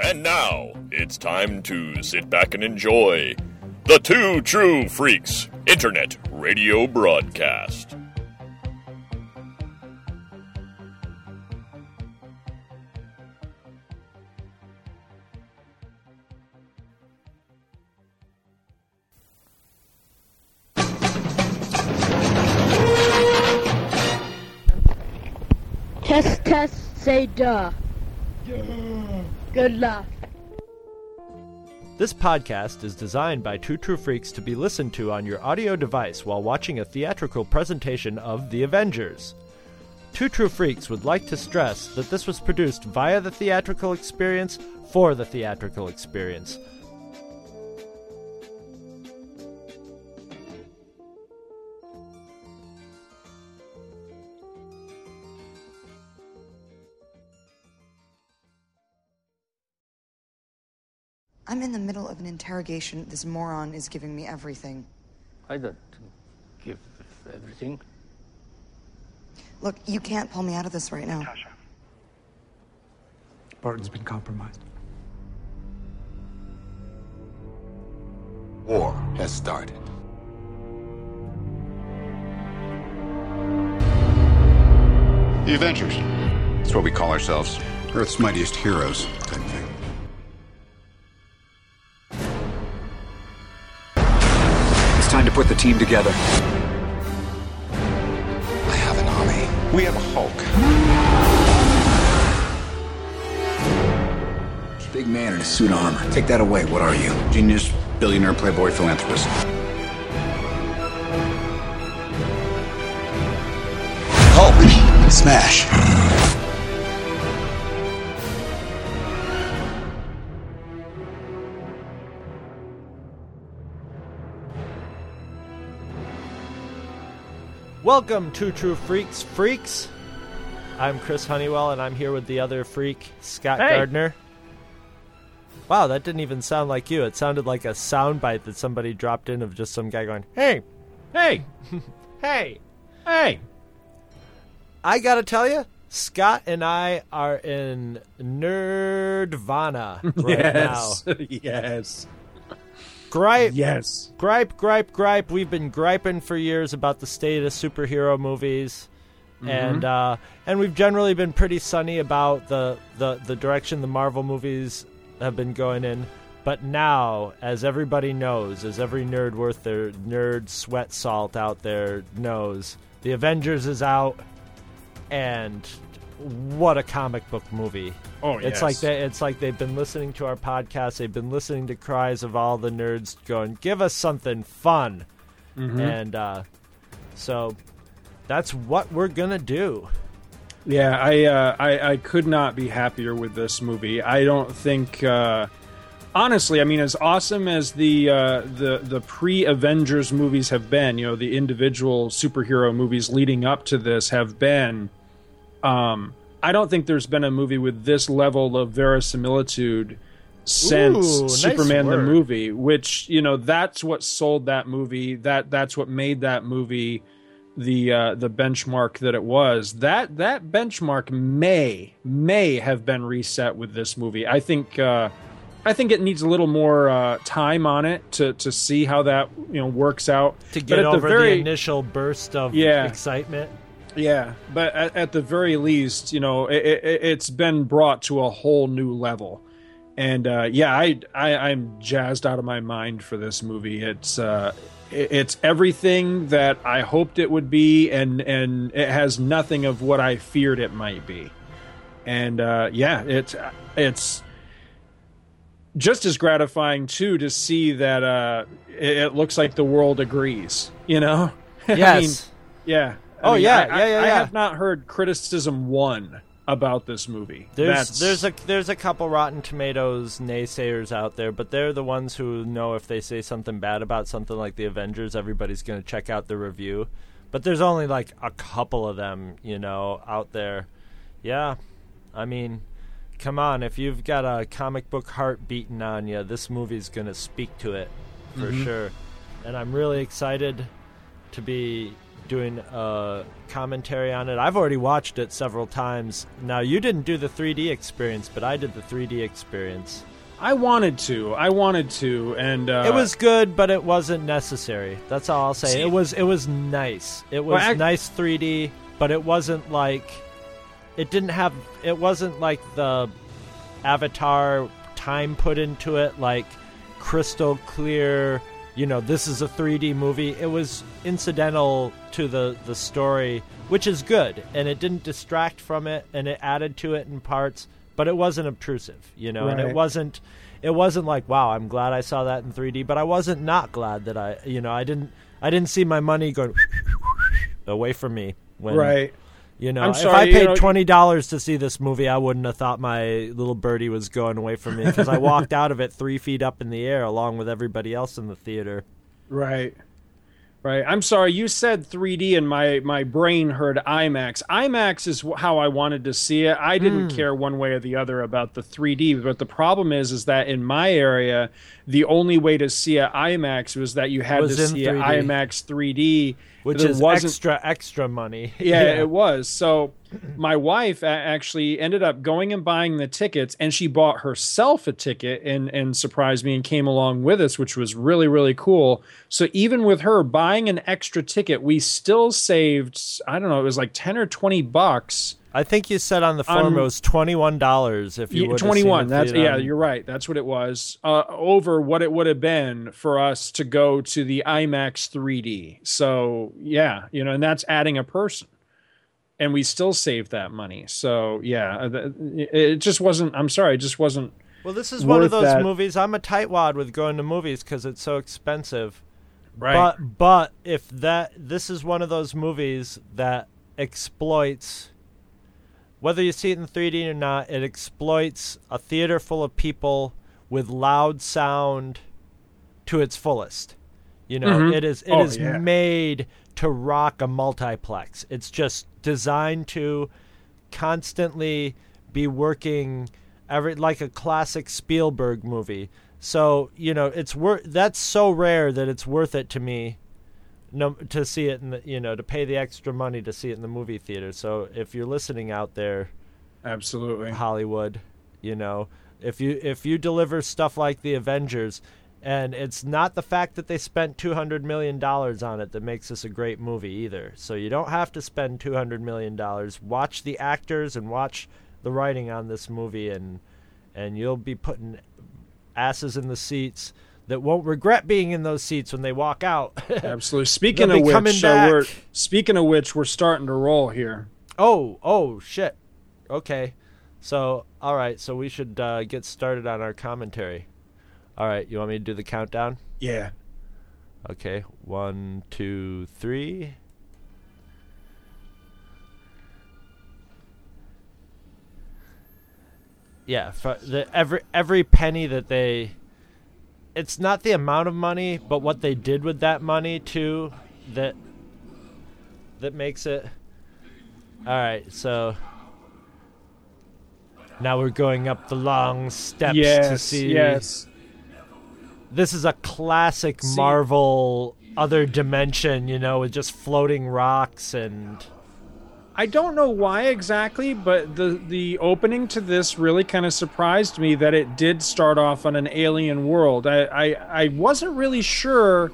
And now it's time to sit back and enjoy the Two True Freaks Internet Radio Broadcast. Test, test, say duh. Good luck. This podcast is designed by Two True Freaks to be listened to on your audio device while watching a theatrical presentation of The Avengers. Two True Freaks would like to stress that this was produced via the theatrical experience for the theatrical experience. I'm in the middle of an interrogation. This moron is giving me everything. I don't give everything. Look, you can't pull me out of this right now. Barton's been compromised. War has started. The Avengers. That's what we call ourselves. Earth's mightiest heroes, type thing. Time to put the team together. I have an army. We have a Hulk. Big man in a suit of armor. Take that away. What are you? Genius, billionaire, playboy, philanthropist. Hulk! Smash! Welcome, to True Freaks, freaks. I'm Chris Honeywell, and I'm here with the other freak, Scott Hey. Gardner. Wow, that didn't even sound like you. It sounded like a soundbite that somebody dropped in of just some guy going, "Hey, Hey, hey." hey. I gotta tell you, Scott and I are in nerdvana right yes. now. yes. Gripe, Yes. gripe, gripe, gripe. We've been griping for years about the state of superhero movies, and uh, and we've generally been pretty sunny about the, the the direction the Marvel movies have been going in. But now, as everybody knows, as every nerd worth their nerd sweat salt out there knows, the Avengers is out, and what a comic book movie! Oh, It's yes. like they, it's like they've been listening to our podcast. They've been listening to cries of all the nerds going, "Give us something fun," Mm-hmm. and uh, so that's what we're gonna do. Yeah, I, uh, I I could not be happier with this movie. I don't think, uh, honestly, I mean, as awesome as the uh, the the pre Avengers movies have been, you know, the individual superhero movies leading up to this have been. Um, I don't think there's been a movie with this level of verisimilitude since Ooh, nice Superman the movie. Which you know, that's what sold that movie. That that's what made that movie the uh, the benchmark that it was. That that benchmark may may have been reset with this movie. I think uh, I think it needs a little more uh, time on it to to see how that you know works out. To But get at over the very the initial burst of Yeah. excitement. Yeah, but at, at the very least, you know, it, it, it's been brought to a whole new level. And uh, yeah, I, I I'm jazzed out of my mind for this movie. It's uh, it- it's everything that I hoped it would be, and and it has nothing of what I feared it might be. And uh, yeah, it's it's just as gratifying too to see that uh, it, it looks like the world agrees. You know? I mean, Yes. yeah. I Oh, mean, yeah, I- yeah, I- yeah, I have not heard criticism one about this movie. There's That's, there's a there's a couple Rotten Tomatoes naysayers out there, but they're the ones who know if they say something bad about something like the Avengers, everybody's going to check out the review. But there's only like a couple of them, you know, out there. Yeah, I mean, come on, if you've got a comic book heart beating on you, this movie's going to speak to it for Mhm. sure. And I'm really excited to be doing a commentary on it. I've already watched it several times. Now you didn't do the 3D experience, but I did the 3D experience. I wanted to. I wanted to, and uh, it was good, but it wasn't necessary. That's all I'll say. See- it was it was nice. It was Well, I- nice 3D, but it wasn't like it didn't have it wasn't like the Avatar time put into it like crystal clear, you know, this is a 3D movie. It was incidental to the the story, which is good, and it didn't distract from it and it added to it in parts, but it wasn't obtrusive, you know, and it wasn't it wasn't like wow i'm glad i saw that in 3d but i wasn't not glad that i you know i didn't i didn't see my money going away from me when right. You know I'm if sorry, i paid know- $20 to see this movie i wouldn't have thought my little birdie was going away from me because i walked out of it three feet up in the air along with everybody else in the theater Right. Right. I'm sorry. You said 3D, and my my brain heard IMAX. IMAX is how I wanted to see it. I didn't Hmm. care one way or the other about the 3D. But the problem is, is that in my area, the only way to see it IMAX was that you had Was to see 3D. IMAX 3D, which is extra extra money yeah, it was. So my wife actually ended up going and buying the tickets, and she bought herself a ticket and and surprised me and came along with us, which was really really cool. So even with her buying an extra ticket, we still saved I don't know, it was like ten or twenty bucks. i think you said on the form On- it was $21 if you would 21 that's yeah you're you're right that's what it was uh, over what it would have been for us to go to the imax 3d so yeah you know and that's adding a person and we still saved that money so yeah uh, it just wasn't i'm sorry it just wasn't Well, this is one of those that. movies. I'm a tightwad with going to movies because it's so expensive. right But but if that this is one of those movies that exploits whether you see it in 3D or not, it exploits a theater full of people with loud sound to its fullest. You know, Mhm. it is it Oh, is yeah. made to rock a multiplex. It's just designed to constantly be working every like a classic Spielberg movie. So, you know, it's worth that's so rare that it's worth it to me no to see it in the you know, to pay the extra money to see it in the movie theater. So, if you're listening out there, absolutely Hollywood, you know, if you if you deliver stuff like the Avengers and it's not the fact that they spent 200 million dollars on it that makes this a great movie either. So you don't have to spend 200 million dollars. Watch the actors and watch the writing on this movie and and you'll be putting asses in the seats that won't regret being in those seats when they walk out. absolutely speaking of which we're speaking of which we're starting to roll here Oh, oh shit. Okay. So, all right, so we should uh, get started on our commentary. All right, you want me to do the countdown? yeah Okay, one, two, three. Yeah, for the every every penny that they it's not the amount of money, but what they did with that money too that that makes it All right, so now we're going up the long steps to yes see yes this is a classic See- Marvel other dimension, you know, with just floating rocks and I don't know why exactly, but the the opening to this really kind of surprised me that it did start off on an alien world. I I, I wasn't really sure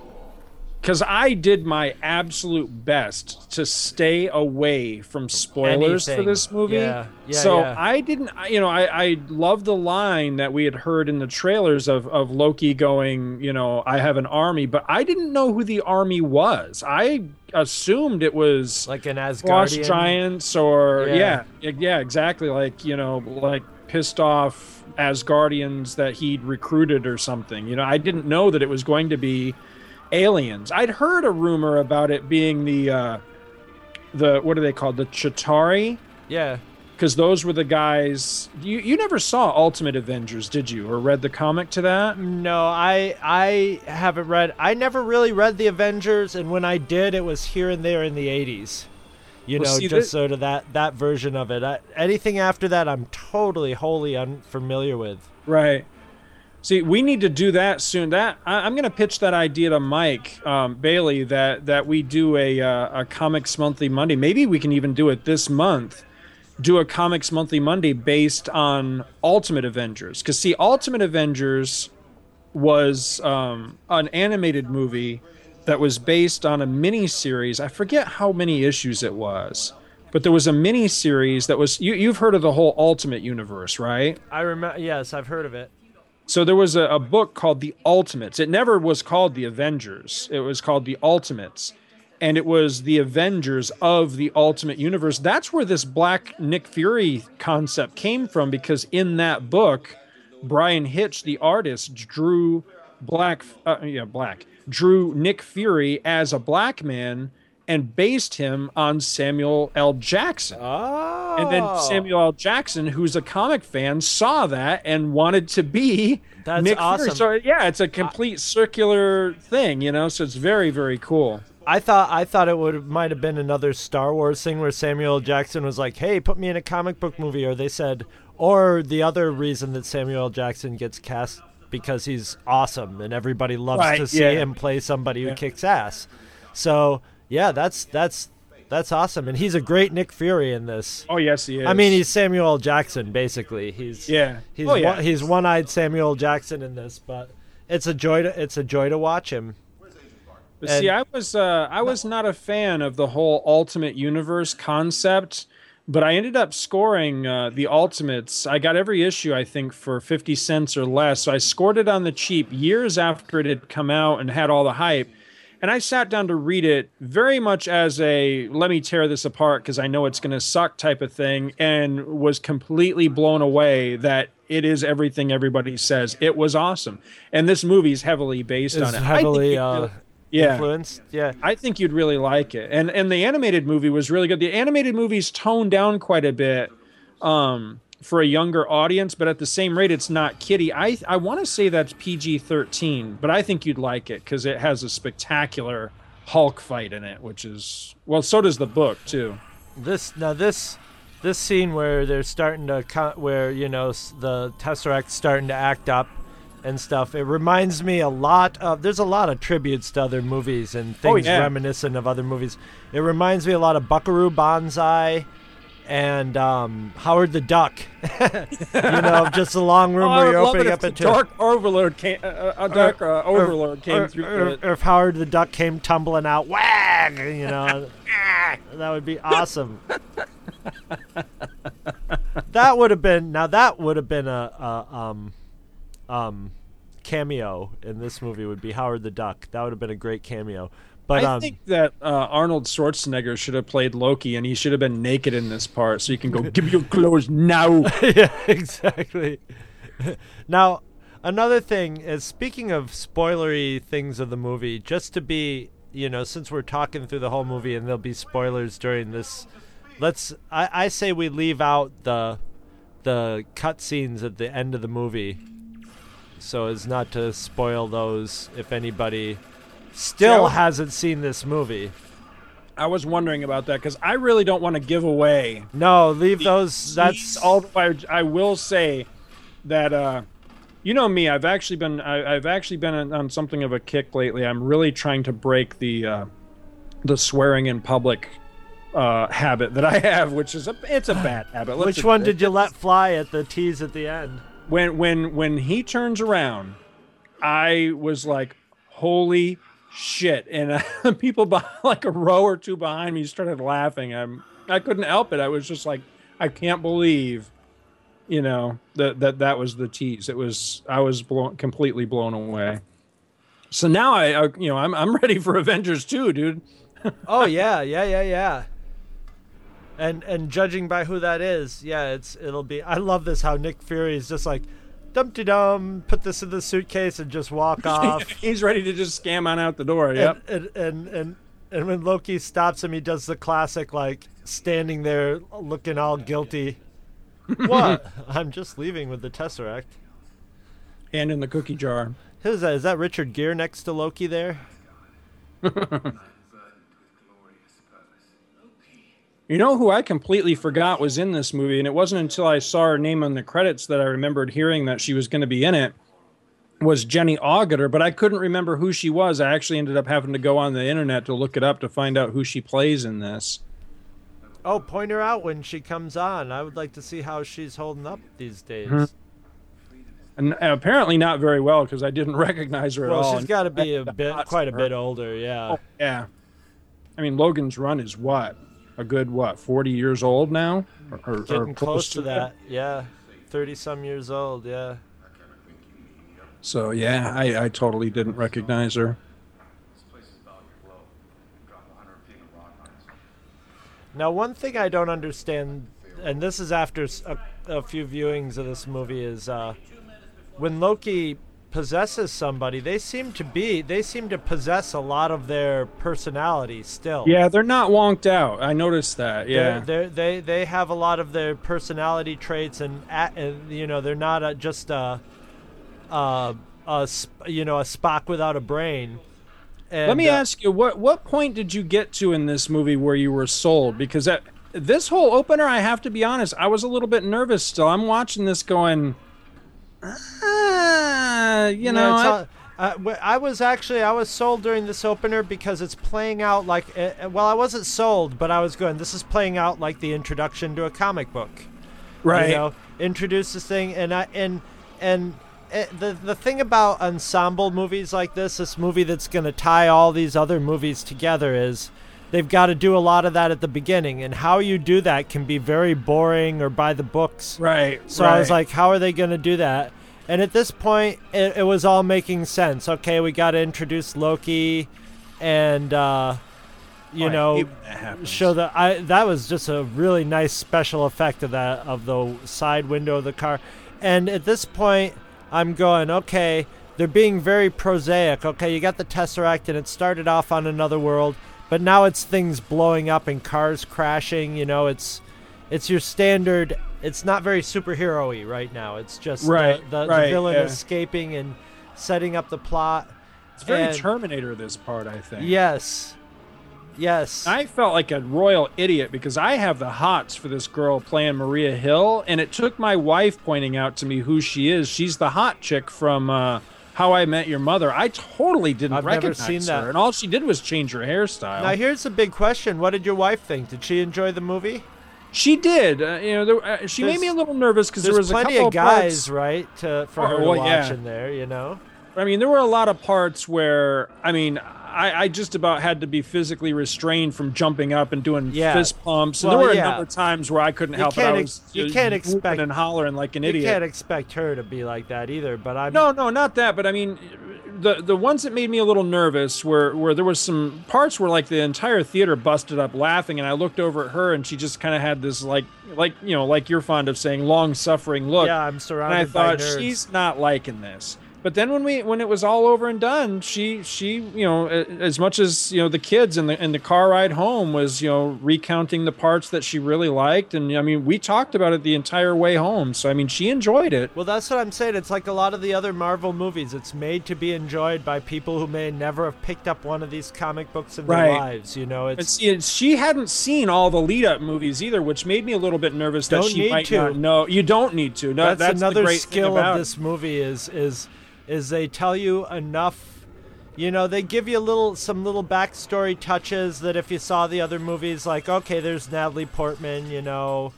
because I did my absolute best to stay away from spoilers for this movie. Yeah, yeah, so yeah. I didn't, you know, I I love the line that we had heard in the trailers of of Loki going, you know, I have an army, but I didn't know who the army was. I assumed it was like an frost Asgardian. giants or Yeah. yeah. yeah exactly like you know like pissed off asgardians that he'd recruited or something you know i didn't know that it was going to be aliens i'd heard a rumor about it being the uh the what are they called the Chitauri Yeah. because those were the guys you you never saw ultimate avengers did you or read the comic to that No, I I haven't read. I never really read the Avengers, and when I did, it was here and there in the '80s. You Well, know, just sort of that that version of it. I, anything after that, I'm totally wholly unfamiliar with. Right. See, we need to do that soon. That I, I'm going to pitch that idea to Mike um, Bailey that that we do a uh, a comics monthly Monday. Maybe we can even do it this month. Do a comics monthly Monday based on Ultimate Avengers. Because see, Ultimate Avengers was um, an animated movie that was based on a mini series. I forget how many issues it was, but there was a mini series that was. You, you've heard of the whole Ultimate Universe, right? I remember. Yes, I've heard of it. So there was a, a, book called The Ultimates. It never was called The Avengers. It was called The Ultimates. And it was the Avengers of the Ultimate Universe. That's where this Black Nick Fury concept came from because in that book, Bryan Hitch, the artist, drew Black, uh, yeah, Black, drew Nick Fury as a black man and based him on Samuel L. Jackson. Oh. And then oh. Samuel L. Jackson, who's a comic fan, saw that and wanted to be That's Nick awesome. Fury. So yeah, it's a complete circular thing, you know. So it's very very cool. I thought I thought it would might have been another Star Wars thing where Samuel L. Jackson was like, "Hey, put me in a comic book movie," or they said, or the other reason that Samuel L. Jackson gets cast because he's awesome and everybody loves Right, to see yeah. him play somebody who Yeah. kicks ass. So yeah, that's that's that's awesome, and he's a great Nick Fury in this. Oh yes, he is. I mean, he's Samuel L. Jackson basically. He's Yeah. He's Oh, yeah. one, he's one-eyed Samuel L. Jackson in this, but it's a joy to it's a joy to watch him. But see, I was uh, I was not a fan of the whole Ultimate Universe concept, but I ended up scoring uh, the Ultimates. I got every issue I think for fifty cents or less. So I scored it on the cheap years after it had come out and had all the hype. And I sat down to read it very much as a let me tear this apart because I know it's going to suck type of thing, and was completely blown away that it is everything everybody says. It was awesome, and this movie is heavily based Is on it. Heavily uh, yeah. influenced. Yeah. I think you'd really like it. And and the animated movie was really good. The animated movie's toned down quite a bit um, for a younger audience, but at the same rate, it's not kiddie. I I want to say that's PG thirteen, but I think you'd like it because it has a spectacular Hulk fight in it, which is well, so does the book too. This now this this scene where they're starting to where you know the Tesseract's starting to act up and stuff. It reminds me a lot of. There's a lot of tributes to other movies and oh, things yeah. reminiscent of other movies. It reminds me a lot of Buckaroo Banzai. And um, Howard the Duck, you know, just a long room Oh, where you're opening up into Dark Overlord came. Uh, uh, a Dark uh, Overlord came or, through. or, the- or if Howard the Duck came tumbling out, whag, you know, that would be awesome. that would have been now. That would have been a, a um, um, cameo in this movie. Would be Howard the Duck. That would have been a great cameo. But I um, think that uh, Arnold Schwarzenegger should have played Loki, and he should have been naked in this part, so you can go, "Give me your clothes now." yeah, exactly. now, another thing is speaking of spoilery things of the movie, just to be, you know, since we're talking through the whole movie and there'll be spoilers during this, let's. I, I say we leave out the the cutscenes at the end of the movie, so as not to spoil those if anybody still hasn't seen this movie. I was wondering about that because I really don't want to give away. No, leave those. That's all. I, I will say that uh, you know me. I've actually been. I, I've actually been on, on something of a kick lately. I'm really trying to break the uh, the swearing in public uh, habit that I have, which is a it's a bad habit. Let's Which one did you let fly at the tease at the end? when when when he turns around, I was like, "Holy shit!" And uh, people like a row or two behind me started laughing. I'm I couldn't help it. I was just like, I can't believe, you know, that that that was the tease. It was I was blown completely blown away. So now I, I you know I'm I'm ready for Avengers 2, dude. Oh yeah, yeah, yeah, yeah. And and judging by who that is, yeah, it's it'll be. I love this how Nick Fury is just like, dum dum, put this in the suitcase and just walk off. He's ready to just scam on out the door. Yep. and, and and and and when Loki stops him, he does the classic like standing there looking all guilty. what? I'm just leaving with the Tesseract. And in the cookie jar. Who's that? Is that Richard Gere next to Loki there? You know who I completely forgot was in this movie, and it wasn't until I saw her name on the credits that I remembered hearing that she was going to be in it. was Jenny Agutter, but I couldn't remember who she was. I actually ended up having to go on the internet to look it up to find out who she plays in this. Oh, point her out when she comes on. I would like to see how she's holding up these days. Mhm. And and apparently not very well because I didn't recognize her at Well, all. she's And got to be a bit, quite a bit older. Yeah. Oh, yeah. I mean, Logan's Run is what? A good, what, 40 years old now? Or, or, or Getting close to that. Yeah. 30 some years old. Yeah. So, yeah, I, I totally didn't recognize her. Now, one thing I don't understand, and this is after a few viewings of this movie, is uh, when Loki possesses somebody, they seem to be, they seem to possess a lot of their personality still. Yeah, they're not wonked out. I noticed that. Yeah. They're, they're, they they have a lot of their personality traits, and, you know they're not a, just a, a, a you know a Spock without a brain. And, Let me uh, ask you, what what point did you get to in this movie where you were sold? Because that, this whole opener, I have to be honest, I was a little bit nervous still. I'm watching this going, ah, you know, I- all- uh, I was actually I was sold during this opener because it's playing out like uh, well I wasn't sold but I was going this is playing out like the introduction to a comic book Right. you know introduce this thing and I and and uh, the the thing about ensemble movies like this this movie that's going to tie all these other movies together is they've got to do a lot of that at the beginning and how you do that can be very boring or by the books right. so I was like, how are they going to do that? And at this point, it, it was all making sense. Okay, we got to introduce Loki, and uh, you Oh, know, hate when that happens. show the. I that was just a really nice special effect of that of the side window of the car. And at this point, I'm going, okay, they're being very prosaic. Okay, you got the Tesseract, and it started off on another world, but now it's things blowing up and cars crashing. You know, it's it's your standard. It's not very superhero-y right now. It's just the- Right, the, the, right, villain yeah. escaping and setting up the plot. it's very and- Terminator, this part, I think. Yes, yes. I felt like a royal idiot because I have the hots for this girl playing Maria Hill, and it took my wife pointing out to me who she is. She's the hot chick from uh, How I Met Your Mother. I totally didn't I've never recognize seen her, that. and all she did was change her hairstyle. now here's the big question: What did your wife think? Did she enjoy the movie? she did. Uh, you know, there, uh, she made me a little nervous because there There's was a plenty couple of guys, parts- right, to, for Oh, her to well, watch yeah. in there. You know. I mean, there were a lot of parts where I mean. I, I just about had to be physically restrained from jumping up and doing Yeah. fist pumps. And Well, there were yeah. a number of times where I couldn't You help it. I was ex- you can't expect- and hollering like an You idiot. can't expect her to be like that either. But I'm No, no, not that. But I mean, the the ones that made me a little nervous were where there was some parts where like the entire theater busted up laughing, and I looked over at her, and she just kind of had this like like you know like you're fond of saying long suffering look. Yeah, I'm surrounded. And I thought she's not liking this. But then when we when it was all over and done, she she you know as much as you know the kids and the and the car ride home was you know recounting the parts that she really liked, and I mean we talked about it the entire way home. So I mean she enjoyed it. Well, that's what I'm saying. It's like a lot of the other Marvel movies. It's made to be enjoyed by people who may never have picked up one of these comic books in their lives. You know, it's see, she hadn't seen all the lead up movies either, which made me a little bit nervous that she might to. not know. You don't need to. No, that's, that's, the another great skill of this movie is is is they tell you enough you know they give you a little some little backstory touches that if you saw the other movies like okay there's natalie portman you know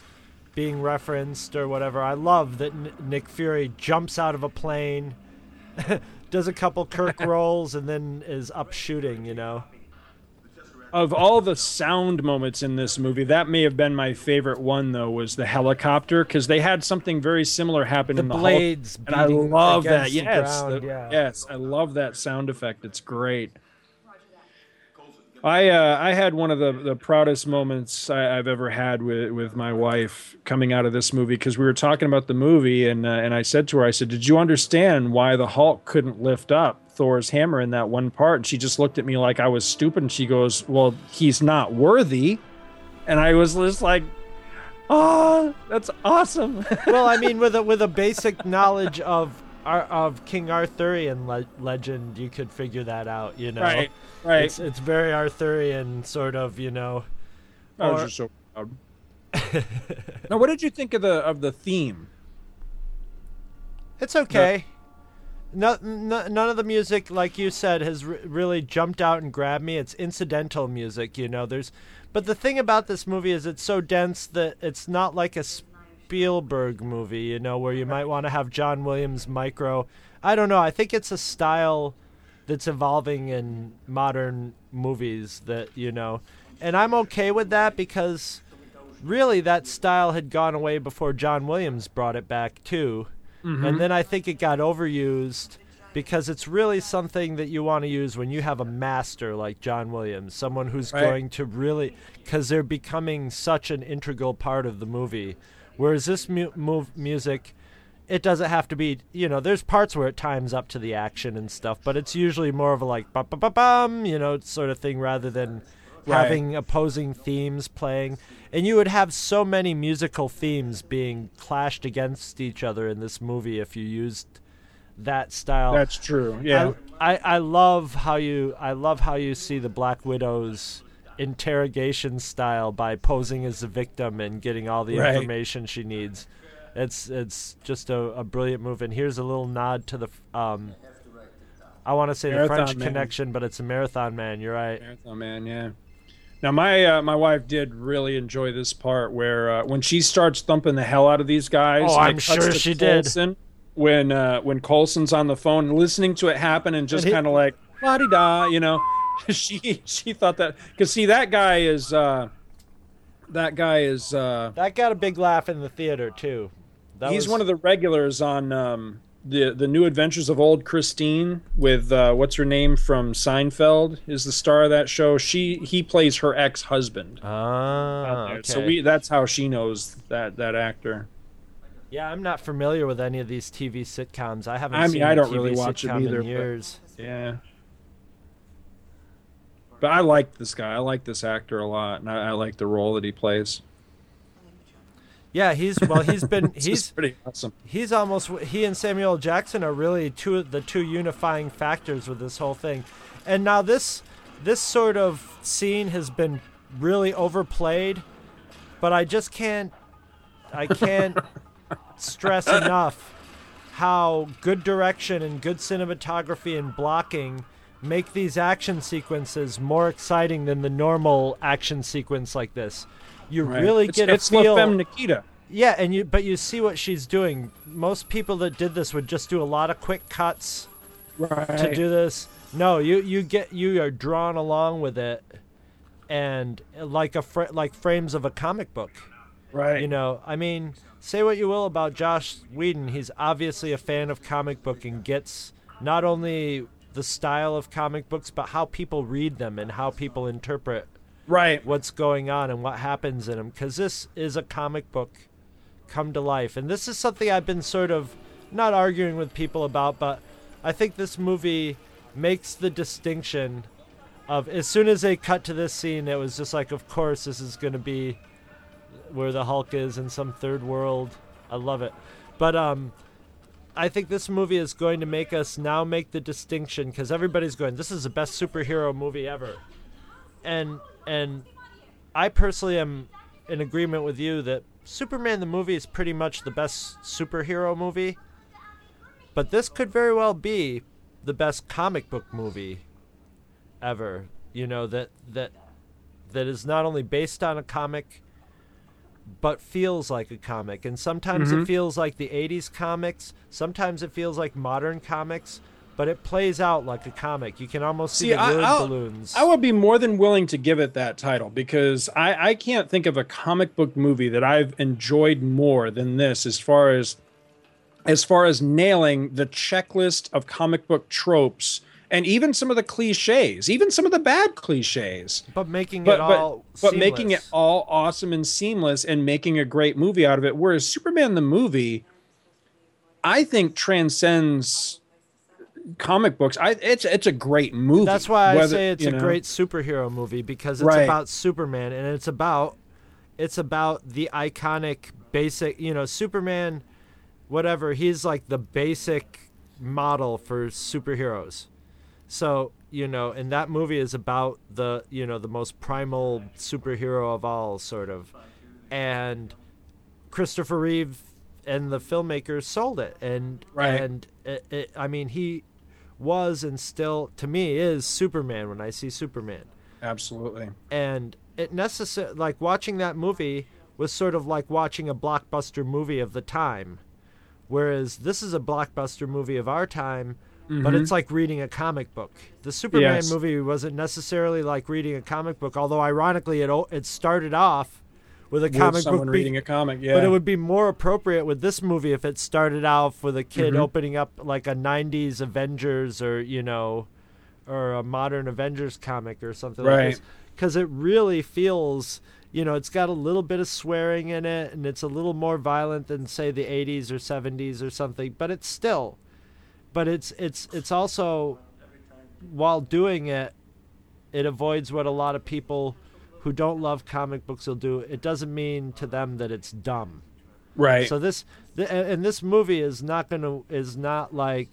being referenced or whatever. I love that N- nick fury jumps out of a plane does a couple kirk rolls and then is up shooting you know Of all the sound moments in this movie, that may have been my favorite one though. Was the helicopter because they had something very similar happen The in the Hulk, blades and I love that. Yes, ground, the- yeah. yes, I love that sound effect. It's great. I uh, I had one of the, the proudest moments I, I've ever had with with my wife coming out of this movie because we were talking about the movie and uh, and I said to her I said did you understand why the Hulk couldn't lift up Thor's hammer in that one part and she just looked at me like I was stupid and she goes well he's not worthy and I was just like oh that's awesome well, I mean, with a with a basic knowledge of uh, of King Arthurian le- legend, you could figure that out. You know, Right, right. It's, it's very Arthurian, sort of. You know. I was Or- just so proud. now what did you think of the of the theme It's okay. No, no, none of the music, like you said, has r- really jumped out and grabbed me. It's incidental music, you know. There's, but the thing about this movie is it's so dense that it's not like a Spielberg movie, you know, where you might want to have John Williams micro. I don't know. I think it's a style that's evolving in modern movies that you know, and I'm okay with that because really that style had gone away before John Williams brought it back too. Mhm. And then I think it got overused because it's really something that you want to use when you have a master like John Williams, someone who's Right. going to really cuz they're becoming such an integral part of the movie. Whereas this mu- move music it doesn't have to be, you know, there's parts where it times up to the action and stuff, but it's usually more of a like bum bum bum bum, you know, sort of thing rather than Right. having opposing themes playing. And you would have so many musical themes being clashed against each other in this movie if you used that style. That's true. Yeah. I, I, I love how you I love how you see the Black Widow's interrogation style by posing as the victim and getting all the Right. information she needs. It's it's just a, a brilliant move. And here's a little nod to the um, I want to say the French Man. connection, but it's a marathon man. You're right. Marathon Man, yeah. Now my uh, my wife did really enjoy this part where uh, when she starts thumping the hell out of these guys. Oh, I'm sure to she did. Coulson When uh, when Coulson's on the phone and listening to it happen and just kind of like la di da, you know, she she thought that because see that guy is uh, that guy is uh, That got a big laugh in the theater too. That he's was- one of the regulars on um, the the New Adventures of Old Christine with uh, what's her name from Seinfeld is the star of that show. She he plays her ex husband. Ah, okay. So we that's how she knows that that actor. Yeah, I'm not familiar with any of these TV sitcoms. I haven't I mean, seen I a don't TV really watch it either, in but- Yeah. But I like this guy. I like this actor a lot, and I, I like the role that he plays. Yeah, he's well. He's been he's pretty awesome. he's almost he and Samuel Jackson are really two the two unifying factors with this whole thing. And now this this sort of scene has been really overplayed, but I just can't I can't stress enough how good direction and good cinematography and blocking make these action sequences more exciting than the normal action sequence like this. You Right. really It's- get a it's La feel. Femme Nikita. Yeah, and you but you see what she's doing. Most people that did this would just do a lot of quick cuts to do this. No, you you get you are drawn along with it, and like a fr- like frames of a comic book. Right. You know, I mean, say what you will about Josh Whedon, he's obviously a fan of comic book and gets not only the style of comic books, but how people read them and how people interpret right what's going on and what happens in them. Because this is a comic book come to life, and this is something I've been sort of not arguing with people about, but I think this movie makes the distinction of as soon as they cut to this scene, it was just like, of course, this is going to be where the Hulk is in some third world. I love it. But um I think this movie is going to make us now make the distinction cuz everybody's going this is the best superhero movie ever. And and I personally am in agreement with you that Superman the movie is pretty much the best superhero movie. But this could very well be the best comic book movie ever. You know that that that is not only based on a comic but feels like a comic. And sometimes Mhm. it feels like the 80s comics, sometimes it feels like modern comics, but it plays out like a comic. You can almost see, See, the I, word I'll- balloons. I would be more than willing to give it that title because I, I can't think of a comic book movie that I've enjoyed more than this as far as as far as nailing the checklist of comic book tropes and even some of the cliches, even some of the bad cliches. but making But it all but, but making it all awesome and seamless and making a great movie out of it. Whereas Superman the movie, I think transcends comic books. I it's it's a great movie. That's why I whether- say it's a know. great superhero movie because it's Right. about Superman and it's about it's about the iconic basic, you know, Superman whatever, he's like the basic model for superheroes. So, you know, and that movie is about the, you know, the most primal superhero of all sort of. And Christopher Reeve and the filmmakers sold it and Right. and it, it, I mean he was and still to me is Superman when I see Superman Absolutely. and it necessary like watching that movie was sort of like watching a blockbuster movie of the time whereas this is a blockbuster movie of our time but it's like reading a comic book the superman Mm-hmm. Yes. movie wasn't necessarily like reading a comic book although ironically it o- it started off with a With comic someone book be- reading a comic, yeah. but it would be more appropriate with this movie if it started off with a kid Mm-hmm. opening up like a 90s Avengers or, you know, or a modern Avengers comic or something like Right. this. Because it really feels, you know, it's got a little bit of swearing in it and it's a little more violent than, say, the 80s or 70s or something, but it's still. But it's it's it's also while doing it, it avoids what a lot of people who don't love comic books will do. It doesn't mean to them that it's dumb. right. So this, th- and this movie is not gonna is not like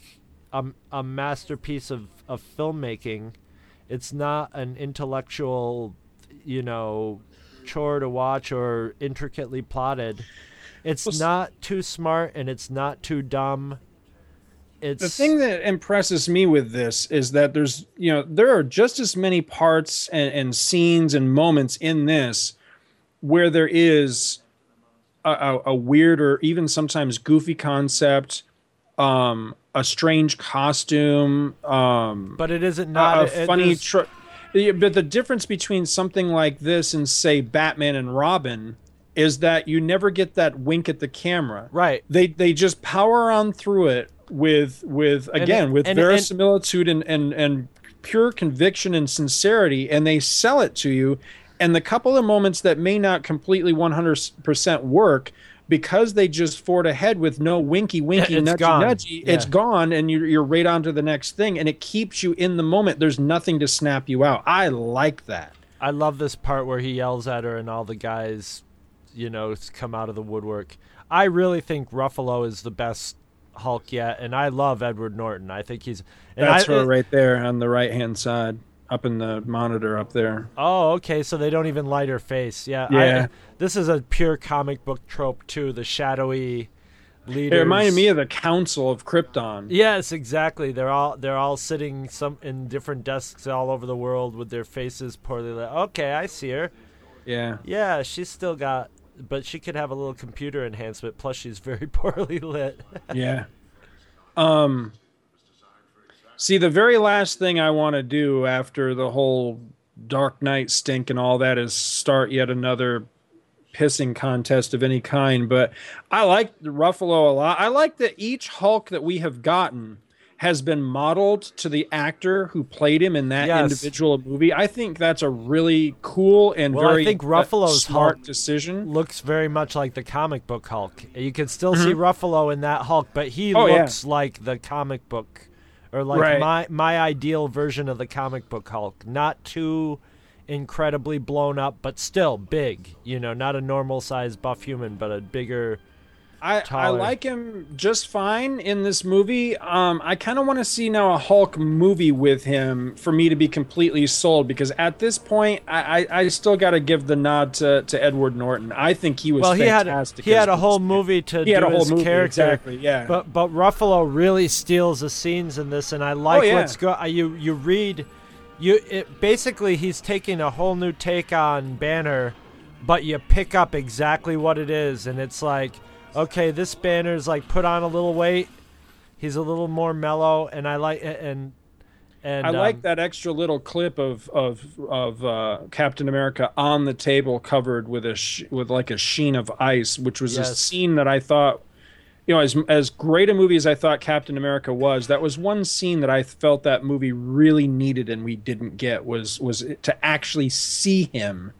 a, a masterpiece of of filmmaking. It's not an intellectual, you know, chore to watch or intricately plotted. It's Well, not too smart and it's not too dumb. It's the thing that impresses me with this is that there's you know there are just as many parts and, and scenes and moments in this where there is a, a, a weird or even sometimes goofy concept um a strange costume um but it isn't not a it- funny there's- tr- but the difference between something like this and say batman and robin is that you never get that wink at the camera right. they they just power on through it with with again it- with and verisimilitude and, and and pure conviction and sincerity and they sell it to you and the couple of moments that may not completely 100% work because they just ford ahead with no winky winky It's nudgy gone. nudgy it's Yeah. gone and you're, you're right on to the next thing and it keeps you in the moment there's nothing to snap you out i like that I love this part where he yells at her and all the guys, you know, come out of the woodwork. I really think Ruffalo is the best Hulk yet, and I love Edward Norton. I think he's. And that's I, her right there on the right hand side up in the monitor up there Oh, okay. So they don't even light her face. Yeah. Yeah. I, this is a pure comic book trope too. The shadowy leader. it reminded me of the council of krypton Yes, exactly. They're all they're all sitting some in different desks all over the world with their faces poorly lit. Okay, I see her. yeah Yeah, she's still got, but she could have a little computer enhancement. Plus, she's very poorly lit. yeah. Um. See, the very last thing I want to do after the whole Dark Knight stink and all that is start yet another pissing contest of any kind. But I like Ruffalo a lot. I like that each Hulk that we have gotten has been modeled to the actor who played him in that Yes. individual movie. I think that's a really cool and Well, I think uh, Ruffalo's smart Hulk decision. Looks very much like the comic book Hulk. You can still see Ruffalo in that Hulk, but he Mm-hmm. Oh, yeah. looks like the comic book, or like Right. my my ideal version of the comic book Hulk. Not too incredibly blown up, but still big. You know, not a normal sized buff human, but a bigger. I, I like him just fine in this movie. Um, I kind of want to see now a Hulk movie with him for me to be completely sold because at this point, I, I, I still got to give the nod to, to Edward Norton. I think he was Well, he had he had a whole movie to He do had a whole his movie, character. exactly, yeah. But but Ruffalo really steals the scenes in this, and I like Oh, yeah. what's go. uh, You you read, you it basically he's taking a whole new take on Banner, but you pick up exactly what it is, and it's like, okay, this Banner's like put on a little weight. He's a little more mellow, and I like and and I like um, that extra little clip of of of uh, Captain America on the table, covered with a sh- with like a sheen of ice, which was a scene that I thought, you know, as as great a movie as I thought Captain America was, that was one scene that I felt that movie really needed and we didn't get was was to actually see him,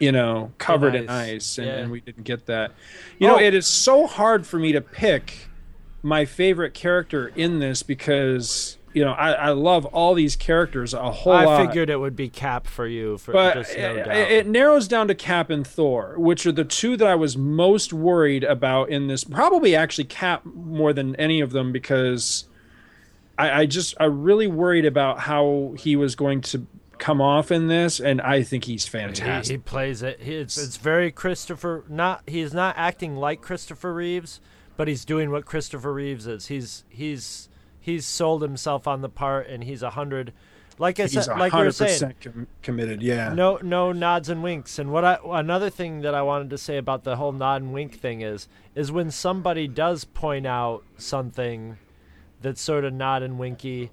you know, covered in ice. and, Yeah. and we didn't get that. You know, Oh. it is so hard for me to pick my favorite character in this because you know I, I love all these characters a whole I lot. I figured it would be Cap for you, for but just no it, doubt. it narrows down to Cap and Thor, which are the two that I was most worried about in this. Probably actually Cap more than any of them because I, I just I really worried about how he was going to come off in this, and I think he's fantastic. he plays it. He, it's it's very Christopher. Not he's not acting like Christopher Reeves, but he's doing what Christopher Reeves is. He's he's he's sold himself on the part, and he's a hundred. Like I he's said, like were saying, com- committed. Yeah. no no nods and winks. And what I another thing that I wanted to say about the whole nod and wink thing is is when somebody does point out something that's sort of nod and winky,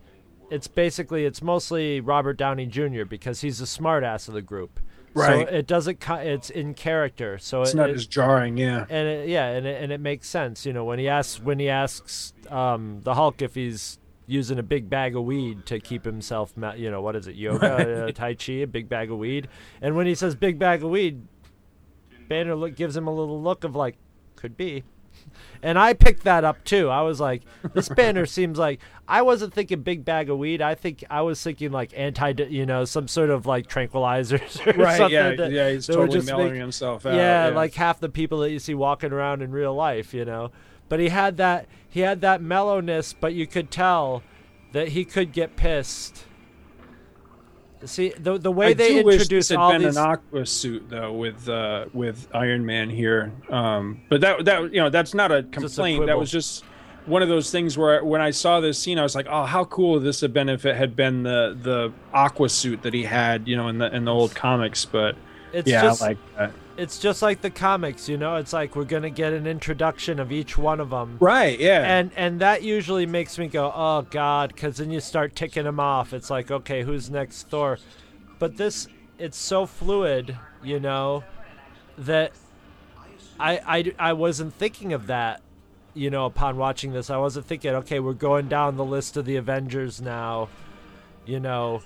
it's basically it's mostly Robert Downey Jr. because he's the smartass of the group. Right. So it doesn't. It's in character. So It's it, not it- as jarring. Yeah. and it, yeah, and it, and it makes sense. You know, when he asks when he asks um, the Hulk if he's using a big bag of weed to keep himself, you know, what is it, yoga, uh, tai chi, a big bag of weed, and when he says big bag of weed, Banner look, gives him a little look of like, could be. And I picked that up too. I was like, this banner seems like I wasn't thinking big bag of weed. I think I was thinking like anti, you know, some sort of like tranquilizers or Right. something. Yeah. that- yeah. He's totally mellowing make- himself out. yeah, like half the people that you see walking around in real life, you know. But he had that he had that mellowness, but you could tell that he could get pissed. See the the way I they do wish introduce this had all been these an aqua suit though with uh, with Iron Man here. Um, but that that you know that's not a a complaint. that was just one of those things where when I saw this scene, I was like, oh, how cool would this have been if it had been the the aqua suit that he had, you know, in the in the old comics. But it's yeah, just I like that. It's just like the comics, you know. It's like we're gonna get an introduction of each one of them. Right? Yeah. and and that usually makes me go oh god because then you start ticking them off it's like okay who's next thor but this it's so fluid you know that I, I i wasn't thinking of that you know upon watching this i wasn't thinking okay we're going down the list of the avengers now you know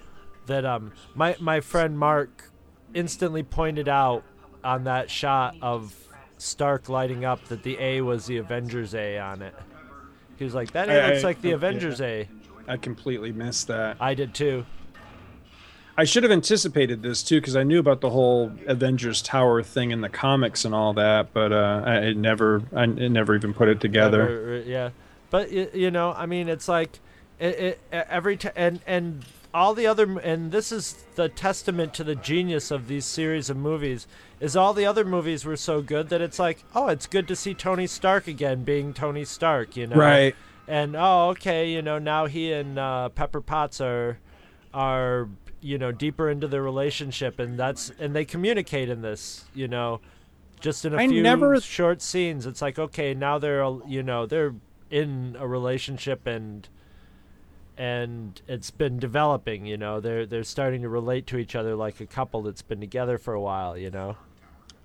that um my my friend mark instantly pointed out on that shot of Stark lighting up that the A was the Avengers A on it. He was like, "That A I- looks I- like the yeah. Avengers A." I completely missed that. I did too. I should have anticipated this too because I knew about the whole Avengers Tower thing in the comics and all that, but uh, I it never, I it never even put it together. Never- uh, yeah, but you know, I mean, it's like it, it every t- and and all the other and this is the testament to the genius of these series of movies is all the other movies were so good that it's like, oh, it's good to see Tony Stark again being Tony Stark, you know. Right. And oh, okay, you know, now he and uh, Pepper Potts are are you know deeper into their relationship, and that's and they communicate in this, you know, just in a I few never- short scenes. It's like okay, now they're you know they're in a relationship and and it's been developing. You know, they're they're starting to relate to each other like a couple that's been together for a while. You know.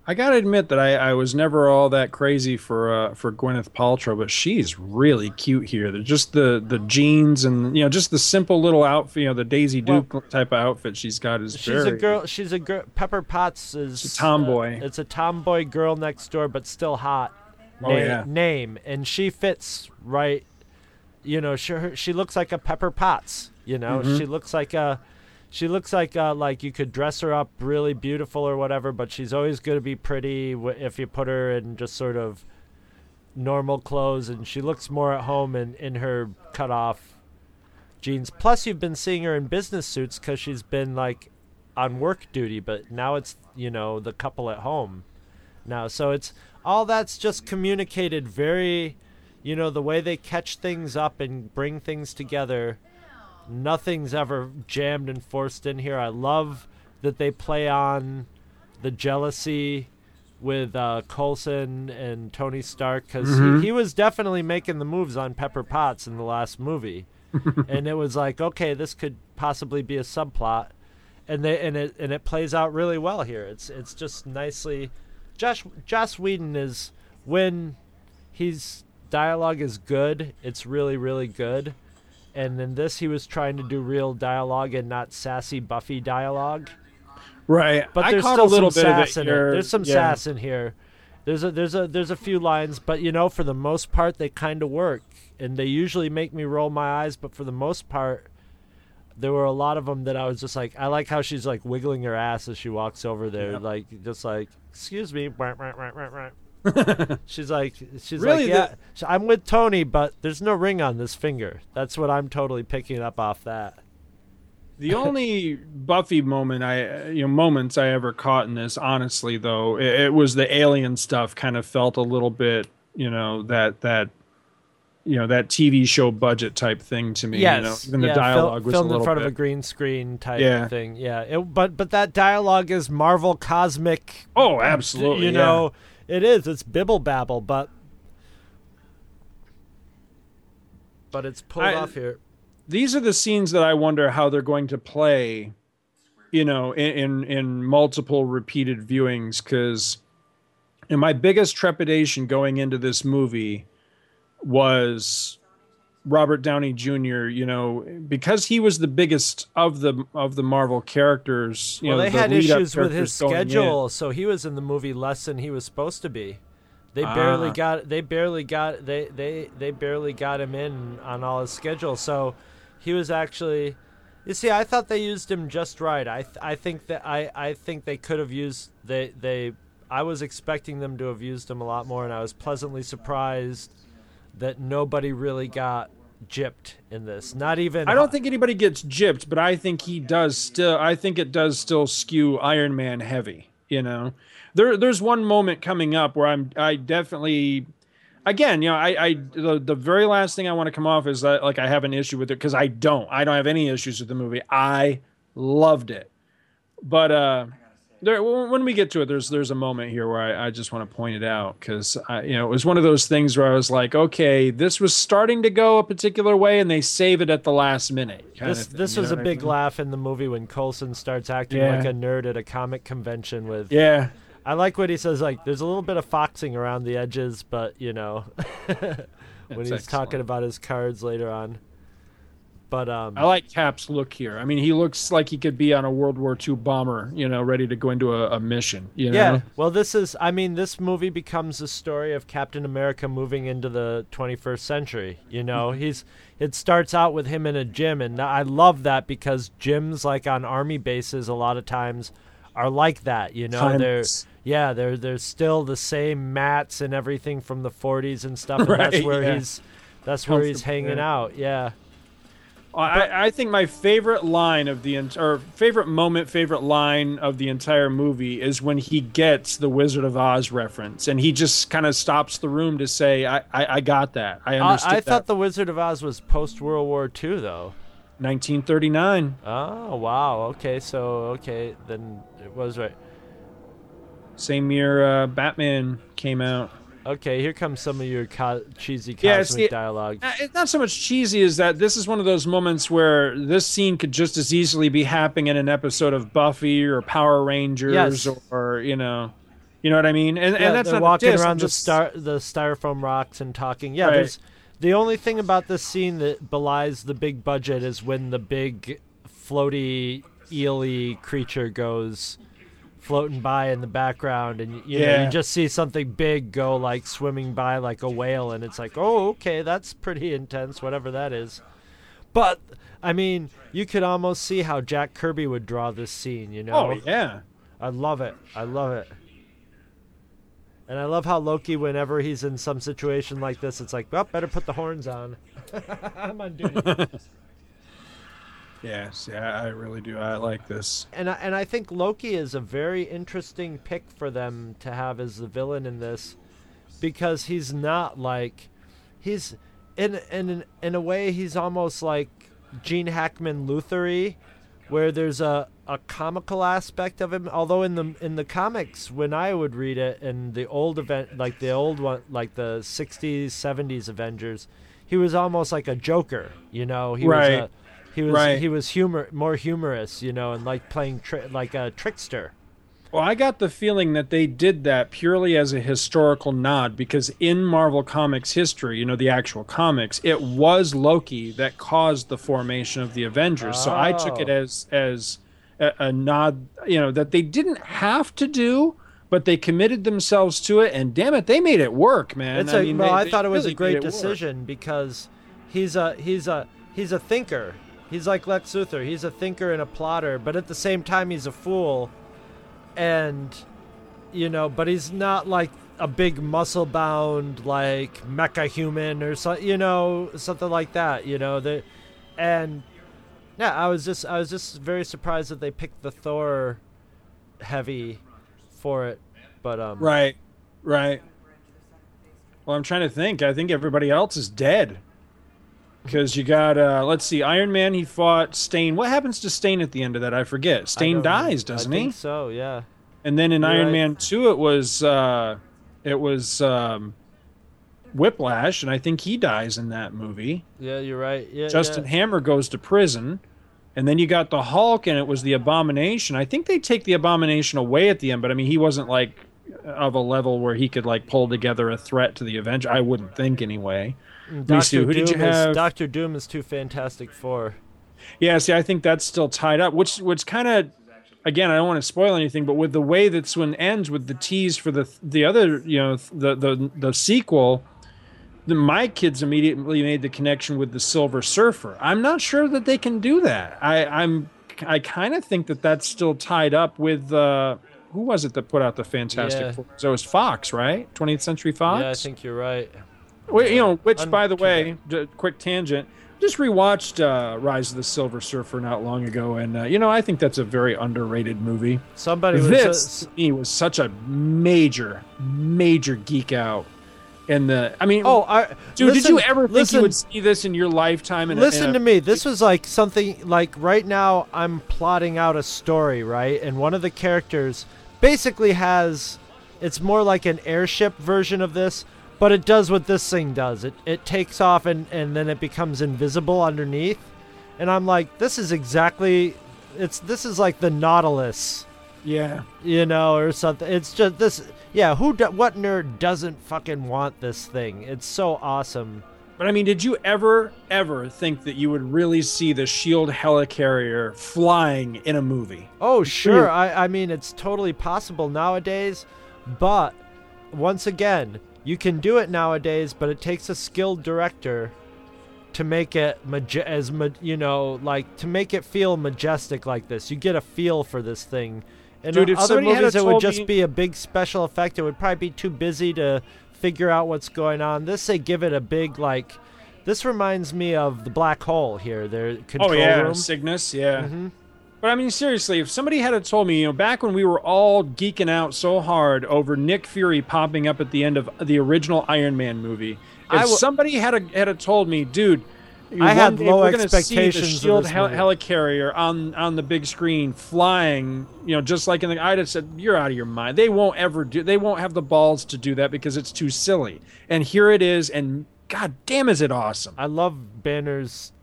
I gotta admit that I, I was never all that crazy for uh, for Gwyneth Paltrow, but she's really cute here. They're just the the jeans and you know just the simple little outfit, you know, the Daisy Well- Duke type of outfit she's got is She's very. a girl. She's a girl. Pepper Potts is a tomboy. uh, it's a tomboy girl next door, but still hot. Oh, na- yeah. Name and she fits right. You know, she she looks like a Pepper Potts. You know, Mhm. she looks like a. She looks like uh, like you could dress her up really beautiful or whatever, but she's always going to be pretty if you put her in just sort of normal clothes, and she looks more at home in in her cut off jeans. Plus, you've been seeing her in business suits because she's been like on work duty, but now it's you know the couple at home now. So it's all that's just communicated very, you know, the way they catch things up and bring things together. Nothing's ever jammed and forced in here. I love that they play on the jealousy with uh, Coulson and Tony Stark because Mhm. he, he was definitely making the moves on Pepper Potts in the last movie, and it was like, okay, this could possibly be a subplot, and they and it and it plays out really well here. It's it's just nicely. Josh Joss Whedon is when he's dialogue is good. It's really really good, and in this he was trying to do real dialogue and not sassy Buffy dialogue. right. But I there's caught still a little some bit of sass in here. There's some yeah. sass in here. There's a there's a there's a few lines, but you know, for the most part, they kind of work, and they usually make me roll my eyes. But for the most part, there were a lot of them that I was just like, I like how she's like wiggling her ass as she walks over there, like just like, excuse me, wah, wah, wah, wah, wah." she's like, she's Really, like, yeah, sh- I'm with Tony, but there's no ring on this finger. That's what I'm totally picking up off that. The only Buffy moment I, you know, moments I ever caught in this, honestly, though, it, it was the alien stuff. Kind of felt a little bit, you know, that that, you know, that TV show budget type thing to me. Yes, you know, even the dialogue fil- was filmed a little in front bit. of a green screen type Yeah. thing. Yeah, it, but but that dialogue is Marvel cosmic. Oh, absolutely, You yeah. Know, it is. It's bibble babble, but but it's pulled I- off here. these are the scenes that I wonder how they're going to play, you know, in in, in multiple repeated viewings. Because, and my biggest trepidation going into this movie was Robert Downey Jr. You know, because he was the biggest of the of the Marvel characters. You well, know, they the had issues with his going in. schedule, so he was in the movie less than he was supposed to be. They barely Ah. got. They barely got. They they they barely got him in on all his schedule. So he was actually. You see, I thought they used him just right. I th- I think that I I think they could have used they they. I was expecting them to have used him a lot more, and I was pleasantly surprised that nobody really got gypped in this. Not even. I don't think anybody gets gypped, but I think he does still. I think it does still skew Iron Man heavy. You know, there there's one moment coming up where I'm I definitely. Again, you know, I, I the, the very last thing I want to come off is that like I have an issue with it because I don't. I don't have any issues with the movie. I loved it, but uh, there when we get to it, there's there's a moment here where I, I just want to point it out because you know it was one of those things where I was like, okay, this was starting to go a particular way, and they save it at the last minute. This thing, this was a I big mean? laugh in the movie when Coulson starts acting Yeah. like a nerd at a comic convention with Yeah, I like what he says like there's a little bit of foxing around the edges but you know when he's That's talking about his cards later on. But um I like Cap's look here. I mean, he looks like he could be on a World War II bomber, you know, ready to go into a, a mission. You know? yeah, well this is I mean this movie becomes a story of Captain America moving into the 21st century, you know. Mm-hmm. He's it starts out with him in a gym and I love that because gyms like on army bases a lot of times are like that, you know. They're yeah, they're they're still the same mats and everything from the 40s and stuff and that's where yeah. he's that's where he's hanging out. Yeah. I, I think my favorite line of the or favorite moment, favorite line of the entire movie is when he gets the Wizard of Oz reference, and he just kind of stops the room to say, "I, I, I got that. I I, understood I that." thought the Wizard of Oz was post World War II though. 1939. Oh wow. Okay, so okay, then it was right. Same year uh, Batman came out. Okay, here comes some of your co- cheesy cosmic Yeah, see, dialogue. Uh, It's not so much cheesy as that this is one of those moments where this scene could just as easily be happening in an episode of Buffy or Power Rangers Yes. or, you know, you know what I mean? And, Yeah, and that's not walking diss, around just- the star the styrofoam rocks and talking. Yeah, Right. there's the only thing about this scene that belies the big budget is when the big floaty eely creature goes floating by in the background and you know you just see something big go like swimming by like a whale and it's like oh okay that's pretty intense whatever that is but i mean you could almost see how jack kirby would draw this scene you know Oh, yeah. I love it. I love it. And I love how Loki, whenever he's in some situation like this, it's like, well, better put the horns on. I'm on duty. Yes, yeah, I really do. I like this. and I, and I think Loki is a very interesting pick for them to have as the villain in this, because he's not like, he's in in in a way he's almost like Gene Hackman Luthery, where there's a, a comical aspect of him. Although in the in the comics, when I would read it in the old event, like the old one, like the '60s '70s Avengers, he was almost like a Joker. You know, he Right. was a, he was Right. he was humor more humorous. You know, and like playing tri- like a trickster. Well, I got the feeling that they did that purely as a historical nod because in Marvel Comics history, you know, the actual comics, it was Loki that caused the formation of the Avengers. So I took it Oh. as as a, a nod, you know, that they didn't have to do, but they committed themselves to it, and damn it, they made it work, man. It's I a, mean, well, they- I thought it was really a great it work. decision because he's a he's a he's a thinker. He's like Lex Luthor. He's a thinker and a plotter, but at the same time, he's a fool. And you know, but he's not like a big muscle bound like mecha human or so, you know something like that. You know the and Yeah, I was just I was just very surprised that they picked the Thor heavy for it, but um. Right, right. Well, I'm trying to think. I think everybody else is dead. Because you got, uh, let's see, Iron Man. He fought Stane. What happens to Stane at the end of that? I forget. I Stane don't- dies, doesn't I he? think so, yeah. And then in You're Iron right. Man Two, it was uh, it was um, Whiplash, and I think he dies in that movie. Yeah, you're right. Yeah, Justin yeah. Hammer goes to prison, and then you got the Hulk, and it was the Abomination. I think they take the Abomination away at the end, but I mean, he wasn't like of a level where he could like pull together a threat to the Avenger. I wouldn't think anyway. Let me see, Doctor who Doom did you is? Doctor Doom is too Fantastic Four. Yeah, see, I think that's still tied up, which which kind of, again, I don't want to spoil anything, but with the way that this one ends with the tease for the the other, you know, the the the sequel, the, my kids immediately made the connection with the Silver Surfer. I'm not sure that they can do that. I I'm I kind of think that that's still tied up with. Uh, who was it that put out the Fantastic Yeah. Four? So it was Fox, right? 20th Century Fox. Yeah, I think you're right. Well, you know, which, by the way, quick tangent. Just rewatched uh, Rise of the Silver Surfer not long ago, and uh, you know, I think that's a very underrated movie. Somebody was this to me was such a major, major geek out. And the, I mean, Oh, I, dude, did you ever think listen- you would see this in your lifetime? In a- Listen in a- to me. This was like something like right now I'm plotting out a story, right? And one of the characters basically has it's more like an airship version of this, but it does what this thing does. It it takes off and and then it becomes invisible underneath. And I'm like, this is exactly it's this is like the Nautilus, Yeah, you know, or something. It's just this yeah, who do, what nerd doesn't fucking want this thing? It's so awesome. but I mean, did you ever, ever think that you would really see the Shield helicarrier flying in a movie? Oh, sure. I, I mean, it's totally possible nowadays, but once again, you can do it nowadays, but it takes a skilled director to make it maje- as ma- you know, like to make it feel majestic like this. You get a feel for this thing. In Dude, if other movies, it would just me- be a big special effect. It would probably be too busy to figure out what's going on. This they give it a big like. This reminds me of the black hole here. Their control oh yeah, room. Cygnus, yeah. Mhm. But I mean, seriously, if somebody had told me, you know, back when we were all geeking out so hard over Nick Fury popping up at the end of the original Iron Man movie, if w- somebody had a, had a told me, dude, I had low we're expectations See the Shield hel- helicarrier on on the big screen flying, you know, just like in the. I'd have said, "You're out of your mind." They won't ever do. They won't have the balls to do that because it's too silly. And here it is, and god damn, is it awesome! I love banners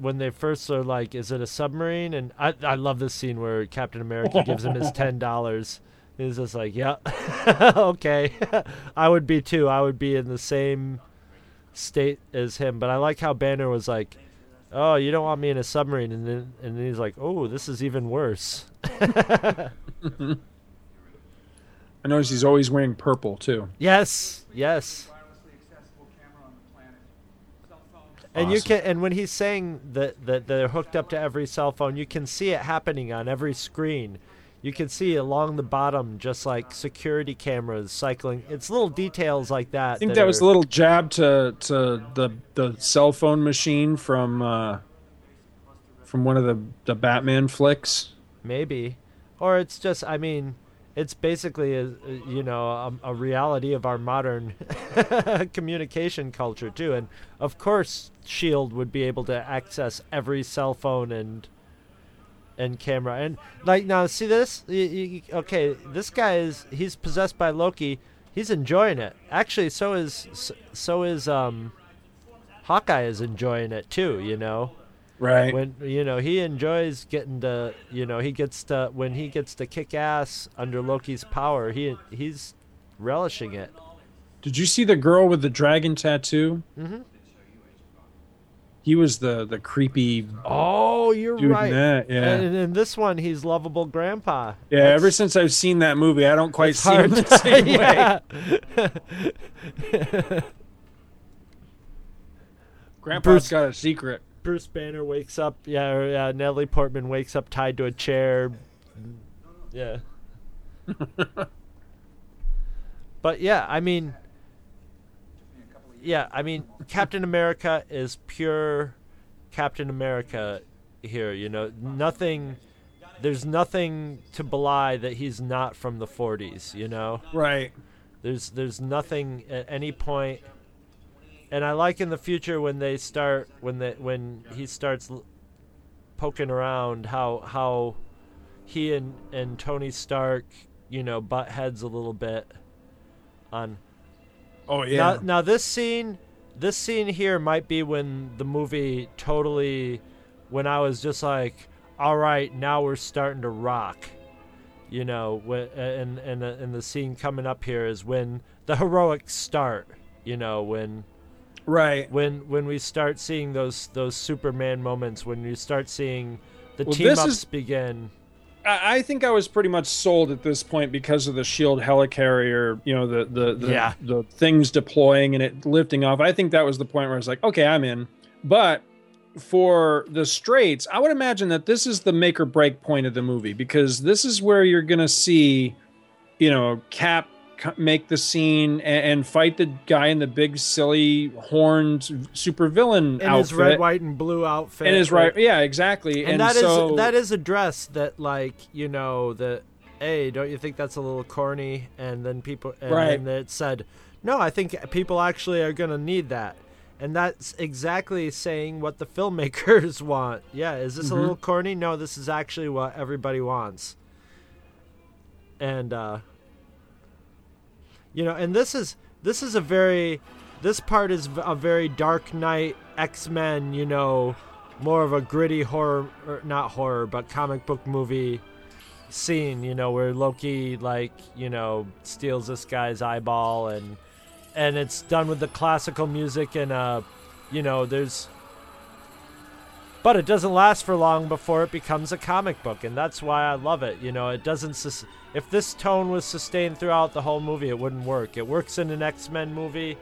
when they first are like, "Is it a submarine?" And I, I love this scene where Captain America gives him his ten dollars. He's just like, "Yeah, okay." I would be too. I would be in the same state as him. But I like how Banner was like, "Oh, you don't want me in a submarine," and then and then he's like, "Oh, this is even worse." I notice he's always wearing purple too. Yes, yes. And you can, and when he's saying that that they're hooked up to every cell phone, you can see it happening on every screen. You can see along the bottom, just like security cameras cycling. It's little details like that. I think that was are- a little jab to to the the cell phone machine from uh, from one of the the Batman flicks. maybe, or it's just. I mean, it's basically a, you know a, a reality of our modern communication culture too. And of course, Shield would be able to access every cell phone and and camera. And like now, see this? Okay, this guy is he's possessed by Loki. He's enjoying it. Actually, so is so is um Hawkeye is enjoying it too. You know Right. when you know he enjoys getting to you know he gets to when he gets to kick ass under Loki's power. He he's relishing it. Did you see the girl with the dragon tattoo? Mm-hmm. He was the the creepy. Oh, you're right. that, yeah. And in this one, he's lovable grandpa. Yeah, That's- ever since I've seen that movie, I don't quite see him the same way. Grandpa's Bruce- got a secret. Bruce Banner wakes up. Yeah, or, yeah. Natalie Portman wakes up tied to a chair. Yeah. but yeah, I mean, yeah, I mean, Captain America is pure Captain America. here. You know, nothing. There's nothing to belie that he's not from the 40s. You know, Right. there's there's nothing at any point. And I like in the future when they start when they when he starts l- poking around how how he and and Tony Stark, you know, butt heads a little bit on Oh yeah. now, now this scene, this scene here might be when the movie totally, when I was just like, all right, now we're starting to rock, you know, and and the- and the scene coming up here is when the heroics start, you know, when right. when when we start seeing those those Superman moments, when you start seeing the Well, team ups is- begin. I I think I was pretty much sold at this point because of the Shield helicarrier, you know, the the the, Yeah. the things deploying and it lifting off. I think that was the point where I was like, okay, I'm in. But for the straights, I would imagine that this is the make or break point of the movie because this is where you're gonna see, you know, Cap make the scene and, and fight the guy in the big silly horned supervillain In outfit. his red, white, and blue outfit, and his right, yeah, exactly. and, And, that is so, that is a dress that like you know that hey don't you think that's a little corny and then people and Right. then it said no i think people actually are gonna need that and that's exactly saying what the filmmakers want yeah is this Mhm. a little corny no this is actually what everybody wants and uh you know and this is this is a very this part is a very dark knight x-men you know more of a gritty horror or not horror but comic book movie scene you know where loki like you know steals this guy's eyeball and and it's done with the classical music and uh you know there's but it doesn't last for long before it becomes a comic book and that's why i love it you know it doesn't sus- if this tone was sustained throughout the whole movie it wouldn't work. It works in an x-men movie.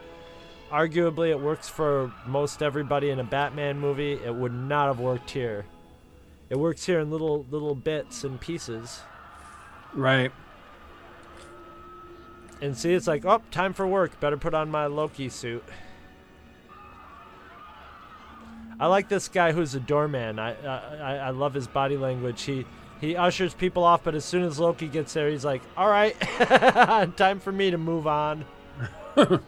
Arguably it works for most everybody in a batman movie. It would not have worked here. It works here in little little bits and pieces. Right. and see it's like oh time for work. Better put on my loki suit I like this guy who's a doorman. I, I I love his body language. He he ushers people off, but as soon as Loki gets there, he's like, "All right, time for me to move on."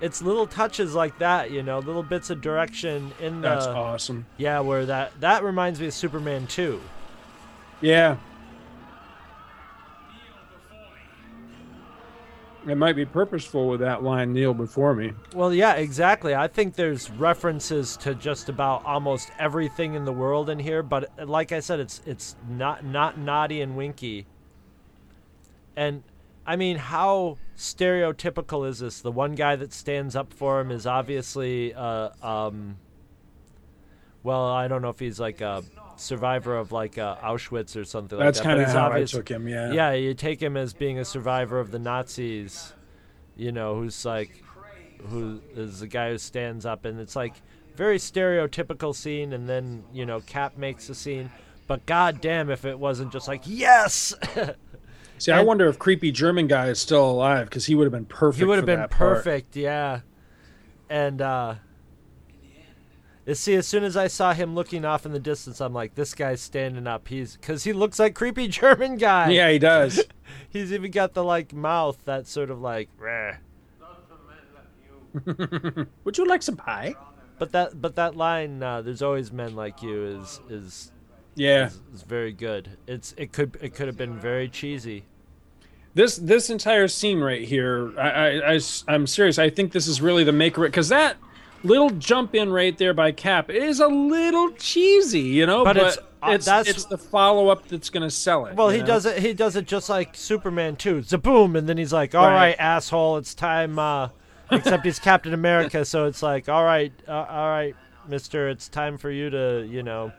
it's little touches like that, you know, little bits of direction in the That's awesome. yeah, where that that reminds me of Superman 2. Yeah. It might be purposeful with that line, kneel before me. Well, yeah, exactly. I think there's references to just about almost everything in the world in here, but like I said, it's it's not not naughty and winky. And I mean, how stereotypical is this? The one guy that stands up for him is obviously, uh, um, well, I don't know if he's like a survivor of like uh, Auschwitz or something That's like that. but kinda he's how I took him, yeah. Yeah, you take him as being a survivor of the Nazis, you know, who's like, who is the guy who stands up, and it's like very stereotypical scene, and then you know Cap makes a scene, but god damn if it wasn't just like yes, See, I wonder if creepy German guy is still alive because he would have been perfect. he would have been that part. perfect, yeah, and uh. You see, as soon as I saw him looking off in the distance, I'm like, this guy's standing up. He's because he looks like creepy German guy. Yeah, he does. He's even got the like mouth that sort of like. Would you like some pie? But that but that line, uh, "There's always men like you," is is Yeah. is, is very good. It's it could it could have been very cheesy. This this entire scene right here, I, I, I am serious. I think this is really the maker because that little jump in right there by Cap is a little cheesy, you know. But But, it's, it's uh, that's- it's the follow up that's going to sell it. Well, he know? does it. He does it just like Superman too. Zaboom, and then he's like, "All Right. right, asshole, it's time." Uh, except he's Captain America, so it's like, "All right, uh, all right, Mister, it's time for you to, you know."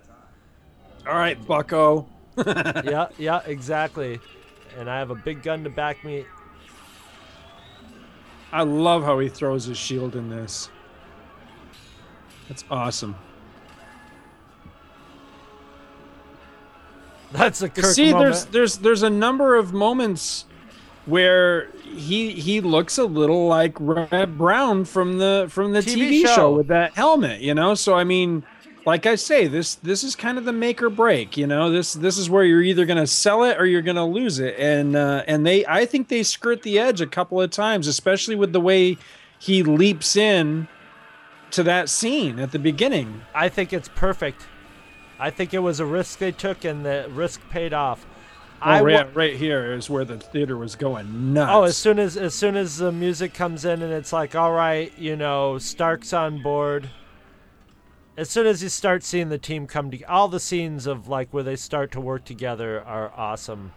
All right, Bucko. yeah, yeah, exactly. And I have a big gun to back me. I love how he throws his shield in this. That's awesome. That's a Kirk See, moment. there's there's there's a number of moments where he he looks a little like Reb Brown from the from the TV TV, show. show. with that helmet, you know. So I mean, like I say, this this is kind of the make or break. You know, this this is where you're either going to sell it or you're going to lose it. And uh, and they, I think they skirt the edge a couple of times, especially with the way he leaps in to that scene at the beginning. I think it's perfect. I think it was a risk they took, and the risk paid off. Oh, I right, right here is where the theater was going nuts. Oh, as soon as as soon as the music comes in and it's like, all right, you know, Stark's on board. As soon as you start seeing the team come to, all the scenes of like where they start to work together are awesome,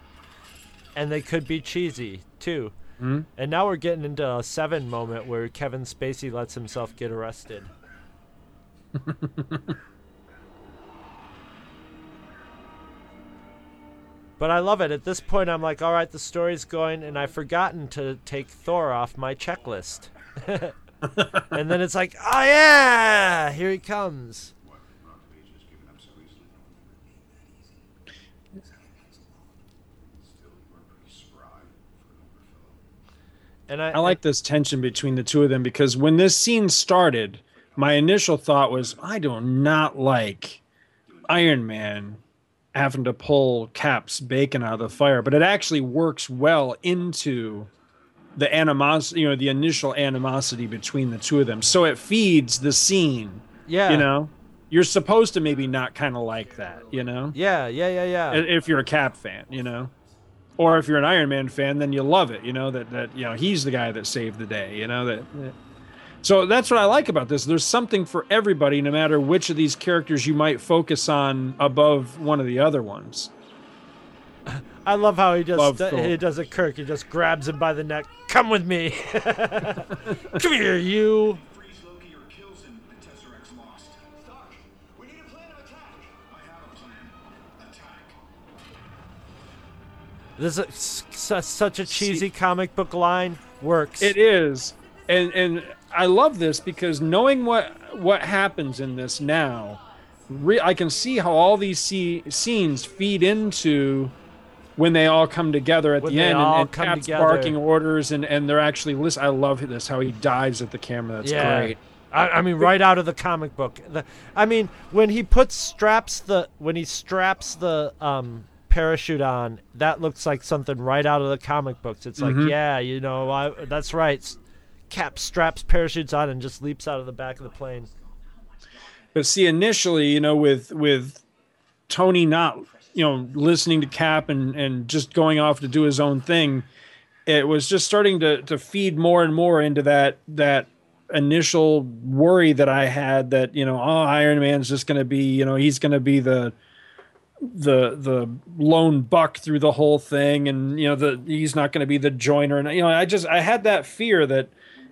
and they could be cheesy too. Hmm? And now we're getting into a seven moment where Kevin Spacey lets himself get arrested. But I love it. At this point, I'm like, all right, the story's going, and I've forgotten to take Thor off my checklist. and then it's like, oh yeah, here he comes. And I, I like this tension between the two of them because when this scene started, my initial thought was, I do not like Iron Man having to pull Cap's bacon out of the fire, but it actually works well into the animosity, you know, the initial animosity between the two of them. So it feeds the scene. Yeah. You know, you're supposed to maybe not kind of like that, you know? Yeah, yeah, yeah, yeah. If you're a Cap fan, you know? Or if you're an Iron Man fan, then you love it, you know, that, that you know, he's the guy that saved the day, you know, that, so that's what I like about this. There's something for everybody, no matter which of these characters you might focus on above one of the other ones. I love how he just do- he does it. Kirk, he just grabs him by the neck. Come with me. Come here, you. This is su- such a cheesy comic book line. Works. It is, and and I love this because knowing what what happens in this now, re- I can see how all these see- scenes feed into when they all come together at When the end and, and come Cap's together. barking orders and and they're actually listen. I love this how he dives at the camera. That's yeah. great. I, I mean, right out of the comic book. The, I mean, when he puts straps the when he straps the um, parachute on, that looks like something right out of the comic books. It's like, Mhm. yeah, you know, I, that's right. Cap straps parachutes on and just leaps out of the back of the plane. But see, initially, you know, with with Tony not, you know, listening to Cap and and just going off to do his own thing, it was just starting to to feed more and more into that that initial worry that I had that you know, oh, Iron Man's just going to be, you know, he's going to be the the the lone buck through the whole thing and you know the he's not going to be the joiner. And you know I just I had that fear that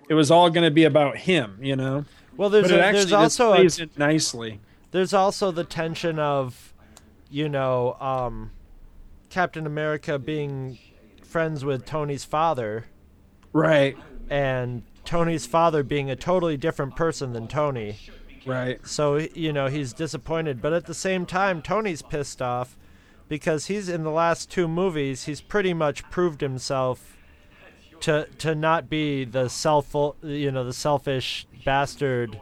it was all going to be about him you know? Well, there's a, actually there's also a, nicely. there's also the tension of, you know, um, Captain America being friends with Tony's father, right. And Tony's father being a totally different person than Tony. Right So you know he's disappointed, but at the same time, Tony's pissed off because he's in the last two movies. He's pretty much proved himself to to not be the self you know the selfish bastard.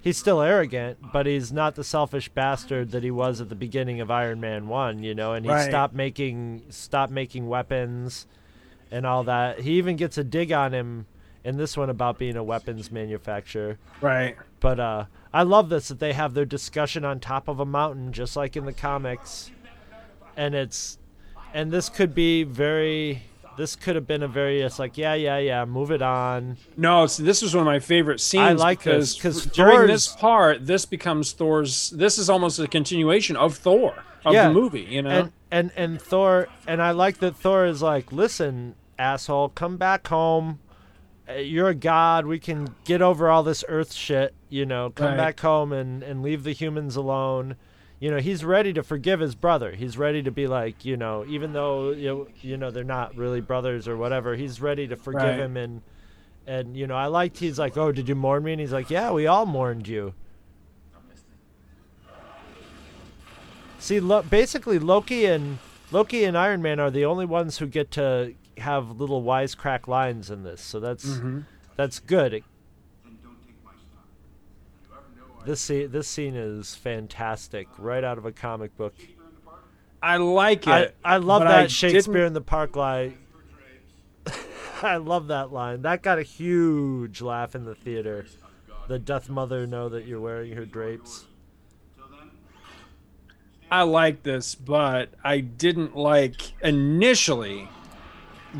He's still arrogant, but he's not the selfish bastard that he was at the beginning of Iron Man One. You know, and he Right. stopped making stopped making weapons and all that. He even gets a dig on him in this one about being a weapons manufacturer. right But uh, I love this that they have their discussion on top of a mountain, just like in the comics, and it's and this could be very. This could have been a very. It's like yeah, yeah, yeah. Move it on. no so this was one of my favorite scenes I like because this, 'cause during this part this becomes Thor's this is almost a continuation of Thor of yeah, the movie you know And and and Thor and I like that Thor is like, listen, asshole, come back home. Uh, You're a god. We can get over all this Earth shit. You know, come Right. back home and and leave the humans alone. You know, he's ready to forgive his brother. He's ready to be like, you know, even though you know, you know they're not really brothers or whatever. He's ready to forgive Right. him and and you know, I liked he's like, oh, did you mourn me? And he's like, yeah, we all mourned you. See, lo- basically Loki and Loki and Iron Man are the only ones who get to have little wisecrack lines in this. So that's Mhm. that's good. It- This scene, this scene is fantastic, right out of a comic book. I like I, it. I love that I Shakespeare didn't- in the Park line. I love that line. That got a huge laugh in the theater. The death mother know that you're wearing her drapes? I like this, but I didn't like initially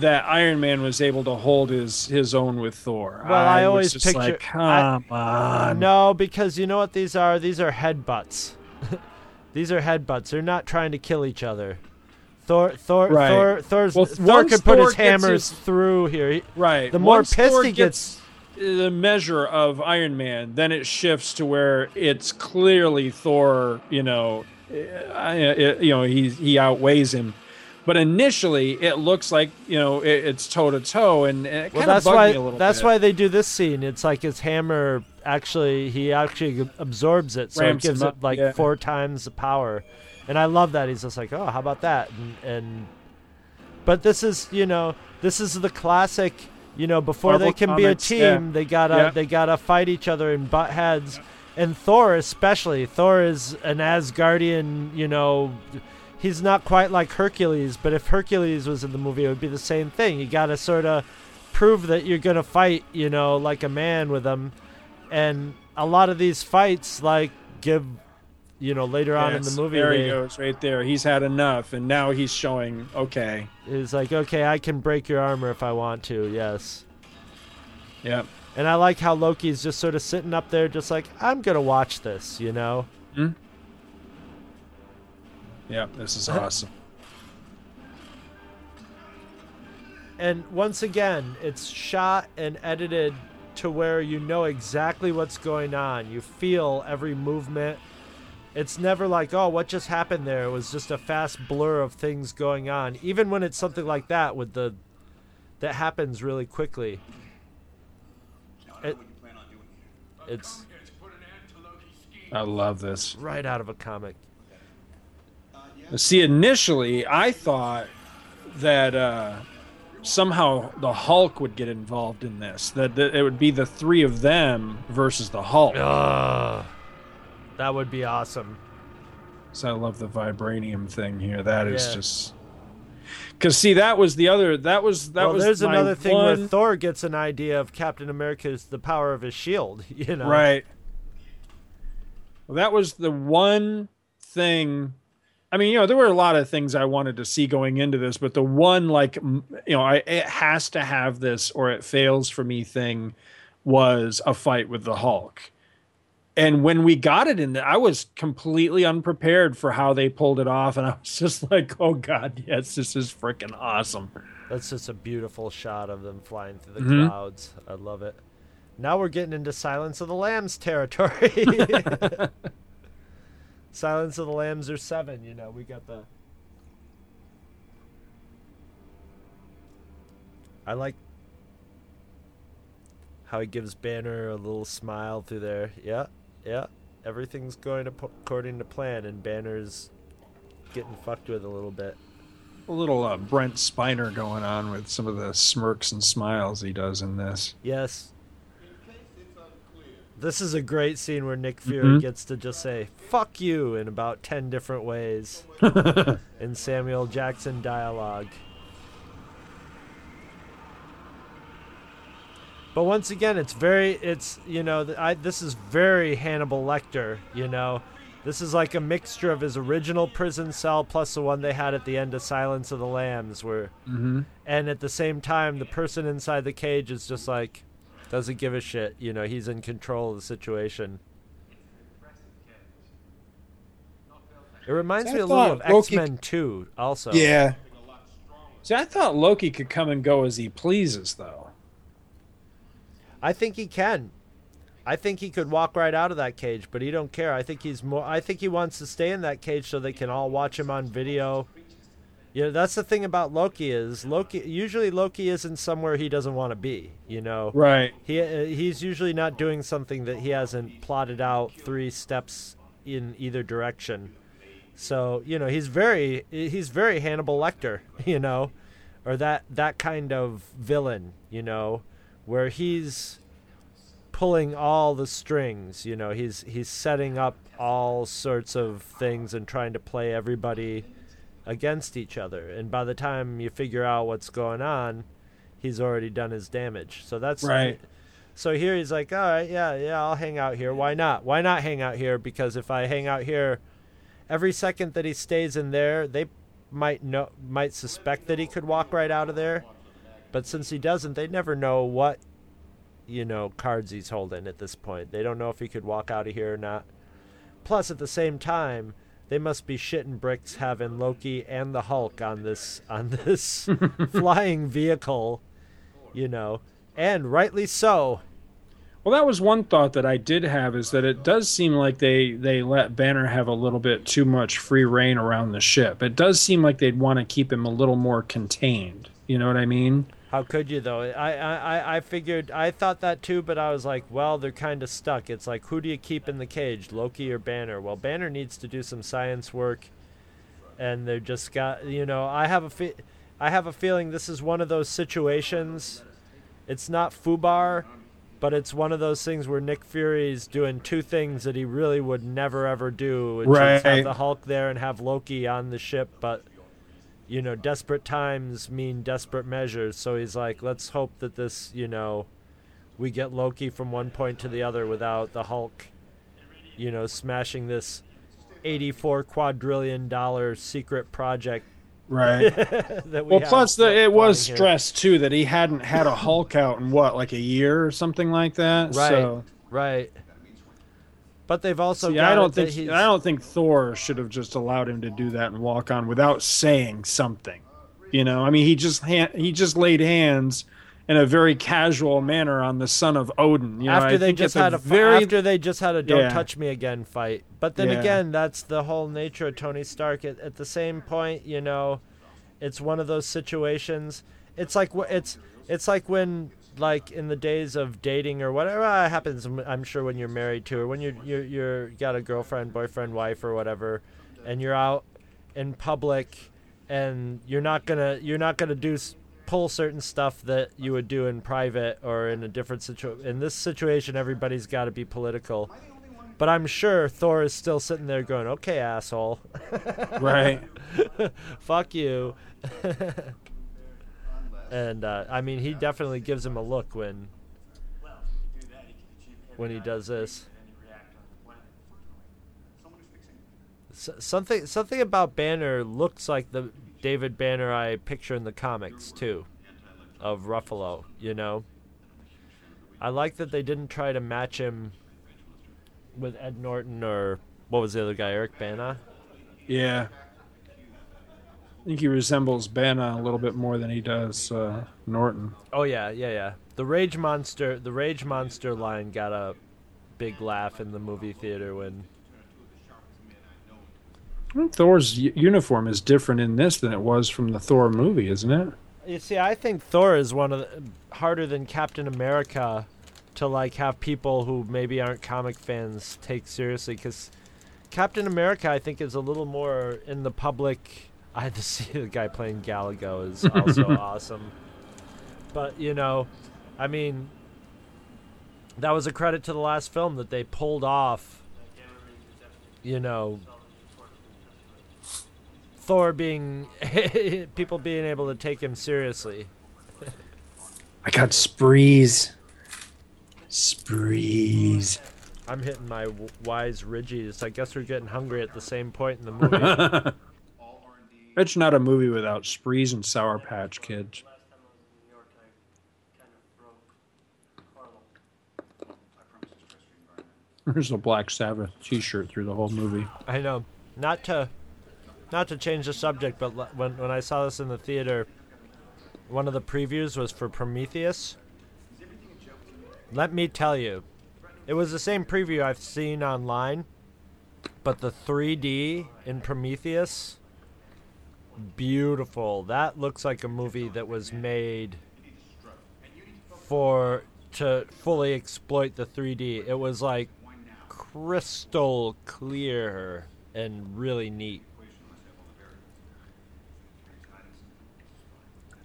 that Iron Man was able to hold his his own with Thor. Well, I, was always picture. like, come I- on. No, because you know what these are? These are headbutts. these are headbutts. They're not trying to kill each other. Thor, Thor, Right. Thor, Thor's, Well, Thor could put Thor his hammers his- through here. He- Right. The more Once pissed Thor he gets, the measure of Iron Man, then it shifts to where it's clearly Thor. You know, I, it, you know he he outweighs him. But initially, it looks like you know it, it's toe to toe, and it well, kind of that's bugged why me a little that's bit. why they do this scene. It's like his hammer actually he actually absorbs it, so Ramps it gives it like yeah. four times the power. And I love that. He's just like, oh, how about that? And, and but this is you know this is the classic. You know, before Marvel they can Comics, be a yeah. team, they gotta Yeah. they gotta fight each other and butt heads. And Thor, especially Thor, is an Asgardian. You know, he's not quite like Hercules, but if Hercules was in the movie, it would be the same thing. You gotta sort of prove that you're gonna fight. You know, like a man with them. And a lot of these fights, like give, you know, later on in the movie, there he goes, right there. He's had enough, and now he's showing. Okay, He's like, okay, I can break your armor if I want to. Yes. yeah, And I like how Loki's just sort of sitting up there, just like, I'm gonna watch this, you know. Hmm? Yeah. This is uh-huh. awesome. And once again, it's shot and edited to where you know exactly what's going on. You feel every movement. It's never like, oh, what just happened there? It was just a fast blur of things going on. Even when it's something like that with the that happens really quickly. It, it's I love this. right out of a comic. See, initially, I thought that uh, somehow the Hulk would get involved in this. That, that it would be the three of them versus the Hulk. Ugh. That would be awesome. So I love the vibranium thing here. That is Yeah. just because see, that was the other. That was that well, was there's another thing where Thor gets an idea of Captain America's the power of his shield. You know, Right. Well, that was the one thing. I mean, you know, there were a lot of things I wanted to see going into this, but the one, like, you know, I, it has to have this or it fails for me thing was a fight with the Hulk. And when we got it in there, I was completely unprepared for how they pulled it off. And I was just like, oh, God, yes, this is freaking awesome. That's just a beautiful shot of them flying through the Mhm. clouds. I love it. Now we're getting into Silence of the Lambs territory. Silence of the Lambs or seven. You know, we got the. I like how he gives Banner a little smile through there. Yeah, yeah. Everything's going according to plan, and Banner's getting fucked with a little bit. A little uh, Brent Spiner going on with some of the smirks and smiles he does in this. Yes. This is a great scene where Nick Fury Mhm. gets to just say "fuck you" in about ten different ways in Samuel Jackson dialogue. But once again, it's very, it's you know, I, this is very Hannibal Lecter. You know, this is like a mixture of his original prison cell plus the one they had at the end of Silence of the Lambs, where Mm-hmm. and at the same time the person inside the cage is just like doesn't give a shit you know he's in control of the situation. It reminds See, me I a little of Loki- x-men 2 also. Yeah. See, I thought Loki could come and go as he pleases, though. i think he can. I think he could walk right out of that cage but he don't care. I think he's more i think he wants to stay in that cage so they can all watch him on video you know that's the thing about loki is loki usually loki isn't somewhere he doesn't want to be you know Right. He uh, he's usually not doing something that he hasn't plotted out three steps in either direction. So you know he's very he's very Hannibal Lecter, you know, or that that kind of villain, you know, where he's pulling all the strings. You know, he's he's setting up all sorts of things and trying to play everybody against each other. And by the time you figure out what's going on, he's already done his damage. So that's Right. So here he's like, all right, yeah, yeah, I'll hang out here. Why not? Why not hang out here? Because if I hang out here, every second that he stays in there, they might know, might suspect that he could walk right out of there. But since he doesn't, they never know what, you know, cards he's holding at this point. They don't know if he could walk out of here or not. Plus, at the same time, they must be shitting bricks having Loki and the Hulk on this on this flying vehicle, you know, and rightly so. Well, that was one thought that I did have is that it does seem like they they let Banner have a little bit too much free reign around the ship. It does seem like they'd want to keep him a little more contained. You know what I mean? How could you though? I I, I- figured I thought that too, but I was like, well, they're kind of stuck. It's like who do you keep in the cage, Loki or Banner? Well, Banner needs to do some science work, and they're just got you know. I have a fe- I have a feeling this is one of those situations. It's not Fubar, but it's one of those things where Nick Fury's doing two things that he really would never ever do, which is Right. have the Hulk there and have Loki on the ship, but you know, desperate times mean desperate measures. So he's like, let's hope that this, you know, we get Loki from one point to the other without the Hulk, you know, smashing this 84 quadrillion dollar secret project Right. that we well, plus the, it was here. stressed too that he hadn't had a Hulk out in what, like a year or something like that. Right. So, Right. But they've also see, got I don't think I don't think Thor should have just allowed him to do that and walk on without saying something. You know, I mean, he just ha- he just laid hands in a very casual manner on the son of Odin. You know, after I they just had a very after they just had a "Don't Yeah. touch me again" fight. But then Yeah. again, that's the whole nature of Tony Stark. At, at the same point, you know, it's one of those situations. It's like it's it's like when like in the days of dating or whatever uh, happens. I'm sure when you're married to or when you're you're you're got a girlfriend, boyfriend, wife, or whatever, and you're out in public, and you're not gonna you're not gonna do. pull certain stuff that you would do in private or in a different situation. In this situation, everybody's got to be political. But I'm sure Thor is still sitting there going, "Okay, asshole." Right. Fuck you. and uh, I mean, he definitely gives him a look when when he does this. S- something something about Banner looks like the David Banner I picture in the comics too, of Ruffalo. You know. I like that they didn't try to match him with Ed Norton or what was the other guy, Eric Bana. Yeah. I think he resembles Banner a little bit more than he does uh, Norton. Oh yeah, yeah, yeah. The Rage Monster, the Rage Monster line got a big laugh in the movie theater when Thor's uniform is different in this than it was from the Thor movie, isn't it? You see, I think Thor is one of the harder than Captain America to like have people who maybe aren't comic fans take seriously because Captain America, I think, is a little more in the public. I had to see the guy playing Galago is also awesome, but you know, I mean, that was a credit to the last film that they pulled off. You know, Thor being people being able to take him seriously. I got sprees. Sprees. I'm hitting my wise ridgies. I guess we're getting hungry at the same point in the movie. It's not a movie without sprees and Sour Patch Kids. There's a Black Sabbath T-shirt through the whole movie. I know. Not to, not to change the subject, but when when I saw this in the theater, one of the previews was for Prometheus. Let me tell you, it was the same preview I've seen online, but the 3D in Prometheus, beautiful. That looks like a movie that was made for to fully exploit the 3D. It was like crystal clear and really neat.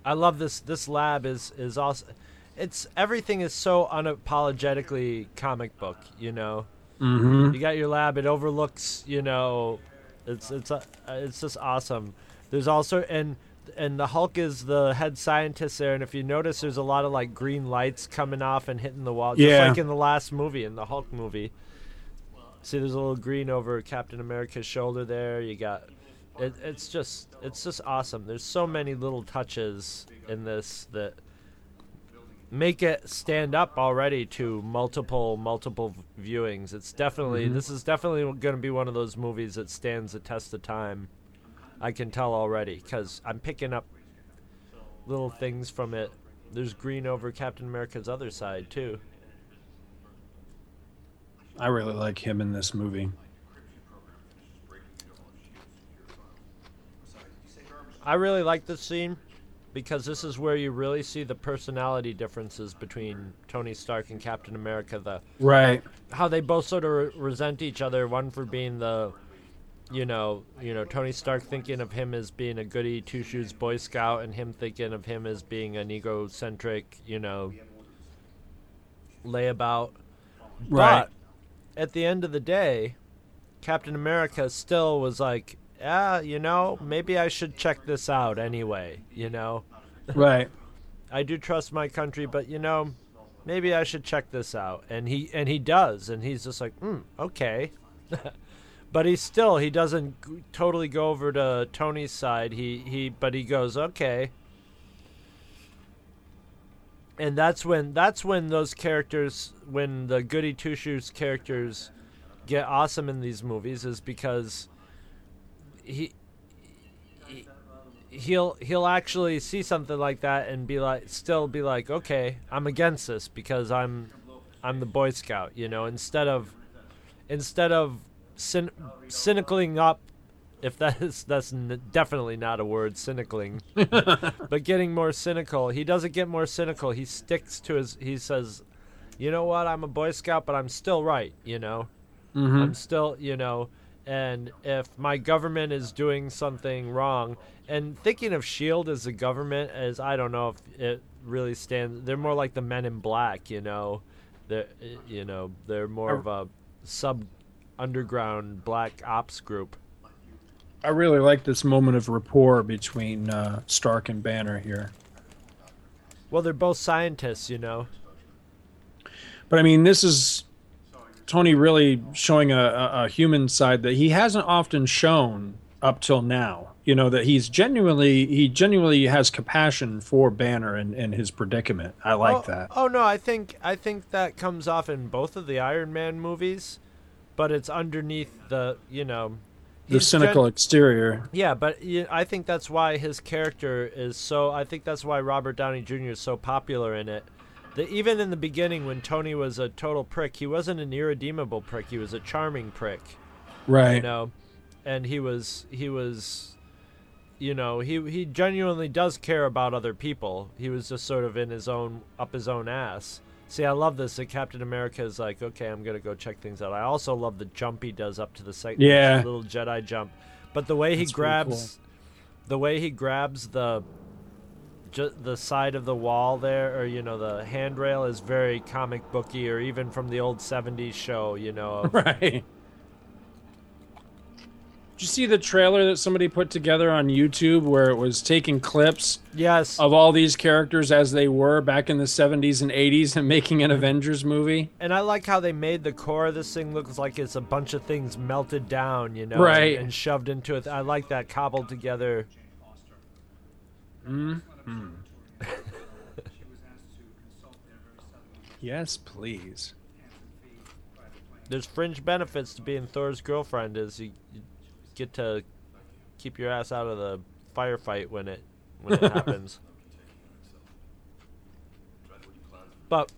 I love this. This lab is is also. it's everything is so unapologetically comic book. You know, Mm-hmm. you got your lab. It overlooks. You know, it's it's uh, it's just awesome. There's also and and the Hulk is the head scientist there. And if you notice, there's a lot of like green lights coming off and hitting the wall, just Yeah. like in the last movie, in the Hulk movie. See, there's a little green over Captain America's shoulder there. You got, it, it's just, it's just awesome. There's so many little touches in this that make it stand up already to multiple, multiple viewings. It's definitely, Mhm. this is definitely going to be one of those movies that stands the test of time. I can tell already because I'm picking up little things from it. There's green over Captain America's other side too. I really like him in this movie. I really like this scene because this is where you really see the personality differences between Tony Stark and Captain America. The Right. how they both sort of re- resent each other. One for being the, you know, you know Tony Stark thinking of him as being a goody two shoes Boy Scout, and him thinking of him as being an egocentric, you know, layabout. Right. But at the end of the day, Captain America still was like, yeah, you know, maybe I should check this out anyway, you know. Right. I do trust my country, but you know, maybe I should check this out. And he and he does, and he's just like, mm, okay. but he still he doesn't totally go over to Tony's side. He he but he goes, okay. And that's when that's when those characters when the goody two shoes characters get awesome in these movies is because he he- he'll he'll actually see something like that and be like still be like okay i'm against this because i'm i'm the boy scout you know instead of instead of cyn- cynicaling up if that is that's n- definitely not a word cynicaling but getting more cynical. He doesn't get more cynical. He sticks to his he says you know what? I'm a boy scout but i'm still right you know? Mhm. i'm still you know? And if my government is doing something wrong and thinking of shield as a government as i don't know if it really stands they're more like the men in black you know? They're you know they're more of a sub underground black ops group I really like this moment of rapport between uh, Stark and Banner here. well they're both scientists you know But I mean, this is Tony really showing a, a, a human side that he hasn't often shown up till now. You know that he's genuinely he genuinely has compassion for Banner and, and his predicament. I like oh, that. Oh no, I think I think that comes off in both of the Iron Man movies, but it's underneath the you know The cynical gen- exterior. Yeah, but I think that's why his character is so. I think that's why Robert Downey Jr. is so popular in it. That even in the beginning, when Tony was a total prick, he wasn't an irredeemable prick. He was a charming prick. Right. You know, and he was he was, you know, he he genuinely does care about other people. He was just sort of in his own up his own ass. See, I love this. That Captain America is like, okay, I'm gonna go check things out. I also love the jump he does up to the second Yeah. little Jedi jump, but the way he That's pretty grabs, the way he grabs the, ju- the side of the wall there, or you know, the handrail is very comic booky, or even from the old '70s show. You know, of, Right. Did you see the trailer that somebody put together on YouTube where it was taking clips yes of all these characters as they were back in the 70s and 80s and making an Avengers movie? And I like how they made the core of this thing look like it's a bunch of things melted down, you know, Right. and, and shoved into it. I like that cobbled together. Mm. yes, please. There's fringe benefits to being Thor's girlfriend, is you, you get to keep your ass out of the firefight when it when it happens. But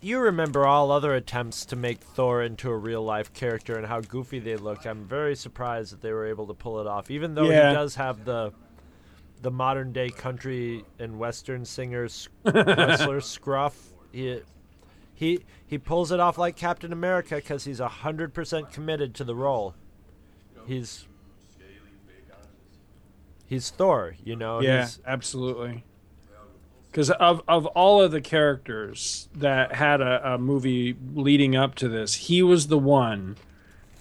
you remember all other attempts to make Thor into a real life character and how goofy they look. I'm very surprised that they were able to pull it off, even though Yeah. he does have the the modern day country and western singer wrestler scruff. He he he pulls it off like Captain America because he's hundred percent committed to the role. He's he's Thor, you know. yeah, He's, absolutely. because of of all of the characters that had a, a movie leading up to this, he was the one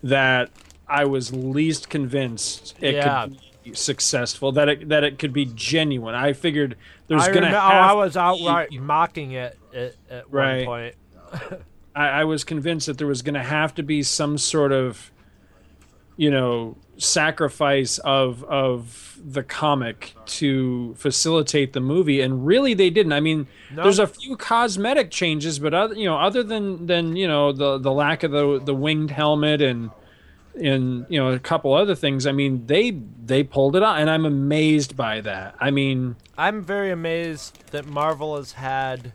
that I was least convinced it Yeah. could be successful. That it that it could be genuine. I figured there's I gonna. remember, oh, I was outright be- mocking it at, at Right. one point. I, I was convinced that there was going to have to be some sort of, you know, sacrifice of of the comic to facilitate the movie, and really they didn't. I mean, No. there's a few cosmetic changes, but other, you know, other than than you know the the lack of the the winged helmet and and you know a couple other things. I mean, they they pulled it out, and I'm amazed by that. I mean, I'm very amazed that Marvel has had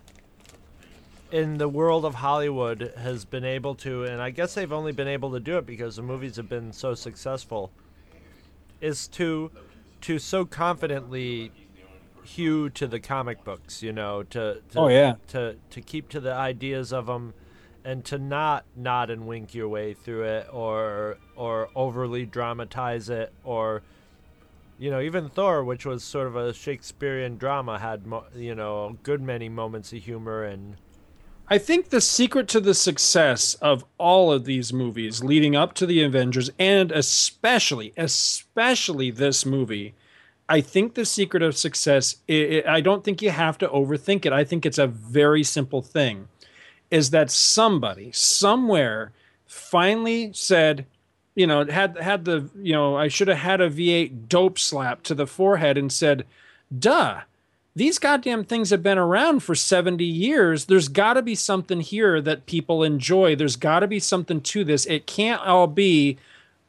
in the world of Hollywood has been able to and I guess they've only been able to do it because the movies have been so successful is to to so confidently hew to the comic books, you know, to, to Oh, yeah. to to keep to the ideas of them and to not nod and wink your way through it or or overly dramatize it or you know, even Thor, which was sort of a Shakespearean drama, had mo- you know a good many moments of humor and I think the secret to the success of all of these movies leading up to the Avengers and especially especially this movie I think the secret of success i i I don't think you have to overthink it. I think it's a very simple thing is that somebody somewhere finally said you know had had the you know I should have had a V8 dope slap to the forehead and said duh these goddamn things have been around for 70 years. There's got to be something here that people enjoy. There's got to be something to this. It can't all be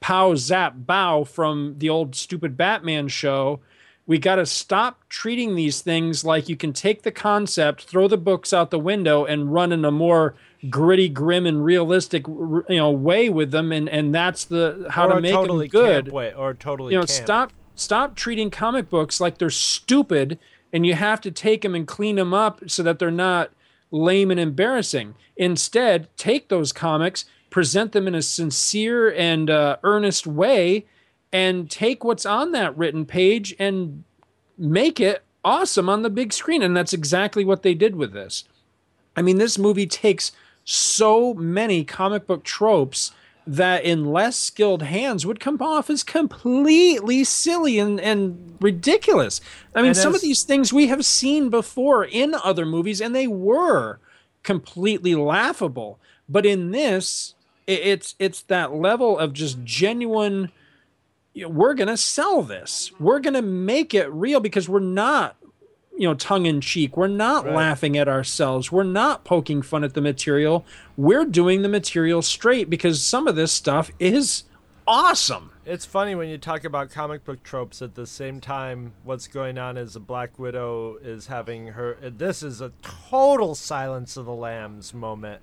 pow zap bow from the old stupid Batman show. We got to stop treating these things like you can take the concept, throw the books out the window, and run in a more gritty, grim, and realistic, you know, way with them. And and that's the how or to make totally them good way or totally you know camp. stop stop treating comic books like they're stupid and you have to take them and clean them up so that they're not lame and embarrassing. Instead take those comics present them in a sincere and uh, earnest way and take what's on that written page and make it awesome on the big screen. And that's exactly what they did with this. I mean, this movie takes so many comic book tropes that in less skilled hands would come off as completely silly and, and ridiculous. I mean, And some of these things we have seen before in other movies, and they were completely laughable. But in this, i- it's it's that level of just genuine. you know, We're gonna sell this. We're gonna make it real because we're not you know tongue in cheek we're not Right. laughing at ourselves. We're not poking fun at the material. We're doing the material straight because some of this stuff is awesome. It's funny when you talk about comic book tropes at the same time what's going on is a Black Widow is having her this is a total silence of the lambs moment.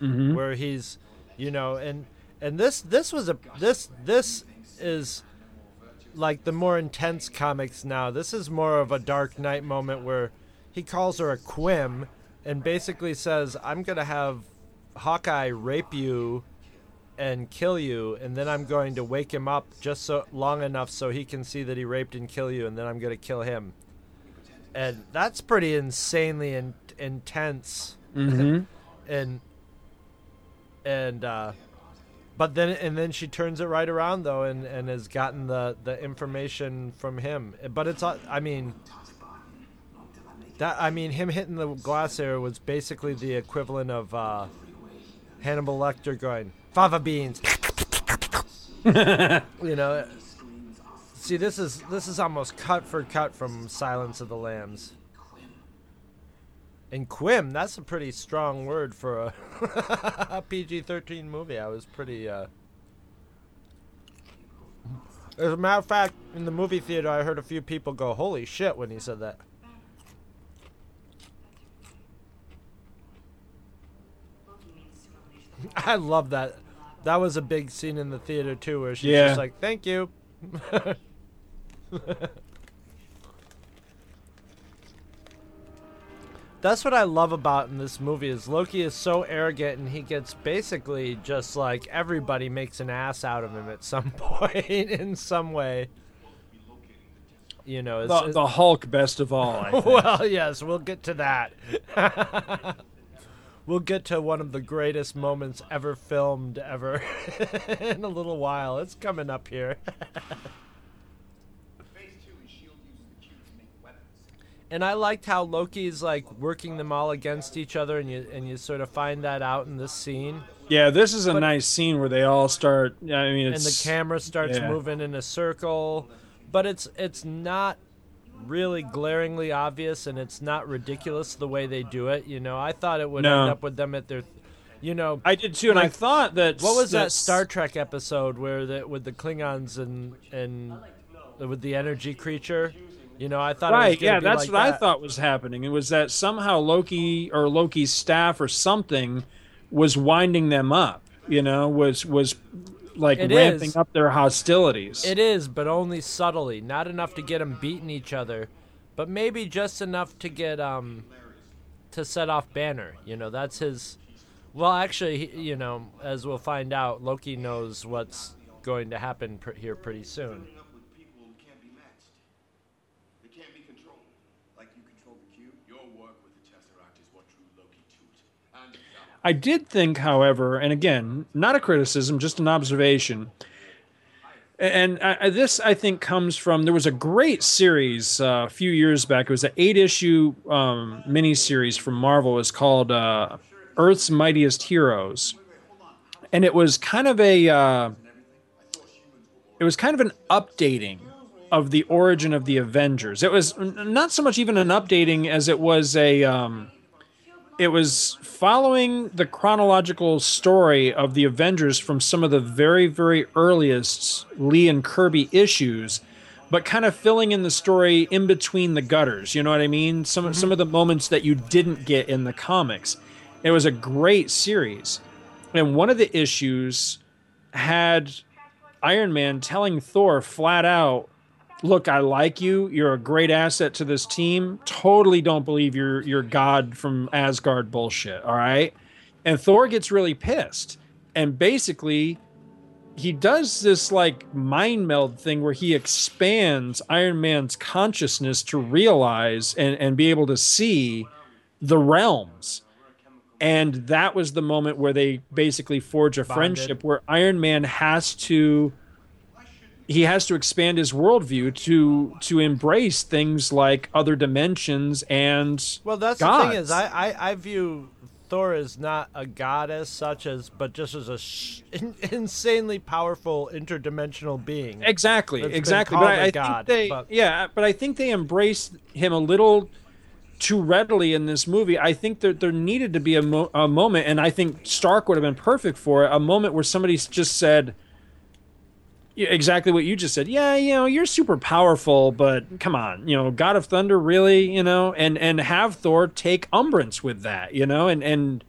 Mhm. where he's you know and and this this was a this this is like the more intense comics now. This is more of a Dark Knight moment where he calls her a quim and basically says, "I'm going to have Hawkeye rape you and kill you, and then I'm going to wake him up just so long enough so he can see that he raped and kill you, and then I'm going to kill him." And that's pretty insanely in- intense. Mhm. and and uh but then and then she turns it right around though and and has gotten the the information from him. But it's uh, i mean that i mean him hitting the glass there was basically the equivalent of uh hannibal lecter going fava beans. You know see this is this is almost cut for cut from silence of the lambs and quim, that's a pretty strong word for a, a PG-13 movie. I was pretty. Uh... As a matter of fact, in the movie theater, I heard a few people go, "Holy shit!" when he said that. I love that. That was a big scene in the theater too, where she's Yeah. just like, "Thank you." That's what I love about in this movie is Loki is so arrogant and he gets basically just like everybody makes an ass out of him at some point in some way. you know, is, The, the Hulk, best of all. Well, yes, we'll get to that. we'll get to one of the greatest moments ever filmed ever in a little while. It's coming up here. And I liked how Loki's like working them all against each other, and you and you sort of find that out in this scene. yeah, this is a But- nice scene where they all start. I mean, and the camera starts yeah. moving in a circle but it's it's not really glaringly obvious and it's not ridiculous the way they do it you know i thought it would No. end up with them at their you know I did too, and I thought that what was that star trek episode where the with the klingons and and with the energy creature you know i thought it was Right, yeah, that's like what I thought was happening. It was that somehow Loki or Loki's staff or something was winding them up. You know, was was like It ramping is. up their hostilities. It is, but only subtly. Not enough to get them beating each other, but maybe just enough to get um to set off Banner. You know, that's his. Well, actually, he- you know, as we'll find out, Loki knows what's going to happen pr- here pretty soon. I did think, however, and again, not a criticism, just an observation. And I, this, I think, comes from there was a great series uh, a few years back. It was an eight-issue um, miniseries from Marvel. It was called uh, Earth's Mightiest Heroes, and it was kind of a, uh, it was kind of an updating of the origin of the Avengers. It was not so much even an updating as it was a. Um, it was following the chronological story of the Avengers from some of the very, very earliest Lee and Kirby issues, but kind of filling in the story in between the gutters. You know what I mean? Some mm-hmm. some of the moments that you didn't get in the comics. It was a great series, and one of the issues had Iron Man telling Thor flat out, "Look, I like you. You're a great asset to this team. Totally don't believe you're you're God from Asgard bullshit. All right." And Thor gets really pissed, and basically, he does this like mind meld thing where he expands Iron Man's consciousness to realize and and be able to see the realms. And that was the moment where they basically forge a Bonded. friendship where Iron Man has to he has to expand his worldview to to embrace things like other dimensions and Well, that's gods. the thing is, I, I, I view Thor as not a god as such as, but just as a sh- in, insanely powerful interdimensional being. exactly exactly but I, I god, think they but- yeah but I think they embraced him a little too readily in this movie. I think that there needed to be a, mo- a moment, and I think Stark would have been perfect for it. A moment where somebody just said. Exactly what you just said. Yeah, you know, you're super powerful, but come on, you know, God of Thunder, really, you know, and and have Thor take umbrance with that, you know, and and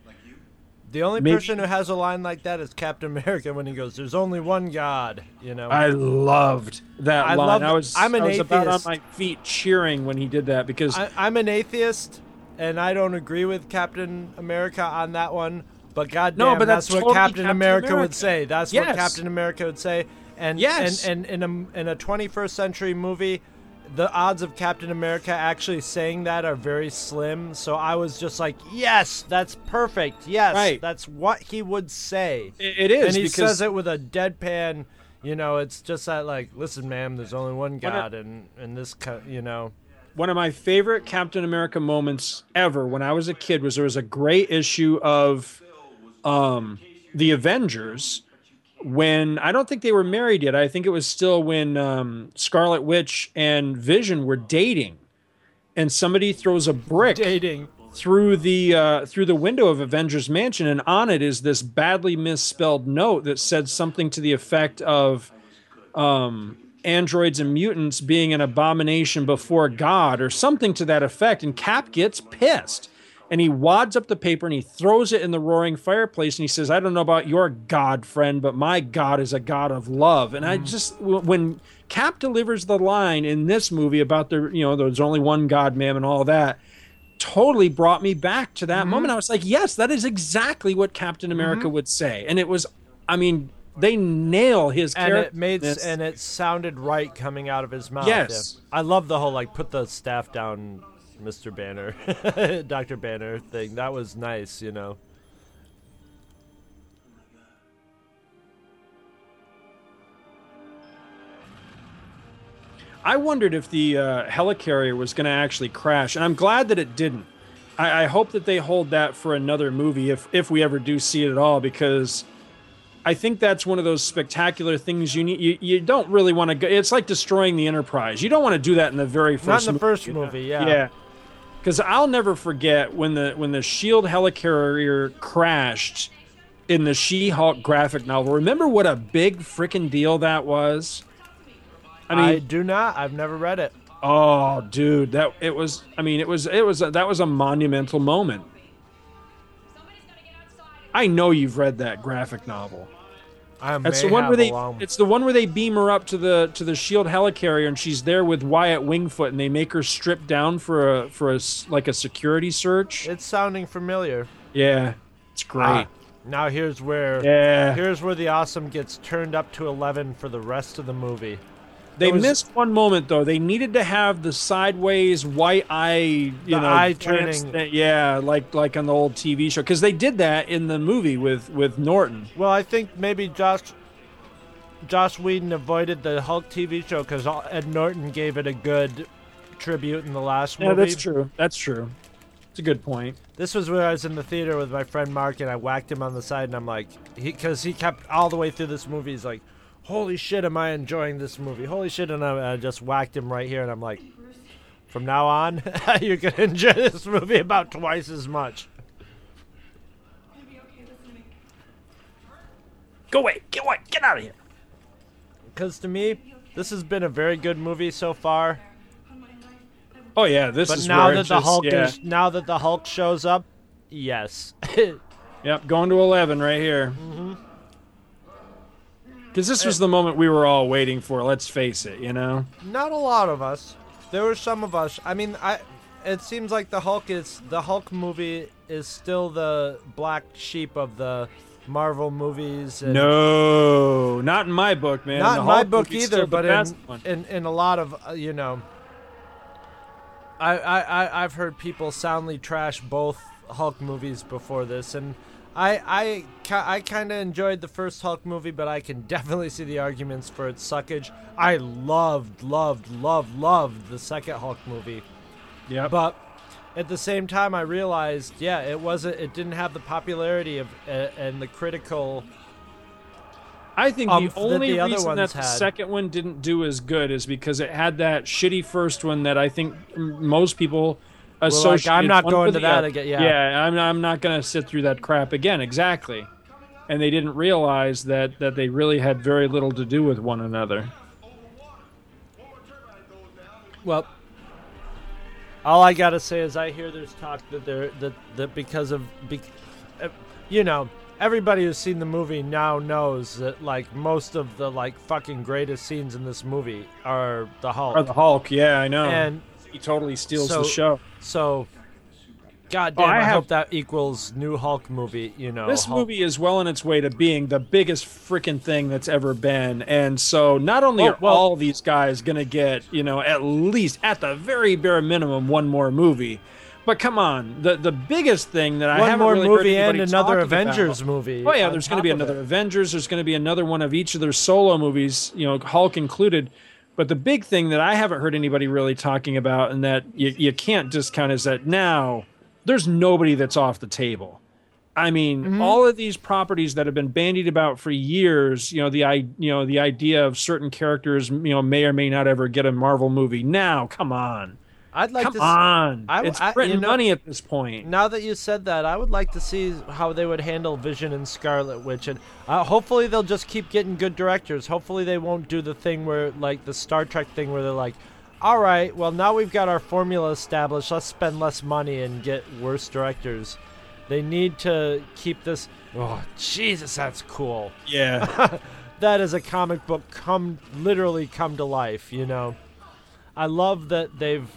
The only Maybe- person who has a line like that is Captain America when he goes, "There's only one God," you know. I loved that I line. love- I was I'm an I was about on my feet cheering when he did that because I, I'm an atheist, and I don't agree with Captain America on that one. But goddamn, No, but that's, that's what totally Captain, Captain America, America. would say. That's what Captain America would say. And Yes. and, and in a in a 21st century movie, the odds of Captain America actually saying that are very slim. So I was just like, yes, that's perfect. Yes, Right. that's what he would say. It- it is, and he says it with a deadpan. You know, it's just that like, listen, ma'am, there's only one God, and and this, co- you know. one of my favorite Captain America moments ever when I was a kid was there was a great issue of um, the Avengers when I don't think they were married yet. I think it was still when um, Scarlet Witch and Vision were dating, and somebody throws a brick dating through the uh, through the window of Avengers Mansion, and on it is this badly misspelled note that said something to the effect of um, androids and mutants being an abomination before God, or something to that effect. And Cap gets pissed. And he wads up the paper and he throws it in the roaring fireplace and he says, I don't know about your God, friend, but my God is a God of love. And I mm. just, when Cap delivers the line in this movie about the, you know, there's only one God, ma'am, and all that, totally brought me back to that mm-hmm. moment. I was like, yes, that is exactly what Captain mm-hmm. America would say. And it was, I mean, they nail his and character. it made and it sounded right coming out of his mouth. Yes. I love the whole like put the staff down, Mister Banner, Doctor Banner thing. That was nice, you know. I wondered if the uh, helicarrier was going to actually crash, and I'm glad that it didn't. I, I hope that they hold that for another movie if if we ever do see it at all, because I think that's one of those spectacular things you need. You, you don't really want to go. It's like destroying the Enterprise. You don't want to do that in the very first. Not in the movie, first movie, yeah. Yeah. Because I'll never forget when the when the Shield helicarrier crashed in the She-Hulk graphic novel. Remember what a big freaking deal that was. I I, do not. I've never read it. Oh, dude, that it was. I mean, it was. It was. A, that was a monumental moment. I know you've read that graphic novel. I That's the one where they. alone. It's the one where they beam her up to the to the shield helicarrier, and she's there with Wyatt Wingfoot, and they make her strip down for a for a like a security search. It's sounding familiar. Yeah, it's great. Ah, now here's where Yeah. here's where the awesome gets turned up to eleven for the rest of the movie. They was- missed one moment though. They needed to have the sideways white eye, you The know, eye turning. that- yeah, like like on the old TV show, because they did that in the movie with with Norton. Well, I think maybe Joss Joss Whedon avoided the Hulk TV show because Ed Norton gave it a good tribute in the last Yeah, movie. that's true. That's true. It's a good point. This was when I was in the theater with my friend Mark, and I whacked him on the side, and I'm like, because he, kept all the way through this movie. He's like, "Holy shit, am I enjoying this movie? Holy shit!" And I, I just whacked him right here, and I'm like, "From now on, you're gonna enjoy this movie about twice as much." Go away! Get away! Get out of here! Because to me, this has been a very good movie so far. Oh yeah, this But is now that the just- Hulk yeah. is now that the Hulk shows up, yes. Yep, going to eleven right here. Mm-hmm. Because this was the moment we were all waiting for. Let's face it, you know. Not a lot of us. There were some of us. I mean, I. It seems like the Hulk is the Hulk movie is still the black sheep of the Marvel movies. And No, not in my book, man. not in my book either, but in, in in a lot of uh, you know. I, I I I've heard people soundly trash both Hulk movies before this, and I I I kind of enjoyed the first Hulk movie, but I can definitely see the arguments for its suckage. I loved loved loved loved the second Hulk movie. Yep. But at the same time, I realized, yeah, it wasn't. It didn't have the popularity of uh, and the critical. I think the that only the other reason that the had. second one didn't do as good is because it had that shitty first one that I think most people like. I'm not going to that other. again, yeah. yeah, I'm, I'm not going to sit through that crap again. Exactly, and they didn't realize that that they really had very little to do with one another. Well, all I gotta say is I hear there's talk that there that that because of, be, uh, you know, everybody who's seen the movie now knows that like most of the like fucking greatest scenes in this movie are the Hulk. Or the Hulk, yeah, I know. And he totally steals so, the show. So, God Oh, damn, I I, have- hope that equals new Hulk movie. You know, This Hulk- movie is well on its way to being the biggest freaking thing that's ever been. And so not only Oh, are well- all these guys going to get, you know, at least at the very bare minimum one more movie, but come on, the the biggest thing that I One haven't more really movie and another Avengers about- movie Oh yeah, there's going to be another. Avengers. There's going to be another one of each of their solo movies, you know, Hulk included. But the big thing that I haven't heard anybody really talking about, and that you, you can't discount, is that now there's nobody that's off the table. I mean, Mm-hmm. all of these properties that have been bandied about for years, you know, the i you know the idea of certain characters, you know, may or may not ever get a Marvel movie. Now, come on, I'd like come to. on, I- it's I- printing you know- money at this point. Now that you said that, I would like to see how they would handle Vision and Scarlet Witch, and uh, hopefully they'll just keep getting good directors. Hopefully they won't do the thing where, like the Star Trek thing, where they're like, "All right, well now we've got our formula established. Let's spend less money and get worse directors." They need to keep this. Oh Jesus, that's cool. Yeah, that is a comic book come literally come to life. You know, I love that they've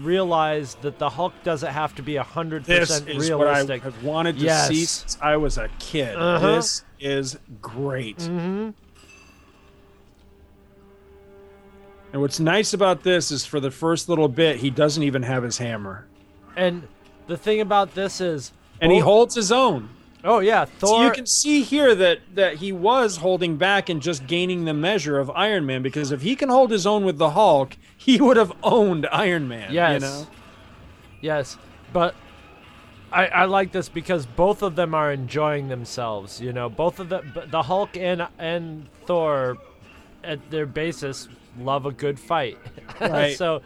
realized that the Hulk doesn't have to be hundred percent realistic. This is what I have wanted to Yes. see since I was a kid. Uh-huh. This is great. hmm And what's nice about this is for the first little bit, he doesn't even have his hammer. And the thing about this is, And he holds his own. Oh yeah, Thor. So you can see here that that he was holding back and just gaining the measure of Iron Man because if he can hold his own with the Hulk, he would have owned Iron Man. Yes. You know? Yes, but I, I like this because both of them are enjoying themselves. You know, both of them, the Hulk and and Thor, at their basis, love a good fight. Right. so,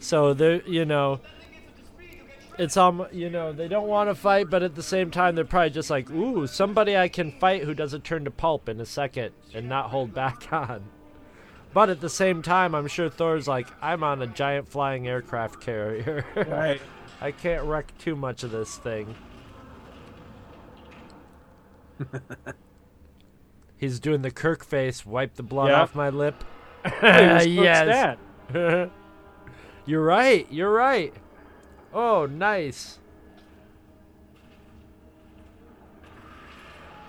so they're you know, it's um you know they don't want to fight, but at the same time they're probably just like, ooh, somebody I can fight who doesn't turn to pulp in a second and not hold back on. But at the same time, I'm sure Thor's like, I'm on a giant flying aircraft carrier. Right. I can't wreck too much of this thing. He's doing the Kirk face, wipe the blood off my lip. Hey, yes. that? you're right. You're right. Oh, nice.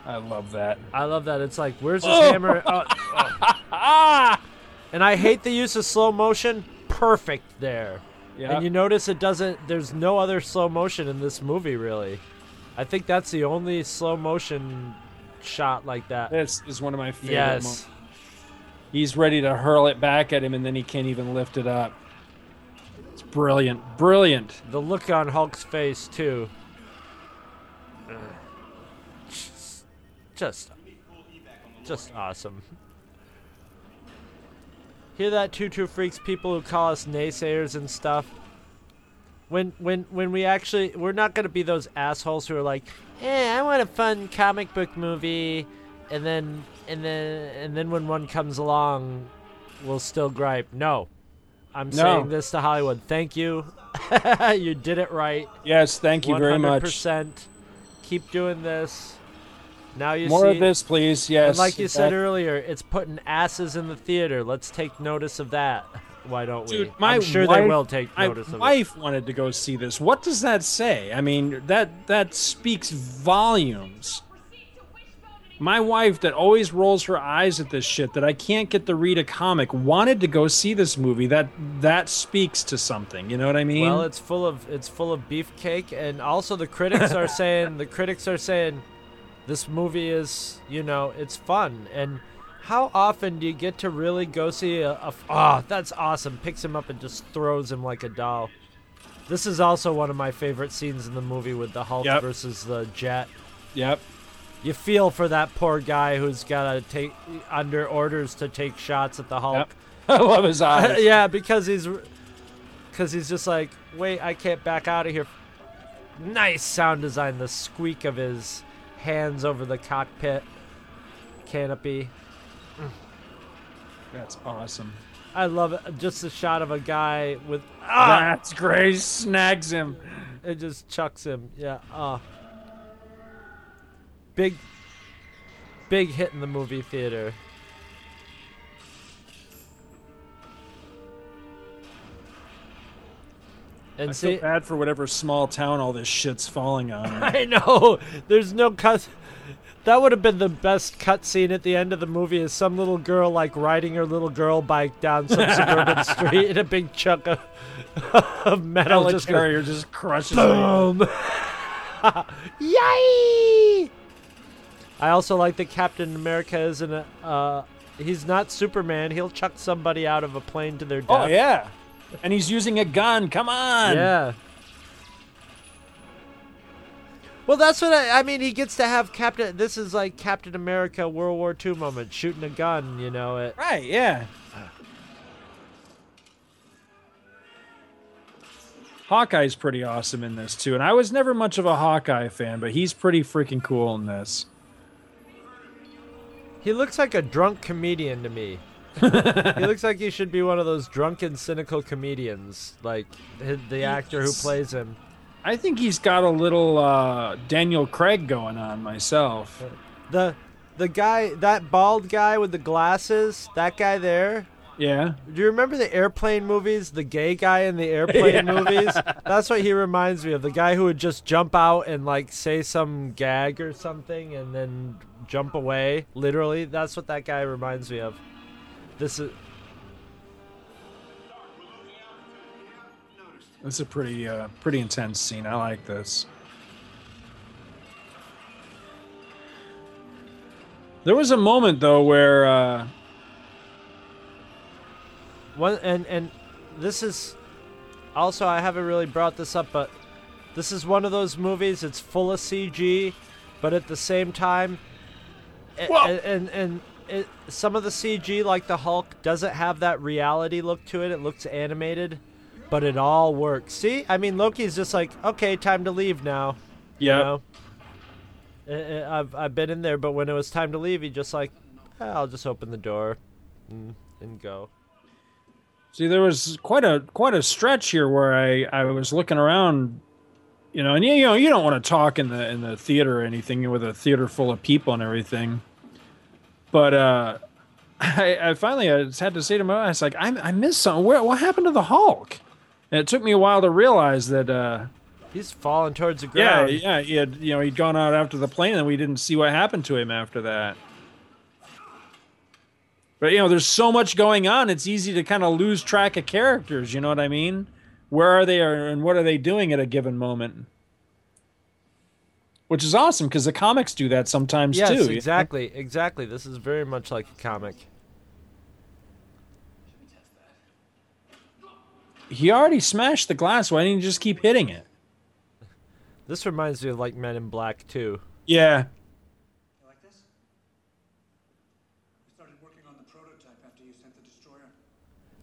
I love that. I love that. It's like, where's his Oh. hammer? Oh, oh. And I hate the use of slow motion. Perfect there. Yeah. And you notice it doesn't. There's no other slow motion in this movie, really. I think that's the only slow motion shot like that. This is one of my favorite Yes. moments. He's ready to hurl it back at him and then he can't even lift it up. Brilliant. Brilliant. The look on Hulk's face too. Ugh. Just, just, awesome. Hear that, two true freaks? People who call us naysayers and stuff. When when when we actually, we're not gonna be those assholes who are like, "Eh, I want a fun comic book movie," and then and then and then when one comes along, we'll still gripe. No, I'm No. saying this to Hollywood. Thank you. you did it right. Yes, thank you very much. 100%. Keep doing this. Now you More see of this, please. Yes. And like you said earlier, it's putting asses in the theater. Let's take notice of that. Why don't we? Dude, my I'm sure wife, they will take my notice of it. wife wanted to go see this. What does that say? I mean, that that speaks volumes. My wife, that always rolls her eyes at this shit, that I can't get to read a comic, wanted to go see this movie. That that speaks to something. You know what I mean? Well, it's full of it's full of beefcake, and also the critics are saying the critics are saying this movie is you know it's fun. And how often do you get to really go see a? a oh, that's awesome! Picks him up and just throws him like a doll. This is also one of my favorite scenes in the movie with the Hulk Yep. versus the Jet. yep. You feel for that poor guy who's got to take under orders to take shots at the Hulk. Yep. I love his eyes. yeah, because he's because he's just like, wait, I can't back out of here. Nice sound design. The squeak of his hands over the cockpit canopy. That's awesome. I love it. Just a shot of a guy with ah, That's great. Snags him. it just chucks him. Yeah. Ah. Big, big hit in the movie theater. And I see, feel bad for whatever small town all this shit's falling on. I know. There's no cut. That would have been the best cutscene at the end of the movie. Is some little girl like riding her little girl bike down some suburban street, and a big chunk of, of metal just goes just crushes boom. Yay! I also like that Captain America isn't a. Uh, he's not Superman. He'll chuck somebody out of a plane to their death. Oh yeah, and he's using a gun. Come on. Yeah. Well, that's what I, I mean. He gets to have Captain. This is like Captain America World War II moment, shooting a gun. You know it. Right. Yeah. Hawkeye's pretty awesome in this too, and I was never much of a Hawkeye fan, but he's pretty freaking cool in this. He looks like a drunk comedian to me. he looks like he should be one of those drunken, cynical comedians, like the actor who plays him. I think he's got a little uh, Daniel Craig going on myself. The the guy, that bald guy with the glasses, that guy there. Yeah. Do you remember the airplane movies? The gay guy in the airplane Yeah. movies? That's what he reminds me of. The guy who would just jump out and like say some gag or something and then jump away. Literally, that's what that guy reminds me of. This is This is a pretty uh, pretty intense scene. I like this. There was a moment though where uh, one and and this is also I haven't really brought this up, but this is one of those movies. It's full of CG, but at the same time, and and, and it, some of the CG, like the Hulk, doesn't have that reality look to it. It looks animated, but it all works. See, I mean, Loki's just like, okay, time to leave now. you know? I've I've been in there, but when it was time to leave, he just like, "Eh, I'll just open the door and, and go. See, there was quite a quite a stretch here where I, I was looking around, you know, and you know you don't want to talk in the in the theater or anything with a theater full of people and everything, but uh, I, I finally I just had to say to my was like I I missed something. Where what happened to the Hulk? And it took me a while to realize that. Uh, He's falling towards the ground. yeah, yeah, he had you know he'd gone out after the plane and we didn't see what happened to him after that. But you know, there's so much going on. It's easy to kind of lose track of characters. You know what I mean? Where are they, or- and what are they doing at a given moment? Which is awesome because the comics do that sometimes Yes, too. you know? exactly, exactly. This is very much like a comic. He already smashed the glass. Why didn't he just keep hitting it? This reminds me of like Men in Black too. Yeah.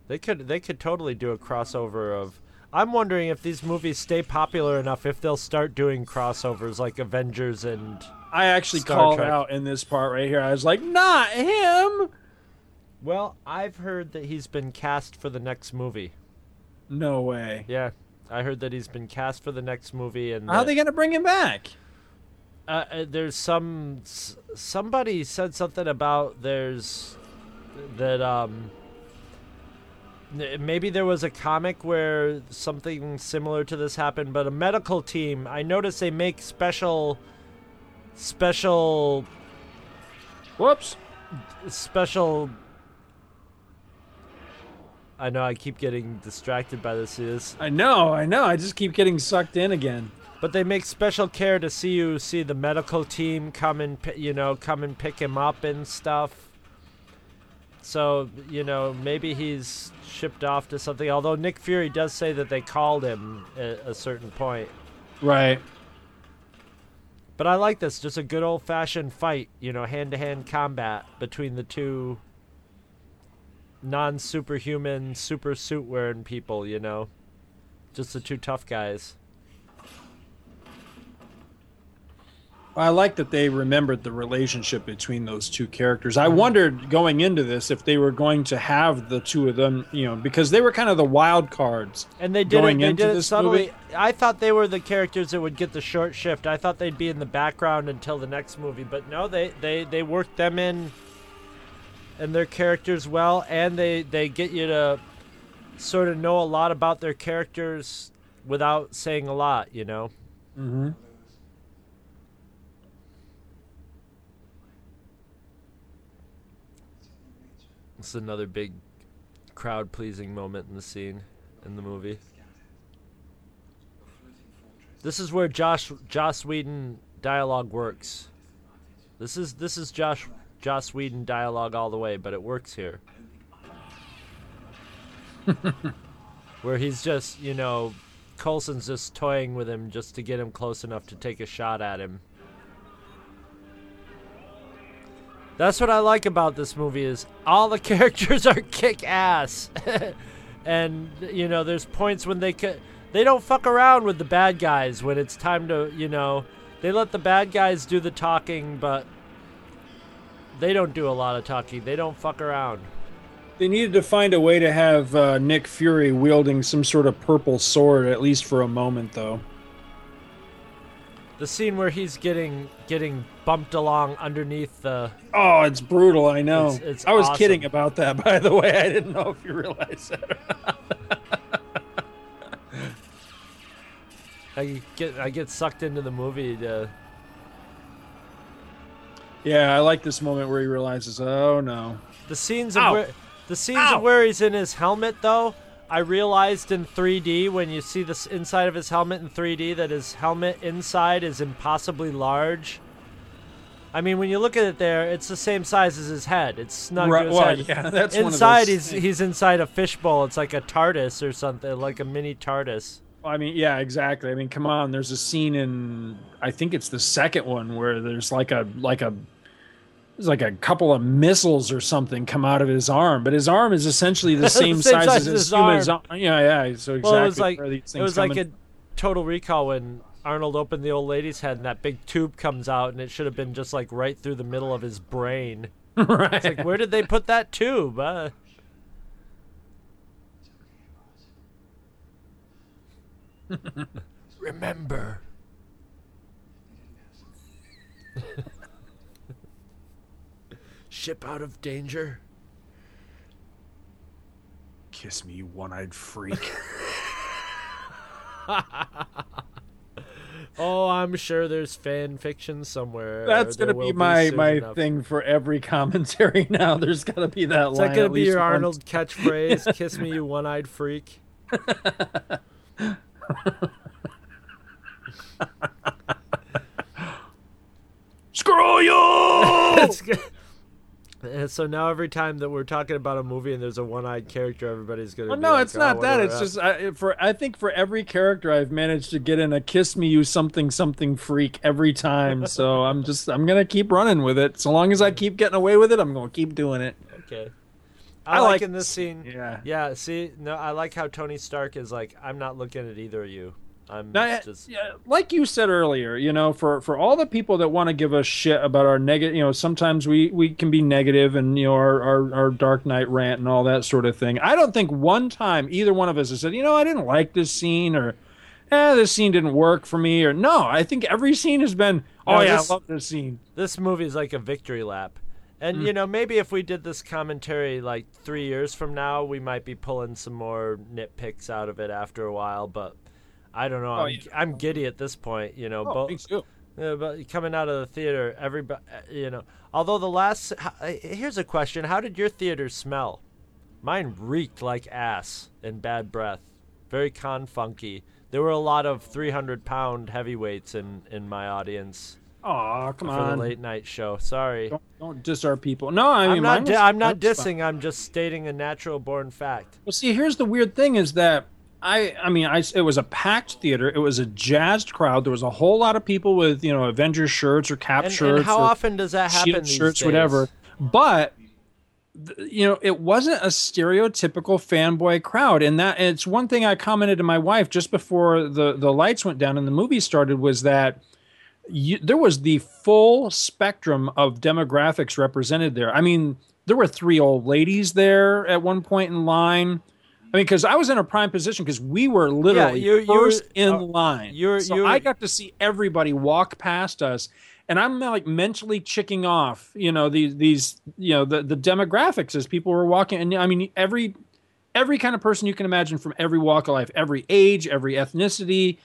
They could they could totally do a crossover of. I'm wondering if these movies stay popular enough if they'll start doing crossovers like Avengers and. I actually Star called Trek. out in this part right here. I was like, not him. Well, I've heard that he's been cast for the next movie. No way. Yeah, I heard that he's been cast for the next movie, and How are they gonna bring him back? Uh, uh, there's some somebody said something about there's that um maybe there was a comic where something similar to this happened but a medical team i noticed they make special special Whoops. special i know i keep getting distracted by this is I know, I know. I just keep getting sucked in again. But they make special care to see you see the medical team come and you know come and pick him up and stuff. So you know maybe he's shipped off to something. Although Nick Fury does say that they called him at a certain point. Right. But I like this, just a good old fashioned fight, you know, hand to hand combat between the two non superhuman, super suit wearing people, you know. Just the two tough guys. I like that they remembered the relationship between those two characters. I wondered going into this if they were going to have the two of them, you know, because they were kind of the wild cards. And they did going it. They into did this subtly. movie. I thought they were the characters that would get the short shift. I thought they'd be in the background until the next movie, but no, they they they worked them in and their characters well, and they they get you to sort of know a lot about their characters without saying a lot. You know. Mm-hmm. This is another big crowd pleasing moment in the scene in the movie. This is where Josh Joss Whedon dialogue works. This is this is Josh Joss Whedon dialogue all the way, but it works here. where he's just, you know, Coulson's just toying with him just to get him close enough to take a shot at him. That's what I like about this movie is all the characters are kick ass. and you know, there's points when they ca- they don't fuck around with the bad guys when it's time to, you know, they let the bad guys do the talking, but they don't do a lot of talking. They don't fuck around. They needed to find a way to have uh, Nick Fury wielding some sort of purple sword, at least for a moment, though. The scene where he's getting getting bumped along underneath the Oh, it's brutal. I know. It's- it's I was awesome. kidding about that, by the way. I didn't know if you realized that. I get I get sucked into the movie to yeah, I like this moment where he realizes, oh no. the scenes of where the scenes Ow. of where he's in his helmet though. I realized in 3D when you see this inside of his helmet in 3D that his helmet inside is impossibly large. I mean, when you look at it there, it's the same size as his head. It's snug Right, to his well, head. yeah, that's inside. he's things. he's inside a fishbowl. It's like a TARDIS or something, like a mini TARDIS. I mean, yeah, exactly. I mean, come on. There's a scene in I think it's the second one where there's like a like a there's like a couple of missiles or something come out of his arm, but his arm is essentially the same, Same size, size as his human's arm. arm. Yeah, yeah. So exactly Well, it was like it was like in. a Total Recall when Arnold opened the old lady's head and that big tube comes out and it should have been just like right through the middle of his brain. right. It's like where did they put that tube? Uh, Remember. Ship out of danger. Kiss me, you one-eyed freak. Oh, I'm sure there's fan fiction somewhere. That's gonna be my soon my enough. thing for every commentary now. There's gotta be that Is line. Is that gonna be your once. Arnold catchphrase? Kiss me, you one-eyed freak. Screw you! And so now every time that we're talking about a movie and there's a one-eyed character, everybody's gonna. Well, no, like, it's "Oh, not that. It's just I, for I think for every character I've managed to get in a kiss me you something something freak every time. so I'm just I'm gonna keep running with it. So long as I keep getting away with it, I'm gonna keep doing it. okay. I, I like, like in this this- scene. yeah. Yeah. See, no, I like how Tony Stark is like, I'm not looking at either of you. I'm Now, just. yeah, like you said earlier, you know, for for all the people that want to give us shit about our negative, you know, sometimes we we can be negative and you know our, our our Dark Knight rant and all that sort of thing. I don't think one time either one of us has said, you know, I didn't like this scene or. Eh, this scene didn't work for me, or no. I think every scene has been. Oh No, yeah, this- I love this scene. This movie is like a victory lap. Mm. And you know, maybe if we did this commentary like three years from now, we might be pulling some more nitpicks out of it after a while. But I don't know. Oh, I'm, Oh, yeah. I'm giddy at this point. You know, Oh, both too. Yeah, but coming out of the theater, everybody, uh, you know. Although the last, uh, here's a question: How did your theater smell? Mine reeked like ass and bad breath, very con funky. There were a lot of 300 pound heavyweights in in my audience Oh, come for on. the late night show. Sorry, Don't, don't diss our people. No, I mean, I'm not. Di- I'm not dissing. I'm just stating a natural born fact. Well, see, here's the weird thing: is that I, I mean, I, it was a packed theater. It was a jazzed crowd. There was a whole lot of people with, you know, Avengers shirts or Cap And, shirts. and how often does that happen? These shirts, days? whatever. But you know, it wasn't a stereotypical fanboy crowd, and that it's one thing I commented to my wife just before the the lights went down and the movie started was that. You, there was the full spectrum of demographics represented there. I mean, there were three old ladies there at one point in line. I mean, because I was in a prime position because we were literally you- you were- first in uh, line. you were- so you were- I got to see everybody walk past us, and I'm like mentally checking off, you know, these these you know the the demographics as people were walking, and I mean every every kind of person you can imagine from every walk of life, every age, every ethnicity,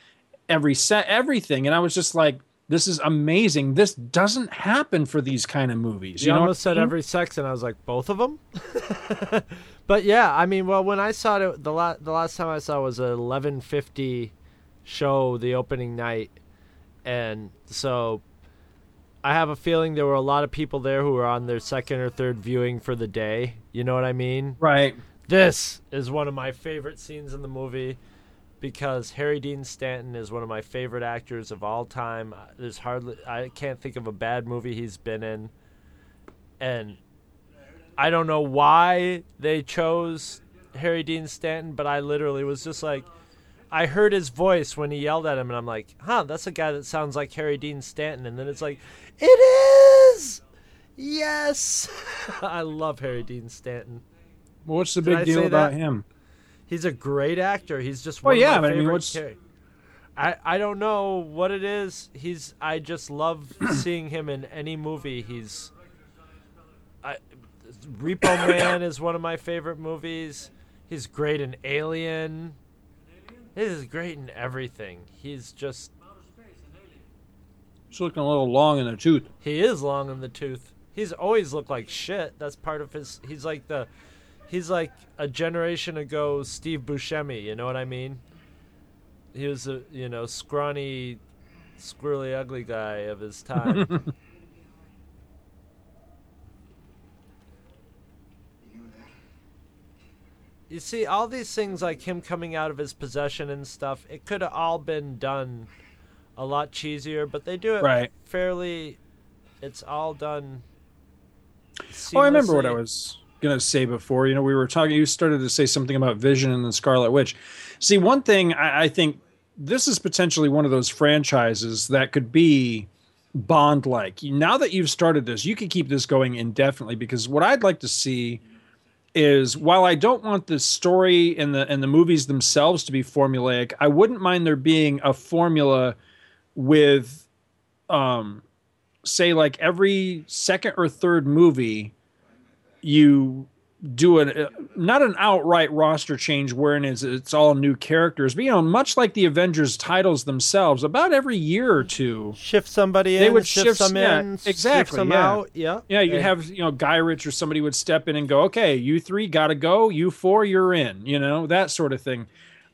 every set, everything, and I was just like. This is amazing. This doesn't happen for these kind of movies. You, You, know almost I said mean? every sex, and I was like, both of them. but yeah, I mean, well, when I saw it, the la- the last time I saw it was a eleven fifty show, the opening night, and so I have a feeling there were a lot of people there who were on their second or third viewing for the day. You know what I mean? right. This is one of my favorite scenes in the movie because Harry Dean Stanton is one of my favorite actors of all time. Uh, there's hardly I can't think of a bad movie he's been in. And I don't know why they chose Harry Dean Stanton, but I literally was just like I heard his voice when he yelled at him and I'm like, "Huh, that's a guy that sounds like Harry Dean Stanton." And then it's like, "It is!" Yes. I love Harry Dean Stanton. What's the Did big I deal about that? him? He's a great actor. He's just Well, one yeah, of my but I mean, what's- I I don't know what it is. He's I just love seeing him in any movie. He's I Repo Man is one of my favorite movies. He's great in Alien. He's great in everything. He's just He's looking a little long in the tooth. he is long in the tooth. He's always looked like shit. That's part of his. He's like the, he's like a generation ago Steve Buscemi. You know what I mean? He was a you know scrawny, squirrely, ugly guy of his time. you see, all these things like him coming out of his possession and stuff. It could have all been done a lot cheesier, but they do it Right. fairly. It's all done. Oh, I remember what I seamlessly. Was gonna say before. You know, we were talking. You started to say something about Vision and the Scarlet Witch. See, one thing I, I think this is potentially one of those franchises that could be Bond-like. Now that you've started this, you could keep this going indefinitely. Because what I'd like to see is, while I don't want the story and the and the movies themselves to be formulaic, I wouldn't mind there being a formula with um say like every second or third movie you do an uh, not an outright roster change wherein it's, it's all new characters but you know much like the avengers titles themselves about every year or two shift somebody in, they in, would shift shift some yeah, in, exactly some yeah. out. Yeah, yeah you'd have you know guy rich or somebody would step in and go okay you three gotta go you four you're in you know that sort of thing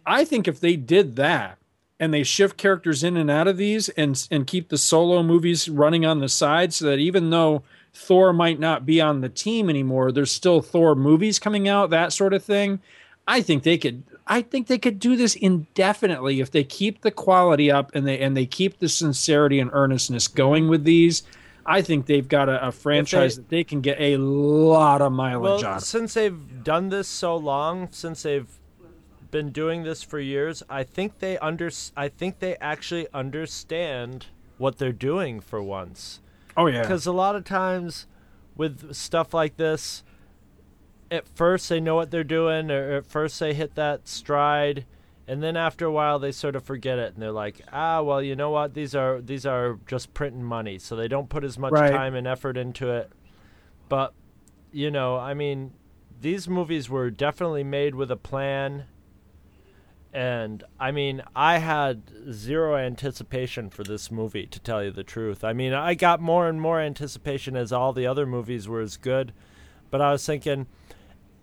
i think if they did that and they shift characters in and out of these and and keep the solo movies running on the side so that even though Thor might not be on the team anymore there's still Thor movies coming out that sort of thing I think they could I think they could do this indefinitely if they keep the quality up and they and they keep the sincerity and earnestness going with these I think they've got a, a franchise that they can get a lot of mileage Well, of. since they've done this so long, since they've been doing this for years, I think they under I think they actually understand what they're doing for once. Oh yeah. Because a lot of times with stuff like this, at first they know what they're doing, or at first they hit that stride, and then after a while they sort of forget it, and they're like, ah, well, you know what? These are these are just printing money, so they don't put as much Right. time and effort into it. But you know, I mean, these movies were definitely made with a plan. And I mean, I had zero anticipation for this movie, to tell you the truth. I mean, I got more and more anticipation as all the other movies were as good. But I was thinking,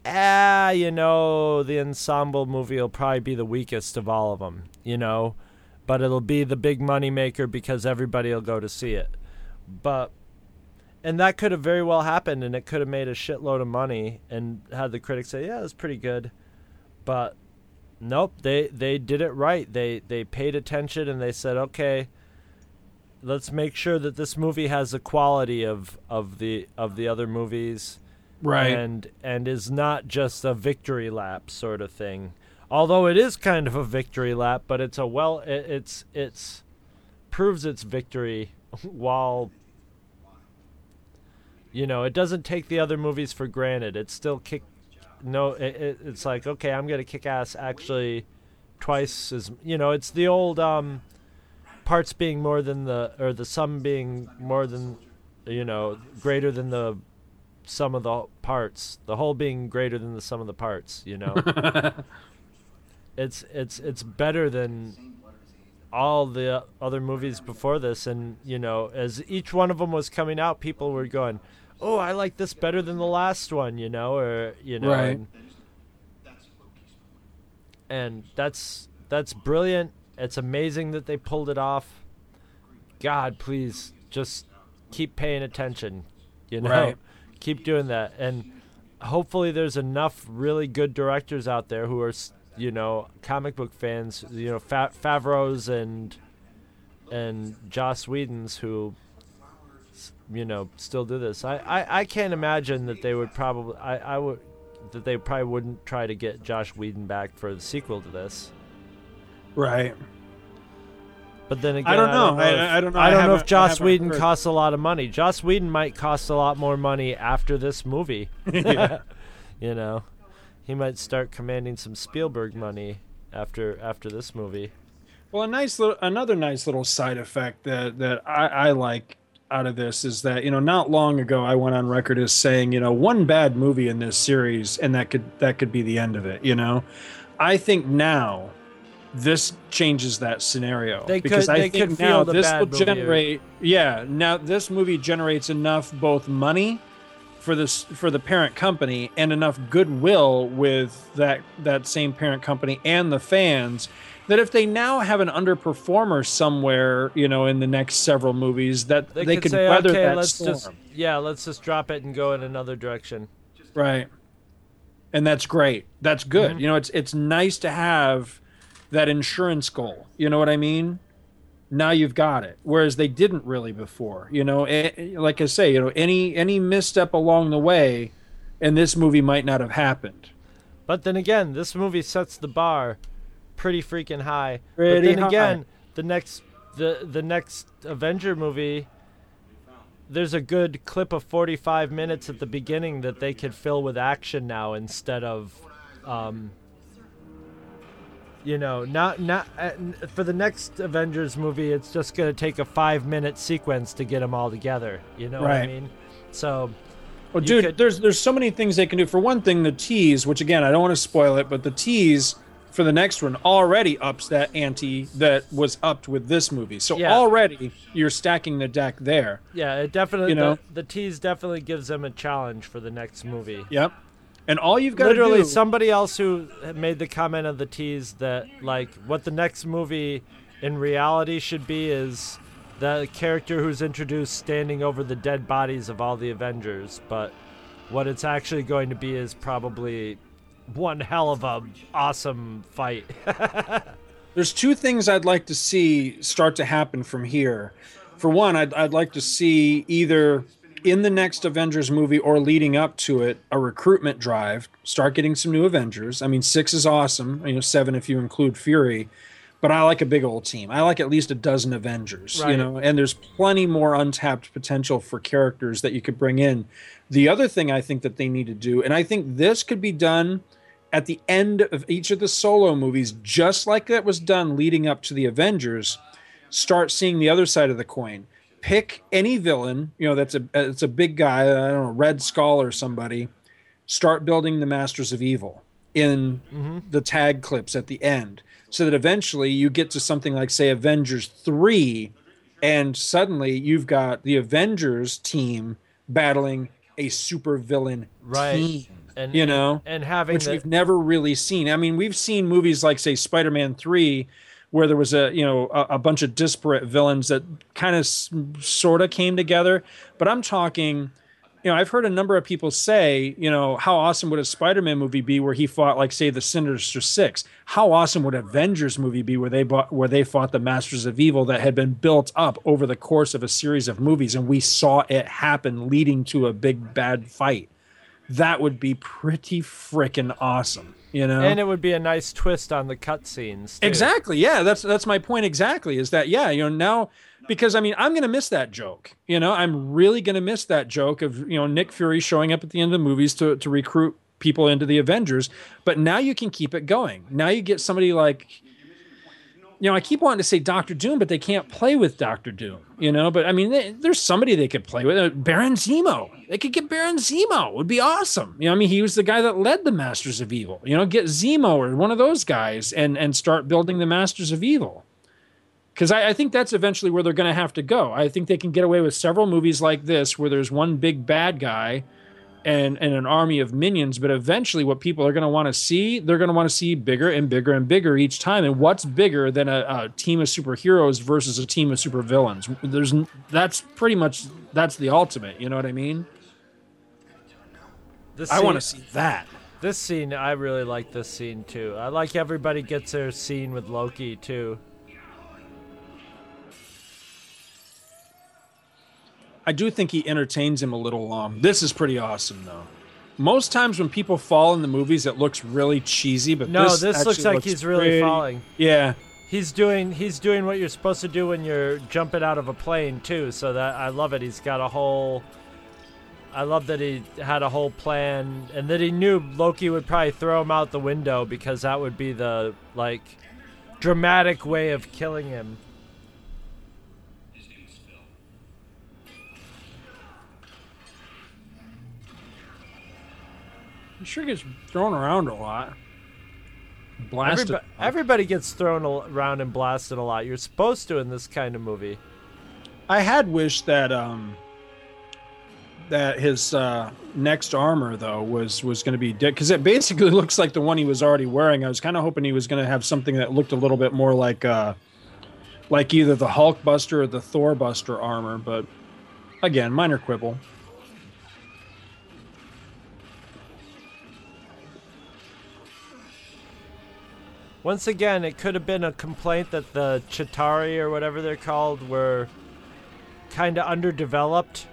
ah, you know, the ensemble movie will probably be the weakest of all of them, you know? But it'll be the big money maker because everybody will go to see it. But and that could have very well happened and it could have made a shitload of money and had the critics say yeah it was pretty good but nope they they did it right they they paid attention and they said okay let's make sure that this movie has the quality of of the of the other movies Right. and and is not just a victory lap sort of thing although it is kind of a victory lap but it's a well it, it's it's proves its victory while you know, it doesn't take the other movies for granted. it still kick. No, it, it, it's like okay, I'm gonna kick ass actually twice as you know. It's the old um, parts being more than the or the sum being more than you know greater than the sum of the parts. The whole being greater than the sum of the parts. You know. it's it's it's better than all the other movies before this and you know as each one of them was coming out people were going oh i like this better than the last one you know or you know Right. and, and that's that's brilliant it's amazing that they pulled it off god please just keep paying attention you know Right. keep doing that and hopefully there's enough really good directors out there who are you know comic book fans you know Fa- Favreau's and and Joss Whedon's who you know still do this I, I, I can't imagine that they would probably I, I would that they probably wouldn't try to get Joss Whedon back for the sequel to this Right. but then again, I don't know. if, I- I don't know. I I don't know if haven't- I Joss haven't Whedon heard. costs a lot of money. Joss Whedon might cost a lot more money after this movie. You know, he might start commanding some Spielberg money after after this movie. Well, a nice little, another nice little side effect that that I, I like out of this is that you know not long ago I went on record as saying you know one bad movie in this series and that could that could be the end of it. You know, I think now this changes that scenario They because could- I think now this will movie. generate yeah now this movie generates enough both money for this for the parent company and enough goodwill with that that same parent company and the fans that if they now have an underperformer somewhere you know in the next several movies that They, they, could could say, weather okay, that let's storm. Just yeah, let's just drop it and go in another direction. right. And that's great. That's good. Mm-hmm. you know it's it's nice to have that insurance goal. You know what i mean? Now you've got it. Whereas they didn't really before you know? Eh, like i say you know any any misstep along the way and this movie might not have happened. But then again, this movie sets the bar pretty freaking high. Pretty but then high. again, the next the the next Avenger movie there's a good clip of 45 minutes at the beginning that they could fill with action now instead of um you know, not not uh, for the next Avengers movie it's just going to take a 5 minute sequence to get them all together, you know what I Right. mean? So Well, dude, could- there's there's so many things they can do. For one thing, the tease, which again I don't want to spoil it, but the tease for the next one already ups that ante that was upped with this movie. So Yeah. already you're stacking the deck there. Yeah, it definitely. You know? the, the tease definitely gives them a challenge for the next movie. Yep. And all you've got Literally, to do, somebody else who made the comment of the tease that like what the next movie in reality should be is the character who's introduced standing over the dead bodies of all the Avengers, but what it's actually going to be is probably one hell of a awesome fight. there's two things I'd like to see start to happen from here. For one, I'd, I'd like to see either in the next Avengers movie or leading up to it a recruitment drive. Start getting some new Avengers. I mean, six is awesome. You know, seven if you include Fury. But I like a big old team. I like at least a dozen Avengers. You know, and there's plenty more untapped potential for characters that you could bring in. The other thing I think that they need to do, and I think this could be done at the end of each of the solo movies, just like that was done leading up to the Avengers, start seeing the other side of the coin. Pick any villain, you know, that's a it's a big guy, I don't know, Red Skull or somebody. Start building the Masters of Evil in mm-hmm. the tag clips at the end, so that eventually you get to something like, say, Avengers three, and suddenly you've got the Avengers team battling a super villain Right. team and you know and having which the, we've never really seen i mean we've seen movies like say spider-man 3 where there was a you know a, a bunch of disparate villains that kind of s- sort of came together but i'm talking you know i've heard a number of people say you know how awesome would a spider-man movie be where he fought like say the sinister six how awesome would avengers movie be where they bought where they fought the masters of evil that had been built up over the course of a series of movies and we saw it happen leading to a big bad fight that would be pretty freaking awesome you know and it would be a nice twist on the cutscenes. too. exactly yeah that's that's my point exactly is that yeah you know now because i mean i'm gonna miss that joke you know i'm really gonna miss that joke of you know nick fury showing up at the end of the movies to to recruit people into the avengers but now you can keep it going now you get somebody like you know, I keep wanting to say Doctor Doom, but they can't play with Doctor Doom. You know, but I mean, they, there's somebody they could play with. Uh, Baron Zemo. They could get Baron Zemo. It would be awesome. You know, I mean, he was the guy that led the Masters of Evil. You know, get Zemo or one of those guys and and start building the Masters of Evil. Because I, I think that's eventually where they're going to have to go. I think they can get away with several movies like this where there's one big bad guy and and an army of minions but eventually what people are going to want to see they're going to want to see bigger and bigger and bigger each time and what's bigger than a, a team of superheroes versus a team of supervillains there's that's pretty much that's the ultimate you know what i mean This i want to see that This scene, I really like this scene too. I like everybody gets their scene with Loki too. I do think he entertains him a little long this is pretty awesome though most times when people fall in the movies it looks really cheesy but No, this, this, looks like he's really pretty- falling. yeah He's doing he's doing what you're supposed to do when you're jumping out of a plane too. So that I love it. He's got a whole. I love that he had a whole plan and that he knew Loki would probably throw him out the window because that would be the like dramatic way of killing him. He sure gets thrown around a lot. Blasted. Everybo- everybody gets thrown around and blasted a lot. You're supposed to in this kind of movie. I had wished that um that his uh, next armor though was was going to be because it basically looks like the one he was already wearing. I was kind of hoping he was going to have something that looked a little bit more like uh like either the Hulkbuster or the Thorbuster armor, but again, minor quibble. Once again, it could have been a complaint that the Chitauri or whatever they're called were kind of underdeveloped.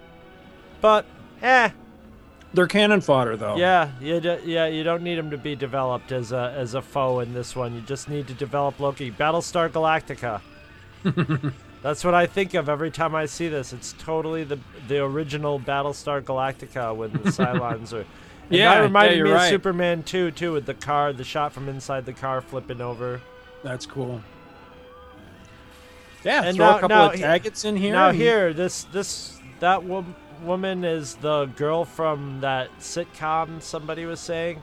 But, eh, They're cannon fodder though. yeah, you d- yeah, you don't need them to be developed as a as a foe in this one. You just need to develop Loki. Battlestar Galactica. That's what I think of every time I see this. It's totally the the original Battlestar Galactica when the Cylons are. And Yeah, that reminded yeah, me right. of Superman 2 too, with the car, the shot from inside the car flipping over. That's cool. Yeah, And throw now- a couple now of he- in here. Now and- here, this this that wo- woman is the girl from that sitcom. Somebody was saying,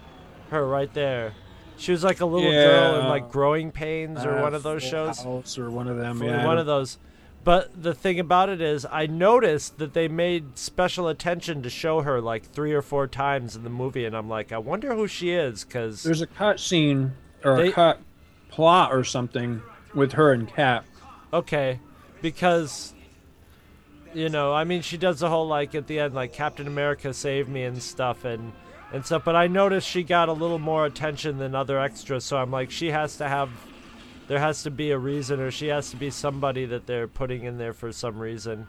her right there. She was like a little girl in like Growing Pains or uh, one of those shows. House or one of them. Yeah, one of those. But the thing about it is, I noticed that they made special attention to show her like three or four times in the movie, and I'm like, I wonder who she is, because There's a cut scene or They- a cut plot or something with her and Cap. Okay, because you know, I mean, she does the whole like at the end, like Captain America saved me and stuff, and and stuff. But I noticed she got a little more attention than other extras, so I'm like, she has to have, there has to be a reason, or she has to be somebody that they're putting in there for some reason.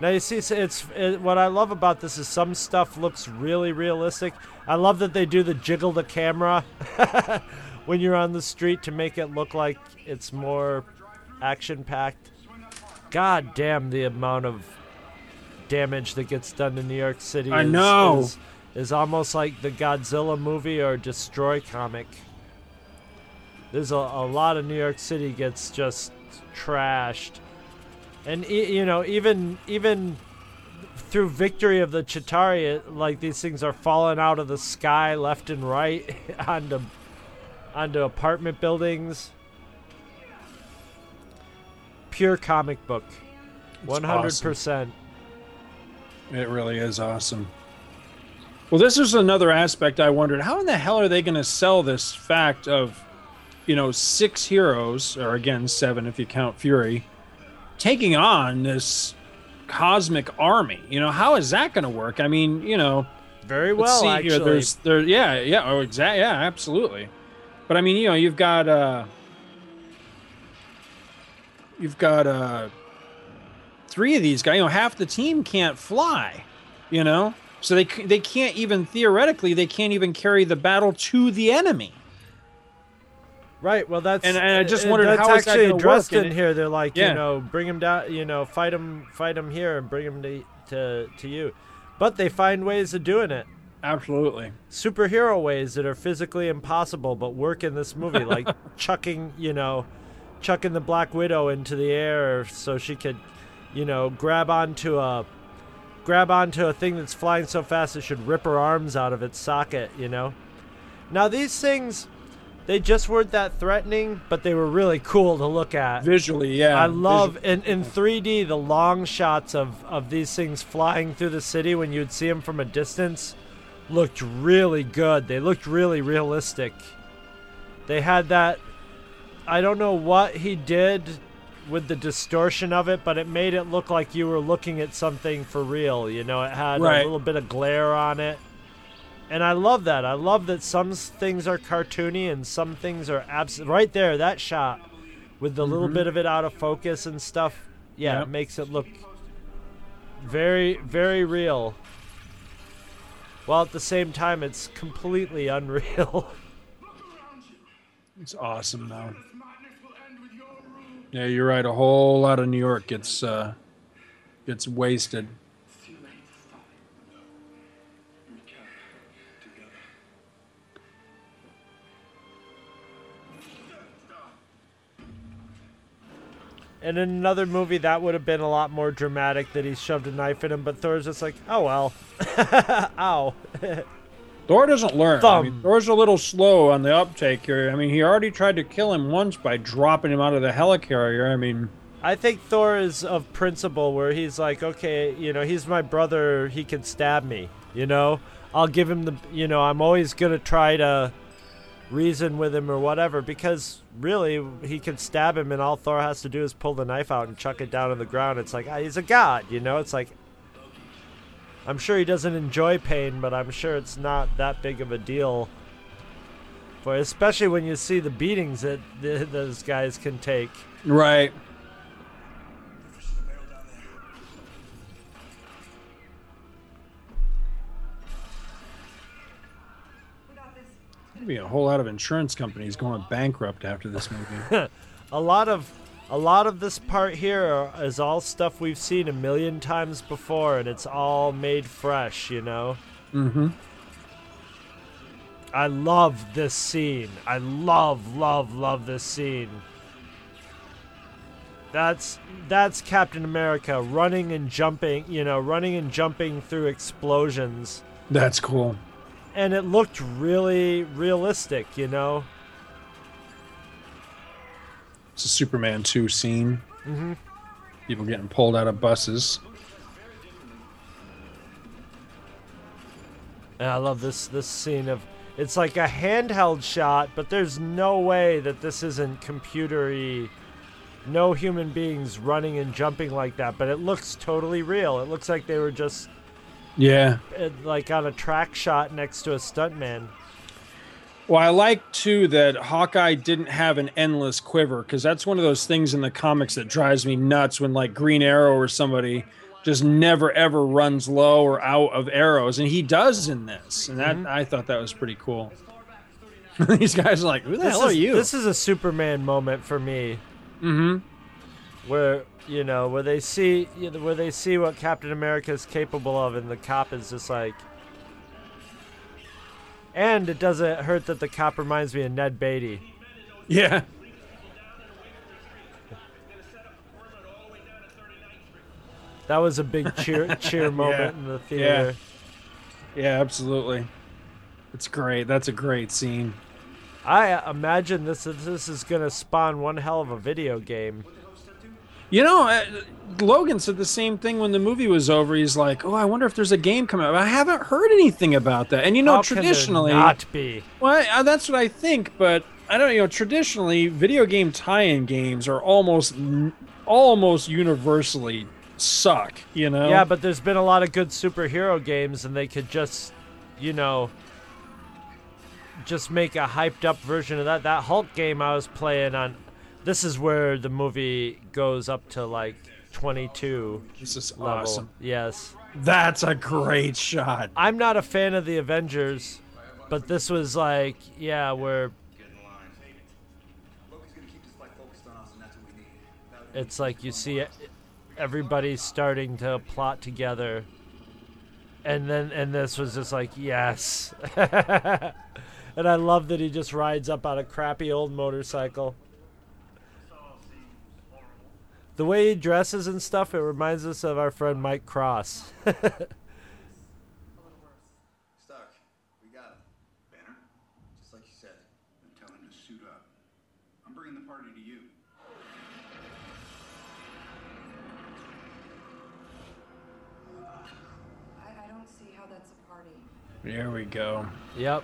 Now you see, it's, it's it, what I love about this is some stuff looks really realistic. I love that they do the jiggle the camera when you're on the street to make it look like it's more action packed. God damn the amount of damage that gets done in New York City. I is, know. Is, is almost like the Godzilla movie or Destroy comic. There's a, a lot of New York City gets just trashed. And e- you know, even even through victory of the Chitauri, it, like these things are falling out of the sky left and right onto onto apartment buildings. Pure comic book, one hundred percent. It really is awesome. Well, this is another aspect I wondered how in the hell are they going to sell this fact of, you know, six heroes, or again, seven if you count Fury, taking on this cosmic army? You know, how is that going to work? I mean, you know, Very well, see actually. here. There's, there, yeah, yeah, oh, exactly, yeah, absolutely. But I mean, you know, you've got, uh, you've got, uh, three of these guys. You know, half the team can't fly. You know, so they they can't even theoretically they can't even carry the battle to the enemy. Right. Well, that's And- and I just uh, wondered that's how is that actually gonna addressed work, in it- here. They're like, Yeah. you know, bring him down. You know, fight him, fight him here, and bring him to to to you. But they find ways of doing it. Absolutely. Superhero ways that are physically impossible, but work in this movie, like chucking, you know, chucking the Black Widow into the air so she could, you know, grab onto a grab onto a thing that's flying so fast it should rip her arms out of its socket, you know. Now these things they just weren't that threatening, but they were really cool to look at. Visually, yeah. I love in, in 3D the long shots of, of these things flying through the city when you'd see them from a distance looked really good. They looked really realistic. They had that I don't know what he did with the distortion of it, but it made it look like you were looking at something for real. You know, it had Right. a little bit of glare on it. And I love that. I love that some things are cartoony and some things are abs- right there. That shot with the little Mhm. bit of it out of focus and stuff. Yeah, Yep. it makes it look very, very real. While at the same time, it's completely unreal. It's awesome though. Yeah, you're right. A whole lot of New York gets uh, gets wasted. And in another movie, that would have been a lot more dramatic that he shoved a knife in him, but Thor's just like, oh well. Ow. Thor doesn't learn. I mean, Thor's a little slow on the uptake here. I mean, he already tried to kill him once by dropping him out of the helicarrier. I mean, I think Thor is of principle where he's like, okay, you know, he's my brother. He can stab me. You know, I'll give him the, you know, I'm always gonna try to reason with him or whatever because really he can stab him and all Thor has to do is pull the knife out and chuck it down on the ground. It's like ah, he's a god. You know, it's like. I'm sure he doesn't enjoy pain, but I'm sure it's not that big of a deal. For especially when you see the beatings that th- those guys can take. right. There'd be a whole lot of insurance companies going bankrupt after this movie. a lot of a lot of this part here is all stuff we've seen a million times before and it's all made fresh you know? Mm-hmm. i love this scene. I love love love this scene. That's that's captain america running and jumping you know running and jumping through explosions. That's cool. and it looked really realistic you know It's a Superman 2 scene. mm-hmm. People getting pulled out of buses. And I love this this scene of it's like a handheld shot, but there's no way that this isn't computery. No human beings running and jumping like that, but it looks totally real. It looks like they were just Yeah. uh, like on a track shot next to a stuntman. Well, I like too that Hawkeye didn't have an endless quiver because that's one of those things in the comics that drives me nuts when like Green Arrow or somebody just never ever runs low or out of arrows, and he does in this, and that I thought that was pretty cool. These guys are like, who the This hell are is, you? This is a Superman moment for me. mm-hmm. where you know where they see where they see what Captain America is capable of, and the cop is just like. And it doesn't hurt that the cop reminds me of Ned Beatty. Yeah. That was a big cheer cheer moment in the theater. Yeah, absolutely. It's great. That's a great scene. I imagine this this is gonna spawn one hell of a video game. You know, uh, Logan said the same thing when the movie was over. He's like, "Oh, I wonder if there's a game coming out." I haven't heard anything about that. And you know, How traditionally, not be. well, uh, that's what I think. But I don't. You know, traditionally, video game tie-in games are almost, almost universally suck. You know. Yeah, but there's been a lot of good superhero games, and they could just, you know, just make a hyped up version of that. That Hulk game I was playing on, this is where the movie goes up to like 22 this is level. awesome. Yes. That's a great shot. I'm not a fan of the Avengers, but this was like, yeah, where it's like you see everybody starting to plot together. And then and this was just like, yes. and I love that he just rides up on a crappy old motorcycle. The way he dresses and stuff, it reminds us of our friend Mike Cross. Stark, we got him. Banner, just like you said, then tell him to suit up. I'm bringing the party to you. I, I don't see how that's a party. There we go. Yep.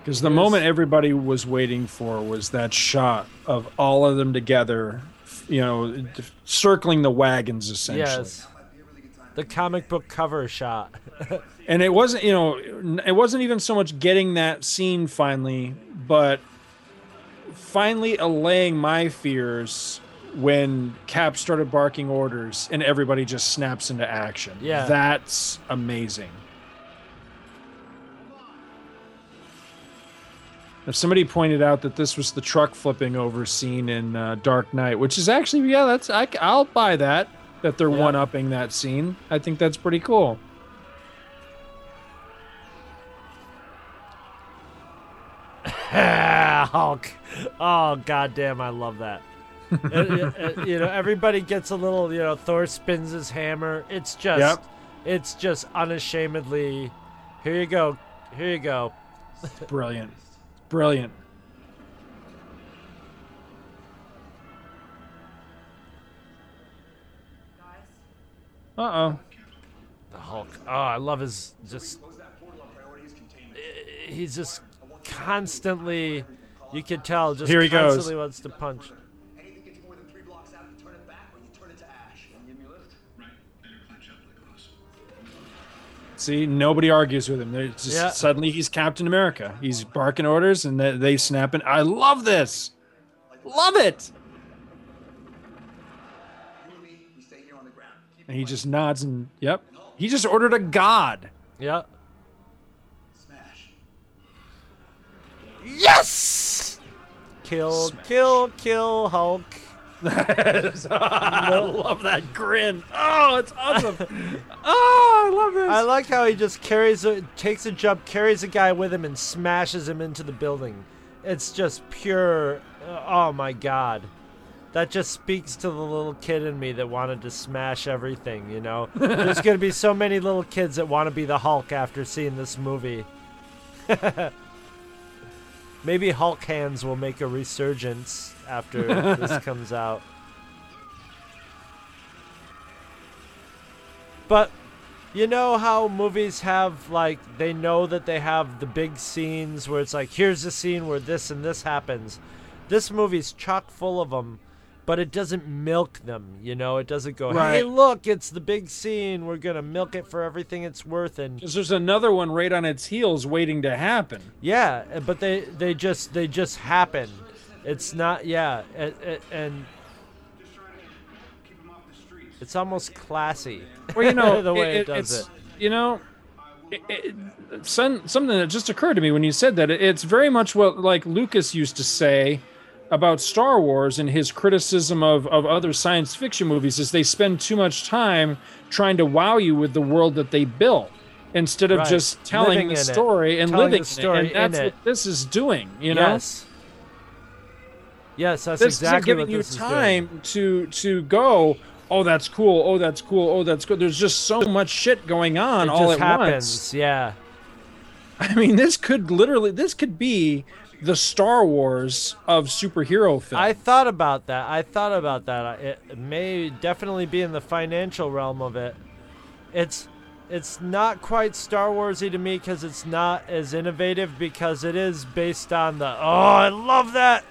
Because the moment everybody was waiting for was that shot of all of them together, you know, circling the wagons essentially. Yes. The comic book cover shot. And it wasn't, you know, it wasn't even so much getting that scene finally, but finally allaying my fears when Cap started barking orders and everybody just snaps into action. Yeah. That's amazing. If somebody pointed out that this was the truck flipping over scene in uh, Dark Knight, which is actually, yeah, that's I, will buy that. That they're Yeah. one upping that scene. I think that's pretty cool. Oh, Hulk. Oh goddamn, I love that. It- it- it- you know, everybody gets a little. You know, Thor spins his hammer. It's just, Yep. it's just unashamedly. Here you go. Here you go. Brilliant. Brilliant. Uh oh. The Hulk. Oh, I love his just. He's just constantly. You could tell just Here he goes. constantly wants to punch. See, nobody argues with him. They're just Yeah. suddenly he's Captain America. He's barking orders and they, they snap it. I love this. Love it. And me, we stay here on the ground. Keep And he just nods and yep. He just ordered a god. Yeah. smash. Yes. Kill, kill, kill Hulk. I love that grin. Oh, it's awesome. oh, I love this. I like how he just carries a takes a jump, carries a guy with him, and smashes him into the building. It's just pure. uh, oh my god, that just speaks to the little kid in me that wanted to smash everything. You know, there's gonna be so many little kids that want to be the Hulk after seeing this movie. Maybe Hulk hands will make a resurgence after this comes out. But you know how movies have like they know that they have the big scenes where it's like here's the scene where this and this happens. This movie's chock full of them, but it doesn't milk them. You know, it doesn't go, "Hey, look, it's the big scene. We're gonna milk it for everything it's worth." And 'Cause there's another one right on its heels waiting to happen. yeah, but they they just they just happen. It's not yeah, and, and Just trying to keep him off the streets. it's almost classy. Well, you know, the way it, does it's, it. You know, it, it, some, something that just occurred to me when you said that. It's very much what like Lucas used to say about Star Wars and his criticism of, of other science fiction movies is they spend too much time trying to wow you with the world that they built instead of Right. just telling Living the it. story and Telling living the story it. And that's it. what this is doing, you know? Yes. That's this exactly isn't giving what you is time to to go oh that's cool oh that's cool oh that's good there's just so much shit going on It all just at happens. once Yeah. i mean this could literally this could be the star wars of superhero film I thought about that. I thought about that. It may definitely be in the financial realm of it. It's it's not quite Star Warsy to me because it's not as innovative because it is based on the oh I love that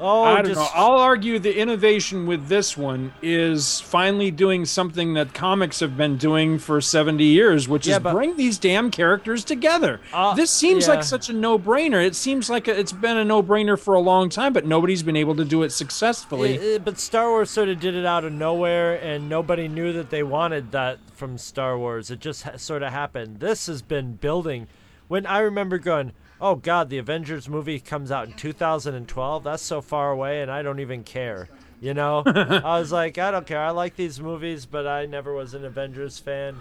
oh I don't just know. I'll argue the innovation with this one is finally doing something that comics have been doing for 70 years, which Yeah, is but- bring these damn characters together. Uh, this seems yeah. like such a no-brainer. It seems like a, it's been a no-brainer for a long time, but nobody's been able to do it successfully. Eh, eh, but Star Wars sort of did it out of nowhere, and nobody knew that they wanted that from Star Wars. It just ha- sort of happened. This has been building. When I remember going, oh God, the Avengers movie comes out in 2012. That's so far away, and I don't even care. You know, I was like, I don't care. I like these movies, but I never was an Avengers fan.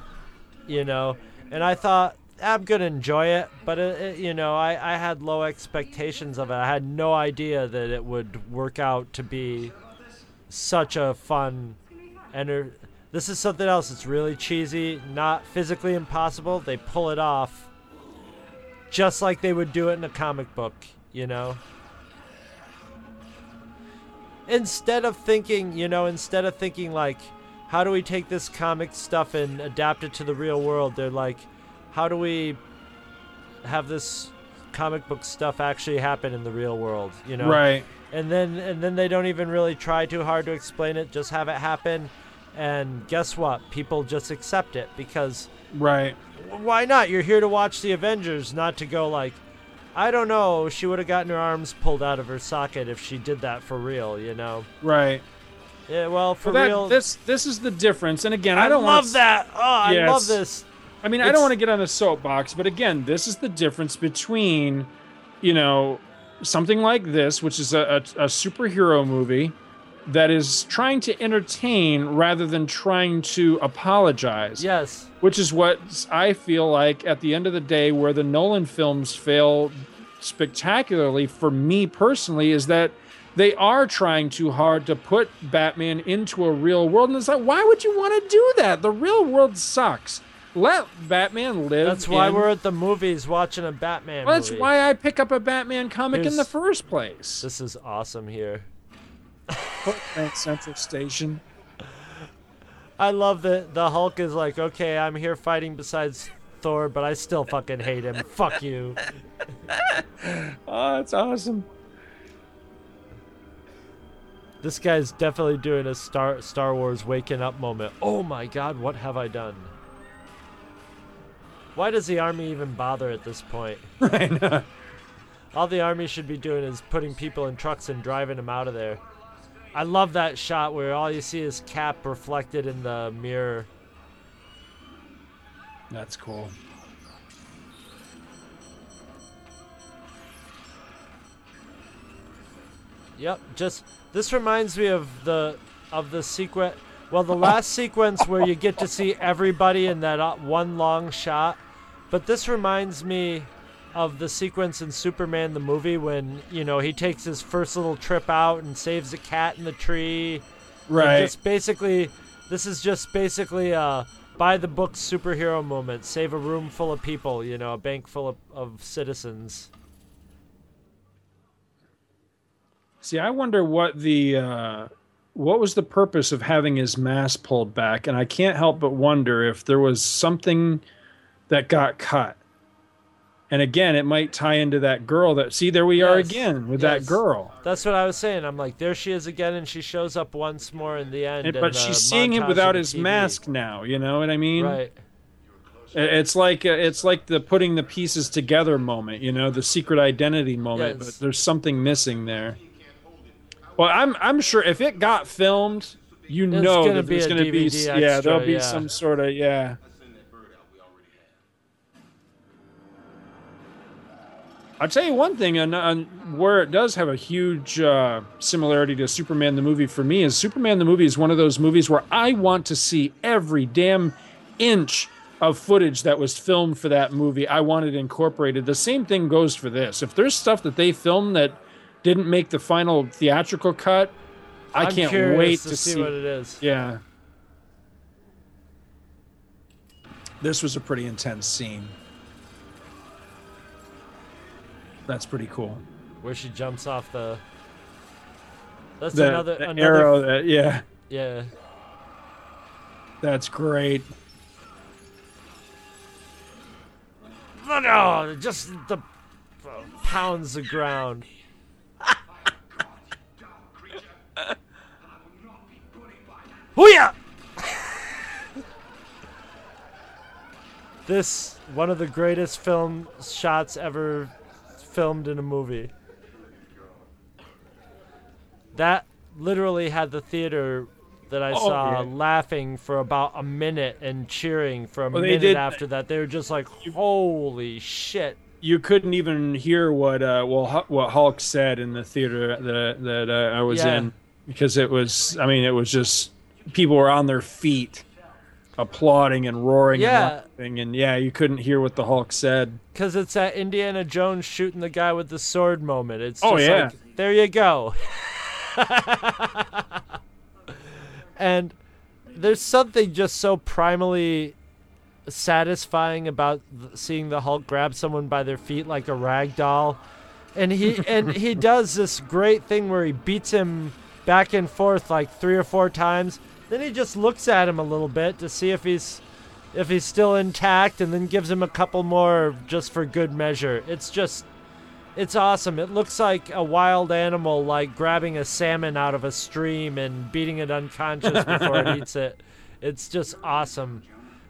You know, and I thought I'm gonna enjoy it, but it, it, you know, I, I had low expectations of it. I had no idea that it would work out to be such a fun and this is something else it's really cheesy not physically impossible they pull it off just like they would do it in a comic book you know? Instead of thinking you know instead of thinking like how do we take this comic stuff and adapt it to the real world? They're like how do we have this comic book stuff actually happen in the real world you know? Right. and then and then they don't even really try too hard to explain it just have it happen. And guess what? People just accept it because Right. why not you're here to watch the avengers not to go like i don't know she would have gotten her arms pulled out of her socket if she did that for real you know Right. yeah well for Well, that, real this this is the difference. And again, I, i, don't love wanna, that oh i love this I mean, I don't want to get on a soapbox, but again, this is the difference between, you know, something like this, which is a, a, a superhero movie that is trying to entertain rather than trying to apologize. yes Which is what I feel like at the end of the day, where the Nolan films fail spectacularly for me personally, is that they are trying too hard to put Batman into a real world. And it's like, why would you want to do that? The real world sucks. Let Batman live. That's why in- we're at the movies watching a Batman Well, that's movie. why I pick up a Batman comic in the first place. This is awesome here. Grand Central Station. I love that the Hulk is like, okay, I'm here fighting besides Thor, but I still fucking hate him. Fuck you. Oh, that's awesome. This guy's definitely doing a Star Star Wars waking up moment. Oh my god, what have I done? Why does the army even bother at this point? All the army should be doing is putting people in trucks and driving them out of there. I love that shot where all you see is Cap reflected in the mirror. That's cool. Yep, just this reminds me of the of the sequence. Well, the last sequence where you get to see everybody in that uh, one long shot, but this reminds me of the sequence in Superman the movie when you know he takes his first little trip out and saves a cat in the tree. And Right. Just basically, this is just basically a by the book superhero moment. Save a room full of people. You know, a bank full of, of citizens. See, I wonder what the uh, what was the purpose of having his mask pulled back, and I can't help but wonder if there was something that got cut. And again, it might tie into that girl that see there we are again with yes. that girl. That's what I was saying. I'm like, there she is again, and she shows up once more in the end. And- but she's seeing him without his TV. mask now. You know what I mean? Right. It's like uh, it's like the putting the pieces together moment. You know, the secret identity moment. Yes. But there's something missing there. Well, I'm I'm sure if it got filmed, you There's know that there's going to be yeah, there'll be yeah. some sort of yeah. I'll tell you one thing, on, on where it does have a huge uh, similarity to Superman the movie for me is Superman the movie is one of those movies where I want to see every damn inch of footage that was filmed for that movie. I want it incorporated. The same thing goes for this. If there's stuff that they filmed that didn't make the final theatrical cut, I I'm can't wait to, to see, what it is. yeah. This was a pretty intense scene. That's pretty cool. Where she jumps off the. That's The, another the another. arrow that yeah, Yeah. that's great. No, no, just the pounds the ground. Hooyah! this one of the greatest film shots ever filmed in a movie. That literally had the theater that I Oh, saw yeah. laughing for about a minute and cheering for a Well, minute did- after that. They were just like, "Holy shit!" You couldn't even hear what uh, well what Hulk said in the theater that that uh, I was Yeah. in because it was I mean it was just people were on their feet applauding and roaring Yeah. and laughing and yeah you couldn't hear what the Hulk said. Because it's that Indiana Jones shooting the guy with the sword moment. It's Oh, yeah. like, there you go. and there's something just so primally satisfying about seeing the Hulk grab someone by their feet like a rag doll. And he and he does this great thing where he beats him back and forth like three or four times. Then he just looks at him a little bit to see if he's if he's still intact and then gives him a couple more just for good measure. It's just it's awesome. It looks like a wild animal like grabbing a salmon out of a stream and beating it unconscious before it eats it. It's just awesome.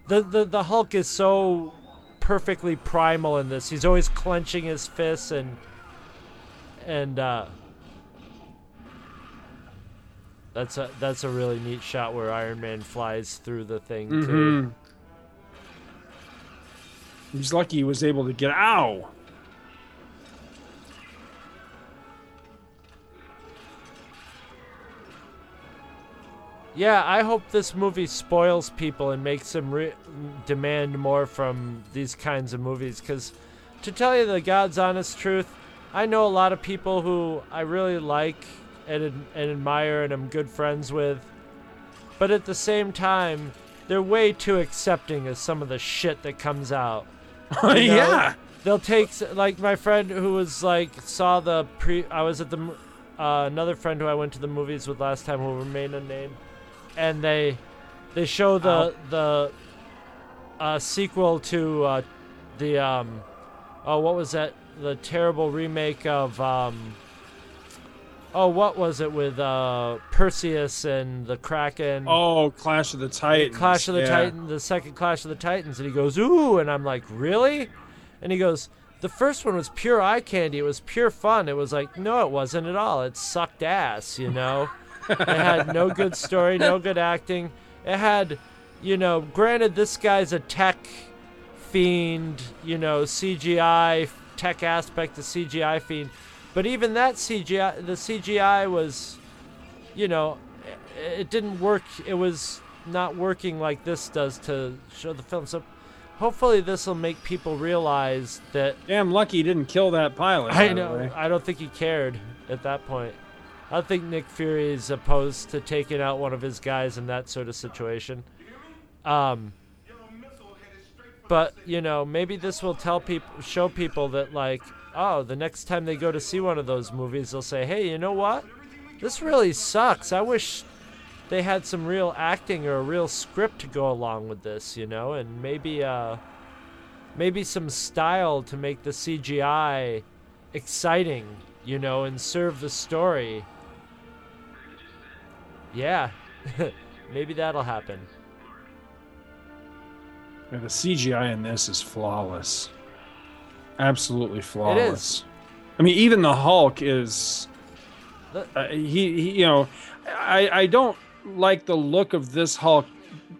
The the the Hulk is so perfectly primal in this. He's always clenching his fists and and uh that's a that's a really neat shot where Iron Man flies through the thing too. Mhm. He's lucky he was able to get ow. Yeah, I hope this movie spoils people and makes them re- demand more from these kinds of movies. Because, to tell you the God's honest truth, I know a lot of people who I really like and and admire and I'm good friends with. But at the same time, they're way too accepting of some of the shit that comes out. You know? yeah. They'll take like my friend who was like saw the pre. I was at the uh, another friend who I went to the movies with last time who will remain unnamed, and they they show the Ow. the uh, sequel to uh, the um oh what was that the terrible remake of um oh what was it with uh Perseus and the Kraken Oh, Clash of the Titans. Clash of the yeah. Titans, the second Clash of the Titans, and he goes, "Ooh," and I'm like, "Really?" And he goes, "The first one was pure eye candy. It was pure fun. It was like, no, it wasn't at all. It sucked ass, you know. it had no good story, no good acting. It had, you know, granted, this guy's a tech fiend, you know, CGI tech aspect of CGI fiend, but even that CGI, the CGI was, you know, it, it didn't work. It was not working like this does to show the film. So hopefully this will make people realize that Damn lucky he didn't kill that pilot. I know. I don't think he cared at that point. I don't think Nick Fury is opposed to taking out one of his guys in that sort of situation. Um, but you know, maybe this will tell people, show people that like, oh, the next time they go to see one of those movies, they'll say, hey, you know what? This really sucks. I wish they had some real acting or a real script to go along with this, you know, and maybe uh, maybe some style to make the CGI exciting, you know, and serve the story. Yeah, maybe that'll happen. Yeah, the CGI in this is flawless. Absolutely flawless. I mean, even the Hulk is. Uh, he, he, you know, I, I don't like the look of this Hulk.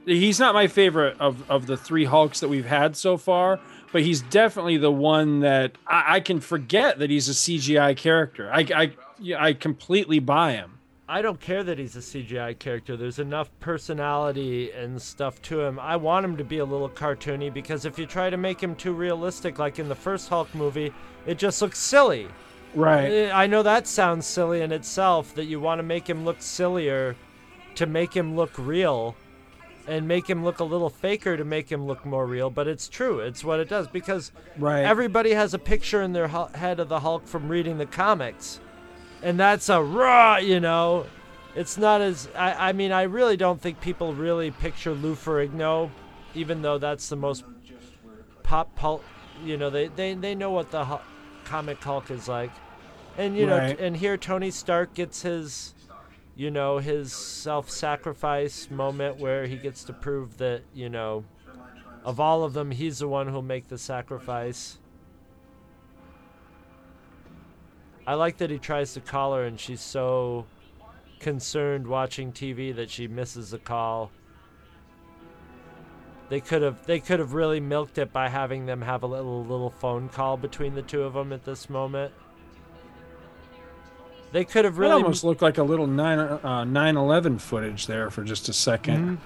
He's not my favorite of, of the three Hulks that we've had so far, but he's definitely the one that I, I can forget that he's a CGI character. I, I, I completely buy him. I don't care that he's a CGI character. There's enough personality and stuff to him. I want him to be a little cartoony because if you try to make him too realistic, like in the first Hulk movie, it just looks silly. Right. Eh, I know that sounds silly in itself that you want to make him look sillier to make him look real and make him look a little faker to make him look more real, but it's true. It's what it does because Right. everybody has a picture in their head of the Hulk from reading the comics. And that's a raw, you know. It's not as I, I mean, I really don't think people really picture Lou Ferrigno, even though that's the most pop pulp. You know, they they, they know what the Hu- comic Hulk is like, and you know, Right. and here Tony Stark gets his, you know, his self-sacrifice moment where he gets to prove that you know, of all of them, he's the one who'll make the sacrifice. I like that he tries to call her and she's so concerned watching TV that she misses the call. They could have they could have really milked it by having them have a little little phone call between the two of them at this moment. They could have It really almost looked like a little 9 uh, 9/11 footage there for just a 2nd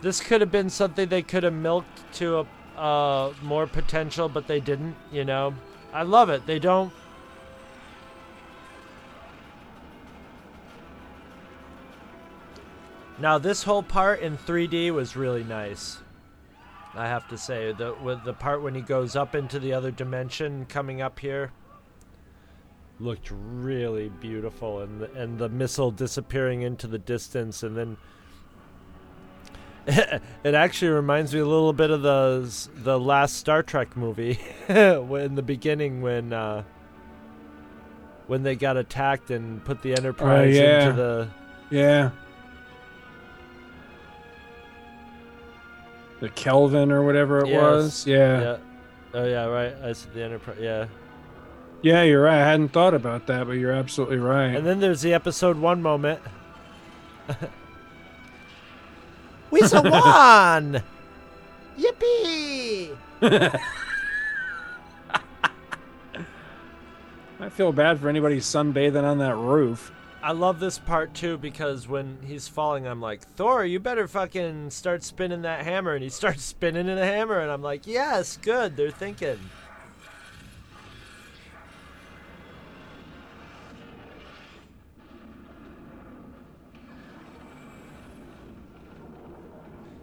This could have been something they could have milked to a uh, more potential, but they didn't. You know, I love it. They don't. Now this whole part in 3D was really nice. I have to say the with the part when he goes up into the other dimension, coming up here, looked really beautiful, and the, and the missile disappearing into the distance, and then it actually reminds me a little bit of the the last Star Trek movie, in the beginning when uh, when they got attacked and put the Enterprise yeah. into the. Yeah. The Kelvin or whatever it Yes. was. Yeah. yeah. Oh yeah, right. I said the Enterprise. Yeah. Yeah, you're right. I hadn't thought about that, but you're absolutely right. And then there's the episode one moment. we saw one. Yippee! I feel bad for anybody sunbathing on that roof. I love this part too because when he's falling, I'm like, Thor, you better fucking start spinning that hammer. And he starts spinning in a hammer, and I'm like, yes, good, they're thinking.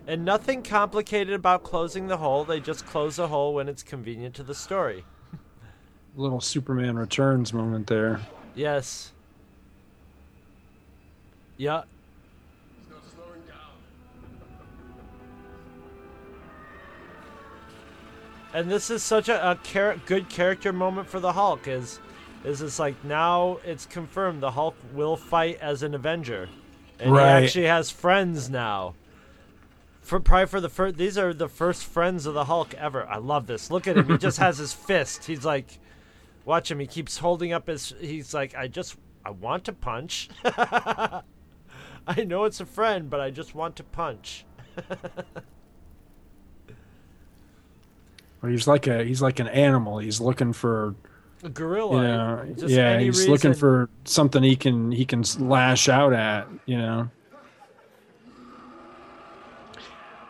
And nothing complicated about closing the hole, they just close the hole when it's convenient to the story. Little Superman Returns moment there. Yes. Yeah. And this is such a, a char- good character moment for the Hulk. Is is it's like now it's confirmed the Hulk will fight as an Avenger, and Right. he actually has friends now. For probably for the first, these are the first friends of the Hulk ever. I love this. Look at him. He just has his fist. He's like, watch him. He keeps holding up his. He's like, I just, I want to punch. I know it's a friend, but I just want to punch. Well, he's like a he's like an animal. He's looking for A gorilla. you know just yeah he's looking for something he can he can lash out at you know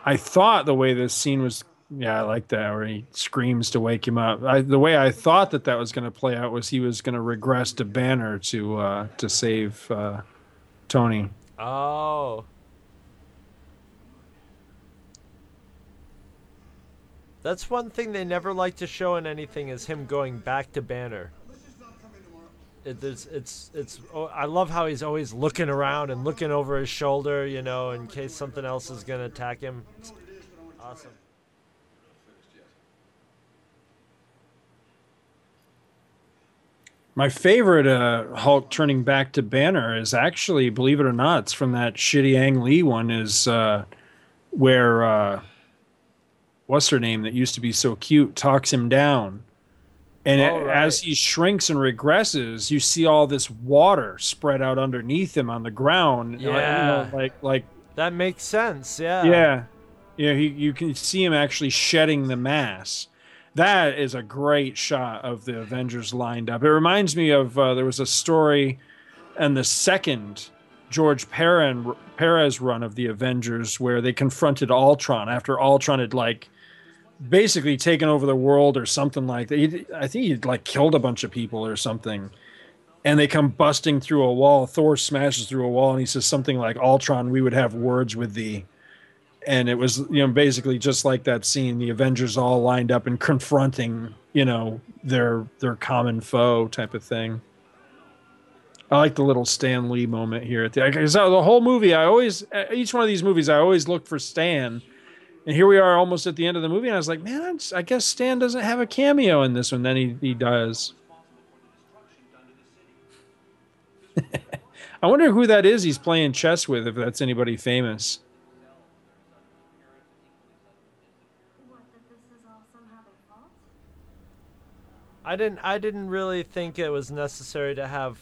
i thought the way this scene was yeah i like that where he screams to wake him up I, the way i thought that that was going to play out was he was going to regress to banner to uh to save uh tony Oh. That's one thing they never like to show in anything is him going back to Banner. It, there's, it's, it's. Oh, I love how he's always looking around and looking over his shoulder, you know, in case something else is gonna attack him. It's awesome. My favorite uh, Hulk turning back to Banner is actually, believe it or not, it's from that shitty Ang Lee one. Is uh, where uh, what's her name that used to be so cute talks him down, and it- right. as he shrinks and regresses, you see all this water spread out underneath him on the ground. You know, Yeah. like like That makes sense. Yeah. yeah, yeah. He, you can see him actually shedding the mass. That is a great shot of the Avengers lined up. It reminds me of uh, there was a story in the second George Perrin, Perez run of the Avengers where they confronted Ultron after Ultron had like basically taken over the world or something like that. He, I think he'd like killed a bunch of people or something. And they come busting through a wall. Thor smashes through a wall and he says something like, Ultron, we would have words with thee and it was you know basically just like that scene the avengers all lined up and confronting you know their their common foe type of thing. I like the little stan lee moment here at the because uh, the whole movie i always uh, each one of these movies i always look for stan. And here we are almost at the end of the movie and i was like man i guess stan doesn't have a cameo in this one. Then he, he does. I wonder who that is he's playing chess with if that's anybody famous I didn't I didn't really think it was necessary to have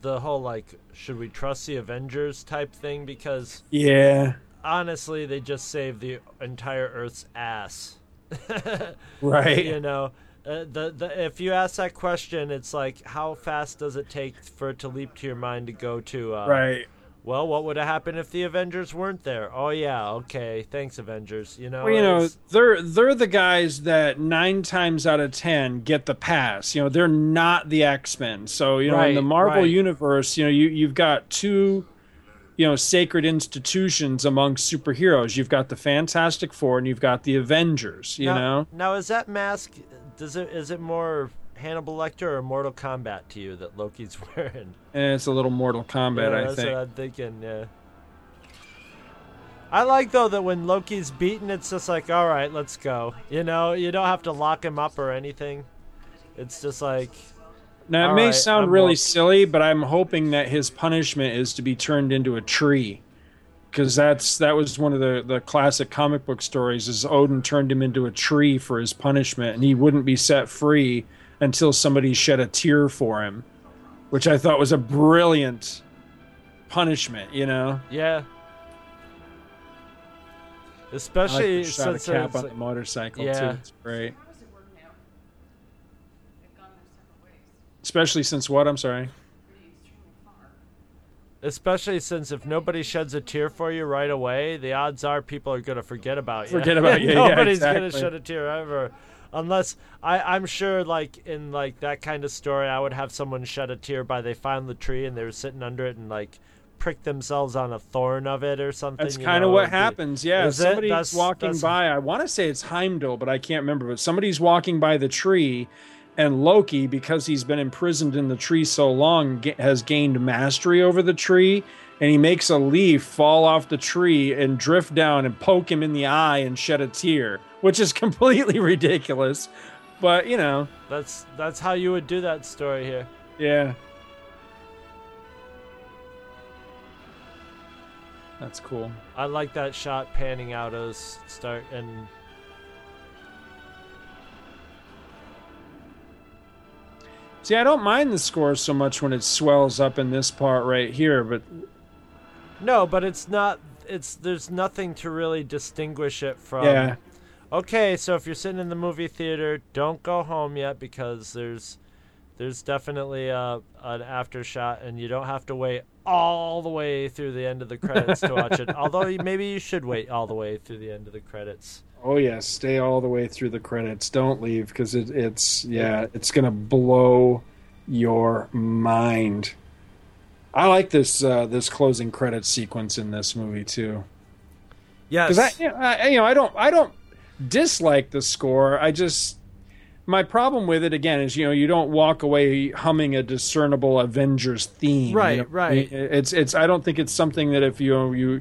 the whole like should we trust the Avengers type thing because yeah honestly they just saved the entire Earth's ass. Right. You know, uh, the the if you ask that question, it's like how fast does it take for it to leap to your mind to go to uh, Right. Well, what would have happened if the Avengers weren't there? Oh yeah, okay, thanks Avengers. You know, Well, you know, they're they're the guys that nine times out of ten get the pass. You know, they're not the X Men. So you know, in the Marvel right. universe, you know, you you've got two, you know, sacred institutions among superheroes. You've got the Fantastic Four and you've got the Avengers. You now, know, Now is that mask? Does it is it more Hannibal Lecter or Mortal Kombat to you that Loki's wearing? and it's a little Mortal Kombat, yeah, I that's think. what I'm thinking. Yeah. I like though that when Loki's beaten, it's just like, all right, let's go. You know, you don't have to lock him up or anything. It's just like, Now it may right, sound I'm really whooped. silly, but I'm hoping that his punishment is to be turned into a tree. Because that's that was one of the, the classic comic book stories is Odin turned him into a tree for his punishment and he wouldn't be set free until somebody shed a tear for him. Which I thought was a brilliant punishment, you know? yeah. I like Especially the shot of since Cap on like- the motorcycle Yeah. too. It's great. Especially since what? I'm sorry. Especially since if nobody sheds a tear for you right away, the odds are people are going to forget about you. Forget about you, yeah, Nobody's going to shed a tear ever. Unless I, I'm sure, like in like that kind of story, I would have someone shed a tear by they found the tree and they were sitting under it and like prick themselves on a thorn of it or something. That's kind of what be- happens. Yeah, somebody's That's- walking that's- by. I want to say it's Heimdall, but I can't remember. But somebody's walking by the tree, and Loki, because he's been imprisoned in the tree so long, has gained mastery over the tree, and he makes a leaf fall off the tree and drift down and poke him in the eye and shed a tear, which is completely ridiculous. But you know, That's that's how you would do that story here. yeah. That's cool. I like that shot panning out as start and See, I don't mind the score so much when it swells up in this part right here, but no, but it's not. It's there's nothing to really distinguish it from. Yeah. Okay, so if you're sitting in the movie theater, don't go home yet because there's there's definitely a an after shot, and you don't have to wait all the way through the end of the credits to watch it. Although maybe you should wait all the way through the end of the credits. oh yes, stay all the way through the credits. Don't leave because it, it's yeah, it's gonna blow your mind. I like this uh, this closing credit sequence in this movie too. Yes. because I, you know, I, you know, I don't, I don't dislike the score. I just, my problem with it again is, you know, you don't walk away humming a discernible Avengers theme. you Right, know? right. It's, it's. I don't think it's something that if you, you,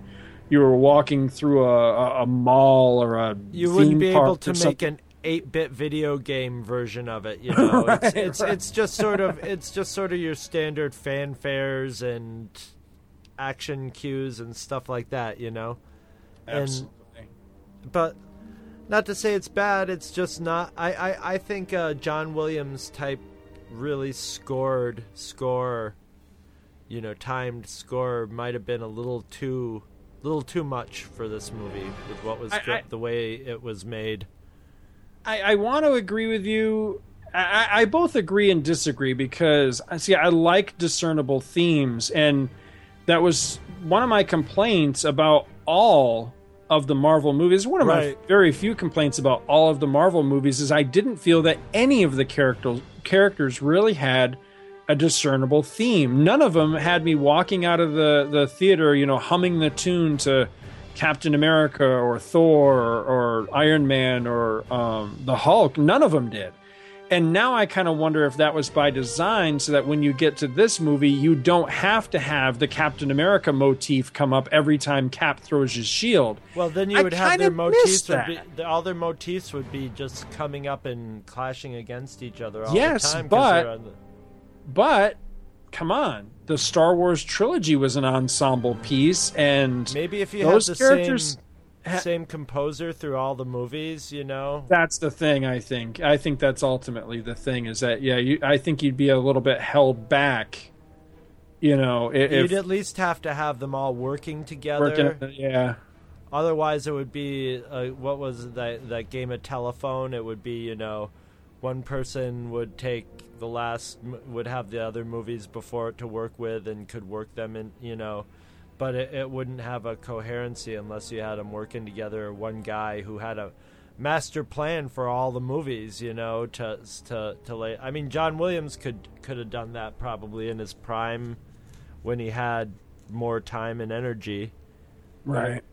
you were walking through a, a, a mall or a you wouldn't be able to make something- an 8-bit video game version of it you know it's, Right, it's, right. it's just sort of it's just sort of your standard fanfares and action cues and stuff like that you know Absolutely. and but not to say it's bad it's just not i i, I think uh, john williams type really scored score you know timed score might have been a little too little too much for this movie with what was I- I- the way it was made I, I want to agree with you. I, I- both agree and disagree because I see I like discernible themes, and that was one of my complaints about all of the Marvel movies. One of Right. my very few complaints about all of the Marvel movies is I didn't feel that any of the characters characters really had a discernible theme. None of them had me walking out of the, the theater, you know, humming the tune to Captain America or Thor or, or Iron Man or um, the Hulk. None of them did. And now I kind of wonder if that was by design so that when you get to this movie, you don't have to have the Captain America motif come up every time Cap throws his shield. Well, then you I would have their motifs. Be, all their motifs would be just coming up and clashing against each other all Yes, the time. 'cause but- the- But come on, the Star Wars trilogy was an ensemble piece, and maybe if you those have the characters. same same composer through all the movies, you know. That's the thing. I think. I think that's ultimately the thing. Is that yeah? You, I think you'd be a little bit held back. You know, if You'd at least have to have them all working together. working. yeah. Otherwise, it would be uh, what was that that game of telephone? It would be you know, one person would take the last would have the other movies before it to work with and could work them in you know, but it, it wouldn't have a coherency unless you had them working together. One guy who had a master plan for all the movies, you know, to to to lay. I mean, John Williams could could have done that probably in his prime when he had more time and energy. Right.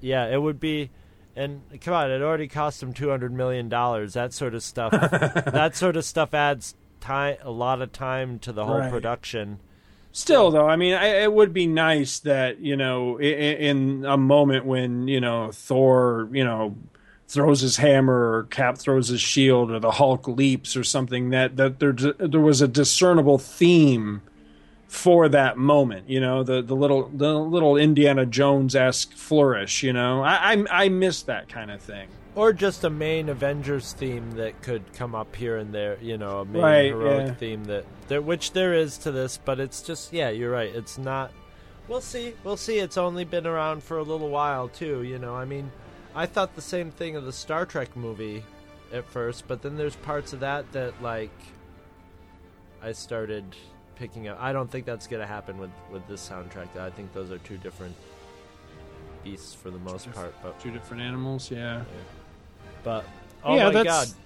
Yeah, it would be. And come on, it already cost him two hundred million dollars. That sort of stuff. that sort of stuff adds time, a lot of time to the whole Right. production. Still, though, I mean, I, it would be nice that you know, in, in a moment when you know Thor, you know, throws his hammer or Cap throws his shield or the Hulk leaps or something, that that there there was a discernible theme for that moment. You know, the the little the little Indiana Jones esque flourish. You know, I, I I miss that kind of thing. Or just a main Avengers theme that could come up here and there, you know, a main Right, heroic yeah. theme that there, which there is to this, but it's just yeah, you're right. It's not. We'll see. We'll see. It's only been around for a little while too. You know, I mean, I thought the same thing of the Star Trek movie at first, but then there's parts of that that like I started picking up. I don't think that's gonna happen with with this soundtrack. I think those are two different beasts for the most part. But Two different animals, yeah. But oh Yeah, my that's- god,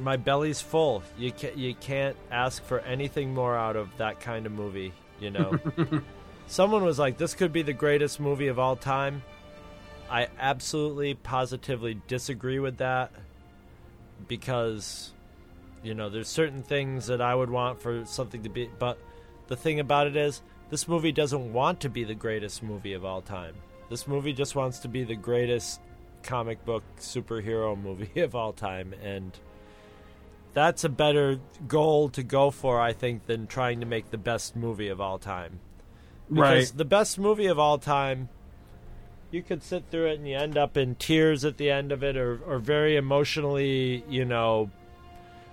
my belly's full. You can't you can't ask for anything more out of that kind of movie. You know, someone was like, "This could be the greatest movie of all time." I absolutely, positively disagree with that because, you know, there's certain things that I would want for something to be. But the thing about it is, this movie doesn't want to be the greatest movie of all time. This movie just wants to be the greatest comic book superhero movie of all time, and that's a better goal to go for, I think, than trying to make the best movie of all time. Because Right. the best movie of all time, you could sit through it and you end up in tears at the end of it, or, or very emotionally, you know,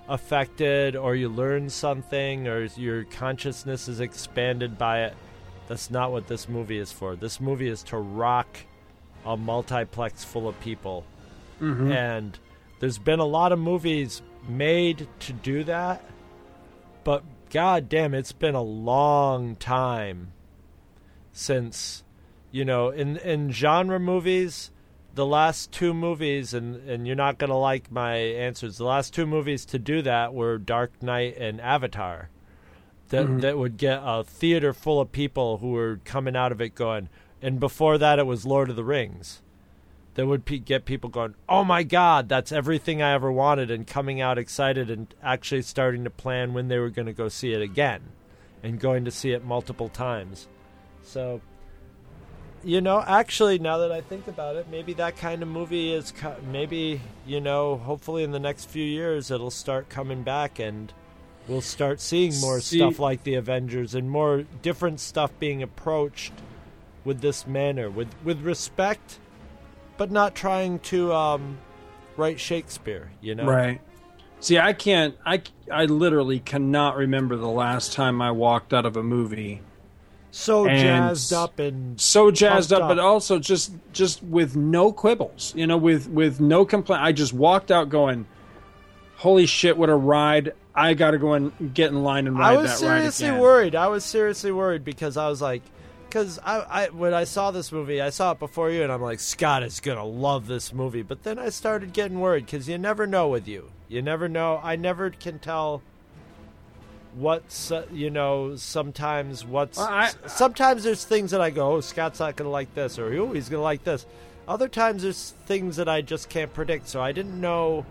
affected, or you learn something, or your consciousness is expanded by it. That's not what this movie is for. This movie is to rock a multiplex full of people. Mm-hmm. And there's been a lot of movies made to do that, but god damn, it's been a long time since you know, in in genre movies, the last two movies and and you're not going to like my answers. The last two movies to do that were Dark Knight and Avatar. That mm-hmm. that would get a theater full of people who were coming out of it going. And before that it was Lord of the Rings that would pe- get people going, "Oh my god, that's everything I ever wanted," and coming out excited and actually starting to plan when they were going to go see it again, and going to see it multiple times. So, you know, actually, now that I think about it, maybe that kind of movie is co- maybe you know, hopefully in the next few years it'll start coming back and. We'll start seeing more See- stuff like the Avengers and more different stuff being approached with this manner, with with respect, but not trying to um, write Shakespeare. You know, Right. See, I can't. I I literally cannot remember the last time I walked out of a movie So And jazzed up and so jazzed Pumped up, but also just just with no quibbles. You know, with with no complaint. I just walked out going, "Holy shit, what a ride!" I got to go and get in line and ride I was that seriously worried. I was seriously worried because I was like, because I, I when I saw this movie, I saw it before you, and I'm like, Scott is gonna love this movie. But then I started getting worried because you never know with you. You never know. I never can tell. What's uh, you know? Sometimes what's Well, I- sometimes there's things that I go, oh, Scott's not gonna like this, or oh, he's gonna like this. Other times there's things that I just can't predict. So I didn't know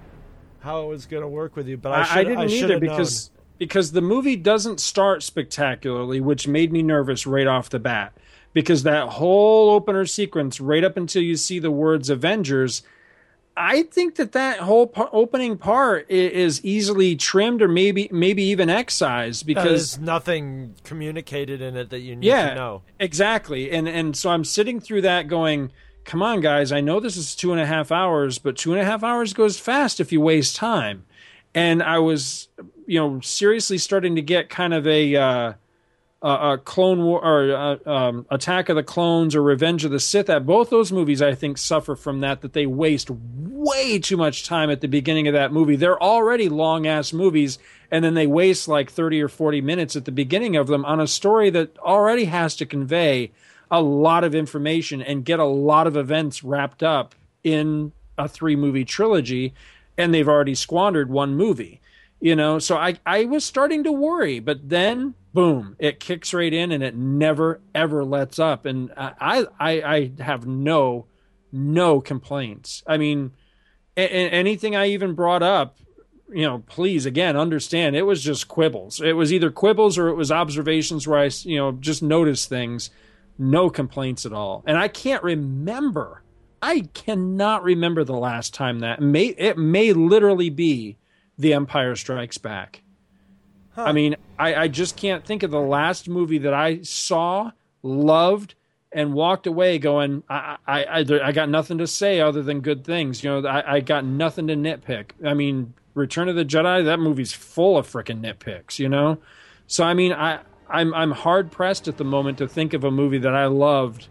how it was gonna work with you, but I, I, I didn't I either because because the movie doesn't start spectacularly, which made me nervous right off the bat. Because that whole opener sequence, right up until you see the words Avengers, I think that that whole par- opening part is easily trimmed or maybe maybe even excised because because there's nothing communicated in it that you need yeah, to know. exactly. And and so I'm sitting through that going, come on, guys. I know this is two and a half hours, but two and a half hours goes fast if you waste time. And I was, you know, seriously starting to get kind of a uh, a, Clone War or uh, um, Attack of the Clones or Revenge of the Sith. That both those movies, I think, suffer from that. That they waste way too much time at the beginning of that movie. They're already long ass movies, and then they waste like thirty or forty minutes at the beginning of them on a story that already has to convey a lot of information and get a lot of events wrapped up in a three movie trilogy, and they've already squandered one movie you know? So i i was starting to worry but then boom it kicks right in and it never ever lets up. And i i i have no no complaints. I mean a- anything i even brought up you know please again understand it was just quibbles. It was either quibbles or it was observations where i you know just noticed things. No complaints at all. And i can't remember i cannot remember the last time that may it may literally be the empire strikes back. I mean I, I just can't think of the last movie that i saw loved and walked away going I, I, I, I got nothing to say other than good things. You know I, I got nothing to nitpick. I mean return of the jedi that movie's full of freaking nitpicks you know? So i mean i i'm i'm hard pressed at the moment to think of a movie that i loved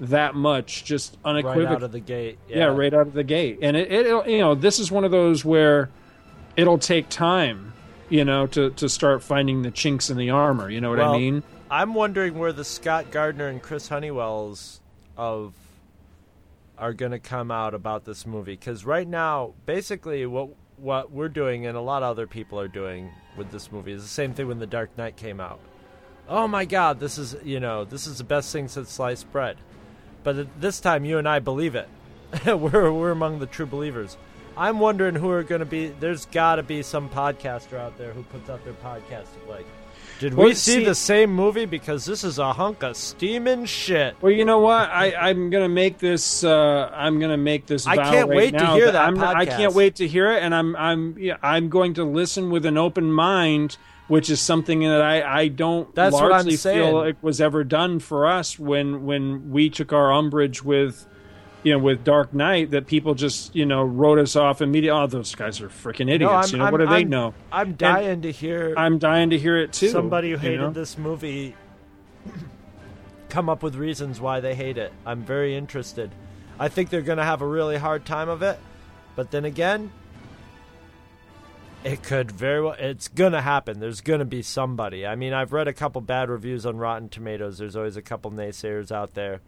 that much just unequivocally Right out of the gate. yeah. right out of the gate. And it, it, you know, this is one of those where it'll take time, you know, to to start finding the chinks in the armor. You know what Well, I mean? I'm wondering where the Scott Gardner and Chris Honeywells of are going to come out about this movie because right now, basically, what what we're doing and a lot of other people are doing with this movie is the same thing when The Dark Knight came out. "Oh my God, this is you know this is the best thing since sliced bread," but this time you and I believe it. we're we're among the true believers. I'm wondering who are going to be. There's got to be some podcaster out there who puts out their podcast like. Did we Well, see, see- the same movie? Because this is a hunk of steaming shit. Well, you know what? I, I'm gonna make this. Uh, I'm gonna make this. I can't right wait to hear that I'm, I can't wait to hear it, and I'm I'm yeah, I'm going to listen with an open mind, which is something that I I don't That's largely feel like was ever done for us when when we took our umbrage with. You know, with Dark Knight, that people just you know wrote us off immediately. Oh, those guys are freaking idiots. No, you know I'm- what do they I'm- know? I'm dying to hear. I'm dying to hear it too. somebody who you hated know? this movie come up with reasons why they hate it. I'm very interested. I think they're going to have a really hard time of it, but then again, it could very well. It's going to happen. There's going to be somebody. I mean, I've read a couple bad reviews on Rotten Tomatoes. There's always a couple naysayers out there.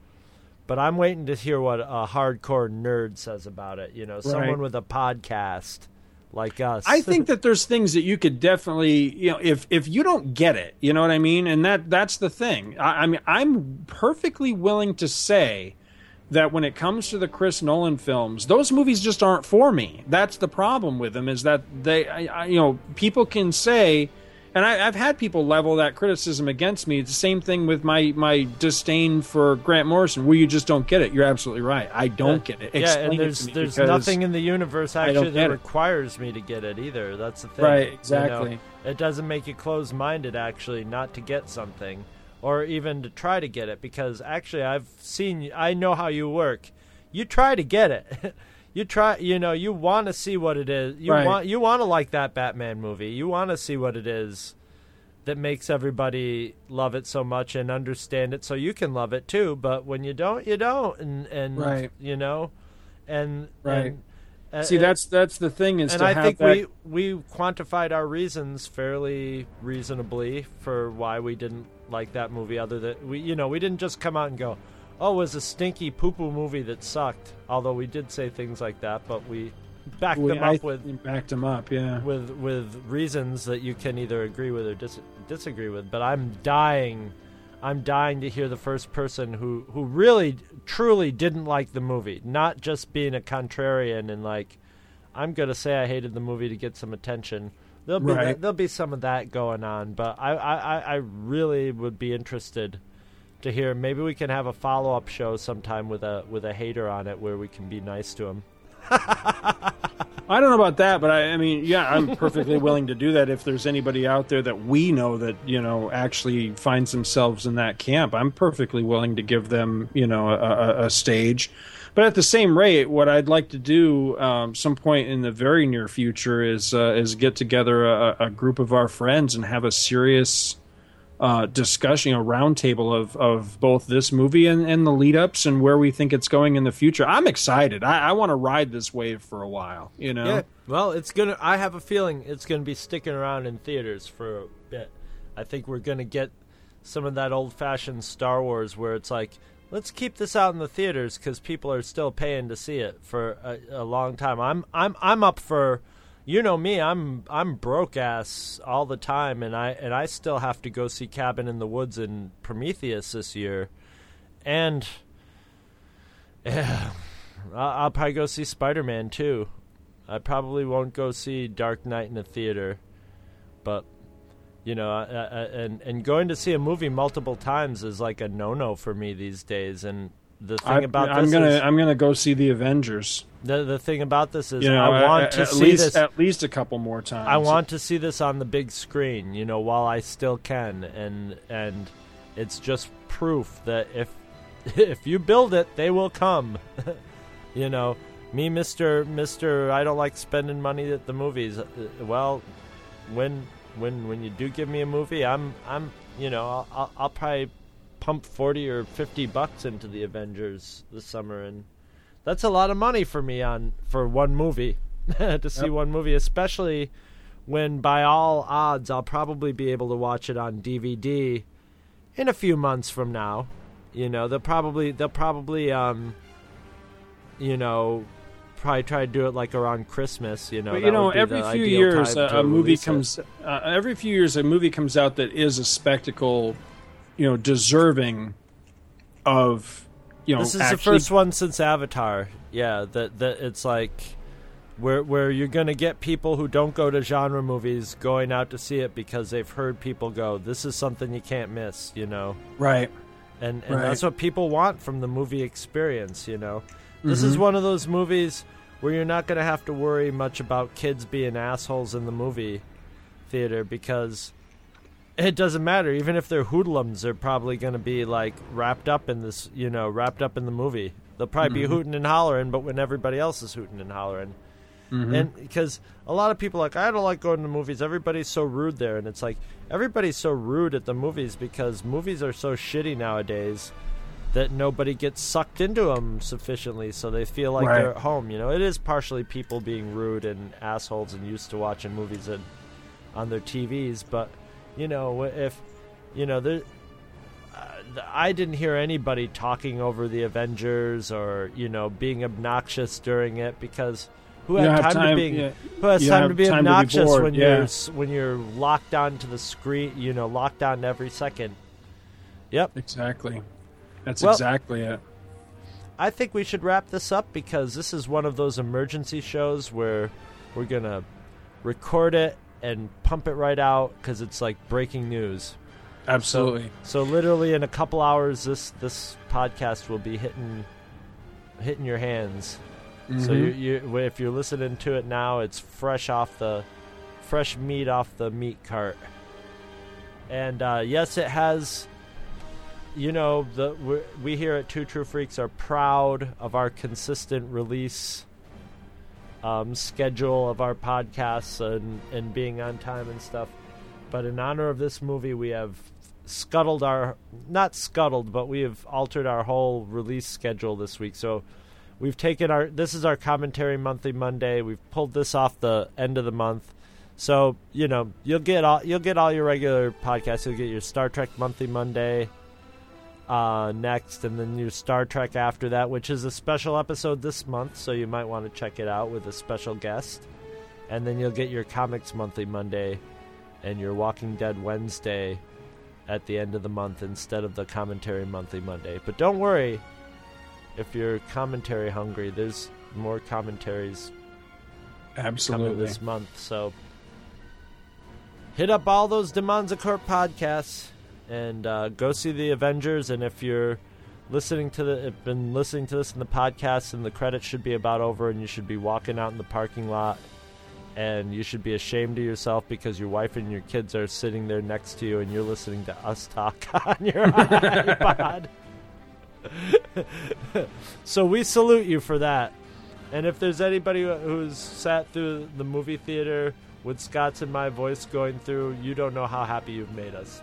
But I'm waiting to hear what a hardcore nerd says about it. You know, someone with a podcast like us. I think that there's things that you could definitely, you know, if if you don't get it, you know what I mean, and that that's the thing. I, I mean, I'm perfectly willing to say that when it comes to the Chris Nolan films, those movies just aren't for me. That's the problem with them is that they, I, I, you know, people can say. And I, I've had people level that criticism against me. It's the same thing with my, my disdain for Grant Morrison, where you just don't get it. You're absolutely right. I don't get it. Yeah, Explain and it there's there's nothing in the universe actually that requires me to get it either. That's the thing. Right, you know? exactly. It doesn't make you closed minded actually not to get something or even to try to get it because actually I've seen I know how you work. You try to get it. you try you know, you want to see what it is. You Right. want you want to like that Batman movie. You want to see what it is that makes everybody love it so much and understand it so you can love it too but when you don't you don't and and Right. you know and Right. and, uh, See, that's that's the thing is and to I have think that. we we quantified our reasons fairly reasonably for why we didn't like that movie. Other than we, you know, we didn't just come out and go, "Oh, it was a stinky poo poo movie that sucked." Although we did say things like that, but we backed we- them I up with backed them up. Yeah. with with reasons that you can either agree with or dis- disagree with. But I'm dying, I'm dying to hear the first person who who really truly didn't like the movie, not just being a contrarian and like I'm gonna say I hated the movie to get some attention. There'll be Right. there'll be some of that going on, but I, I, I- I really would be interested to hear. Maybe we can have a follow up show sometime with a with a hater on it where we can be nice to him. I don't know about that, but I, I mean, yeah, I'm perfectly willing to do that if there's anybody out there that we know that you know actually finds themselves in that camp. I'm perfectly willing to give them you know a, a, a stage. But at the same rate, what I'd like to do um, some point in the very near future is uh, is get together a, a group of our friends and have a serious uh, discussion, a roundtable of, of both this movie and, and the lead ups and where we think it's going in the future. I'm excited. I, I want to ride this wave for a while. You know, Yeah. Well, it's gonna. I have a feeling it's gonna be sticking around in theaters for a bit. I think we're gonna get some of that old-fashioned Star Wars where it's like, let's keep this out in the theaters because people are still paying to see it for a, a long time. I'm I'm I'm up for. You know me, I'm I'm broke ass all the time, and I and I still have to go see Cabin in the Woods and Prometheus this year, and yeah, I'll, I'll probably go see Spider Man too. I probably won't go see Dark Knight in a theater, but you know, I, I, and and going to see a movie multiple times is like a no no for me these days. And the thing I, about I'm gonna is I'm gonna go see the Avengers. the the thing about this is You know, I want at, to see least this. at least a couple more times. I want to see this on the big screen, you know, while I still can, and and it's just proof that if if you build it, they will come. you know, me, Mister Mister, I don't like spending money at the movies. Uh, Well, when when when you do give me a movie, I'm I'm you know I'll, I'll, I'll probably pump forty or fifty bucks into the Avengers this summer, and that's a lot of money for me on for one movie to see Yep. one movie, especially when by all odds I'll probably be able to watch it on DVD in a few months from now. You know, they'll probably they'll probably um you know probably try to do it like around Christmas, you know. But you know, every few years a, a movie comes. Uh, every few years, a movie comes out that is a spectacle you know deserving of you know this is actually, the first one since Avatar. Yeah, that that it's like where where you're gonna get people who don't go to genre movies going out to see it because they've heard people go. This is something you can't miss, you know. right And and Right. that's what people want from the movie experience, you know. This is Mhm. one of those movies where you're not gonna have to worry much about kids being assholes in the movie theater because it doesn't matter. Even if they're hoodlums, they're probably going to be like wrapped up in this, you know, wrapped up in the movie. They'll probably Mhm. be hooting and hollering, but when everybody else is hooting and hollering, Mhm. and because a lot of people are like I don't like going to movies. Everybody's so rude there, and it's like everybody's so rude at the movies because movies are so shitty nowadays that nobody gets sucked into them sufficiently, so they feel like Right. they're at home. You know, it is partially people being rude and assholes and used to watching movies and on their TVs, but you know, if you know, there, uh, I didn't hear anybody talking over the Avengers or you know being obnoxious during it because who You had time, time- to be yeah. who has time to be time to be obnoxious when yeah. you're when you're locked onto the screen, you know, locked on every second. Yep. exactly that's Well- exactly it I think we should wrap this up because this is one of those emergency shows where we're going to record it and pump it right out because it's like breaking news. absolutely So literally in a couple hours, this this podcast will be hitting hitting your hands. So you, you if you're listening to it now, it's fresh off the fresh meat off the meat cart. And uh, yes, it has. You know, the we here at Two True Freaks are proud of our consistent release um, schedule of our podcasts and and being on time and stuff. But in honor of this movie, we have scuttled our not scuttled, but we have altered our whole release schedule this week. So we've taken our this is our commentary monthly Monday. We've pulled this off the end of the month. So, you know, you'll get all you'll get all your regular podcasts. You'll get your Star Trek monthly Monday uh, next, and then your Star Trek after that, which is a special episode this month, so you might want to check it out with a special guest. And then you'll get your Comics Monthly Monday and your Walking Dead Wednesday at the end of the month instead of the Commentary Monthly Monday. But don't worry, if you're commentary hungry, there's more commentaries coming this month. So hit up all those Demands of Court podcasts and uh, go see the Avengers. And if you're listening to the, been listening to this in the podcast, and the credits should be about over, and you should be walking out in the parking lot, and you should be ashamed of yourself because your wife and your kids are sitting there next to you, and you're listening to us talk on your iPod. so we salute you for that. And if there's anybody who's sat through the movie theater with Scott's and my voice going through, you don't know how happy you've made us.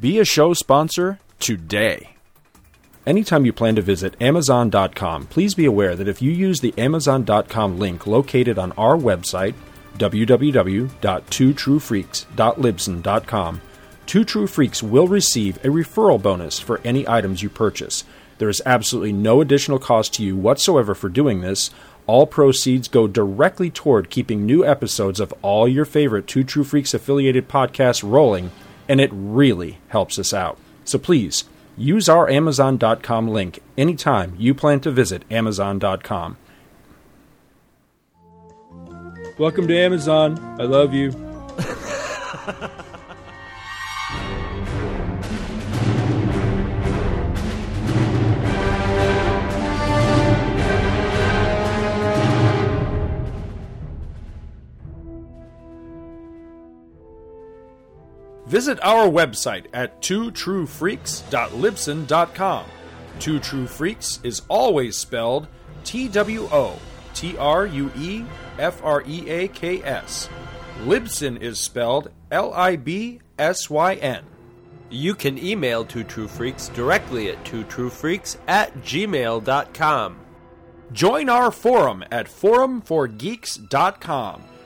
Be a show sponsor today. Anytime you plan to visit Amazon.com, please be aware that if you use the Amazon.com link located on our website, www.twotruefreaks.libsyn.com, Two True Freaks will receive a referral bonus for any items you purchase. There is absolutely no additional cost to you whatsoever for doing this. All proceeds go directly toward keeping new episodes of all your favorite Two True Freaks affiliated podcasts rolling, and it really helps us out. So please, use our Amazon.com link anytime you plan to visit Amazon.com. Welcome to Amazon. I love you. Visit our website at twotruefreaks.libsyn.com. Two True Freaks is always spelled T W O T R U E F R E A K S. Libsyn is spelled L I B S Y N. You can email Two True Freaks directly at twotruefreaks at gmail.com. Join our forum at forumforgeeks.com,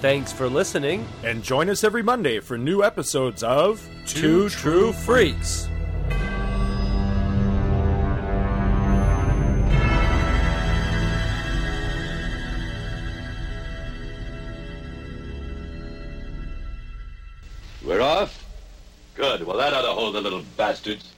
Thanks for listening. And join us every Monday for new episodes of Two True Freaks. We're off? Good. Well, that ought to hold the little bastards.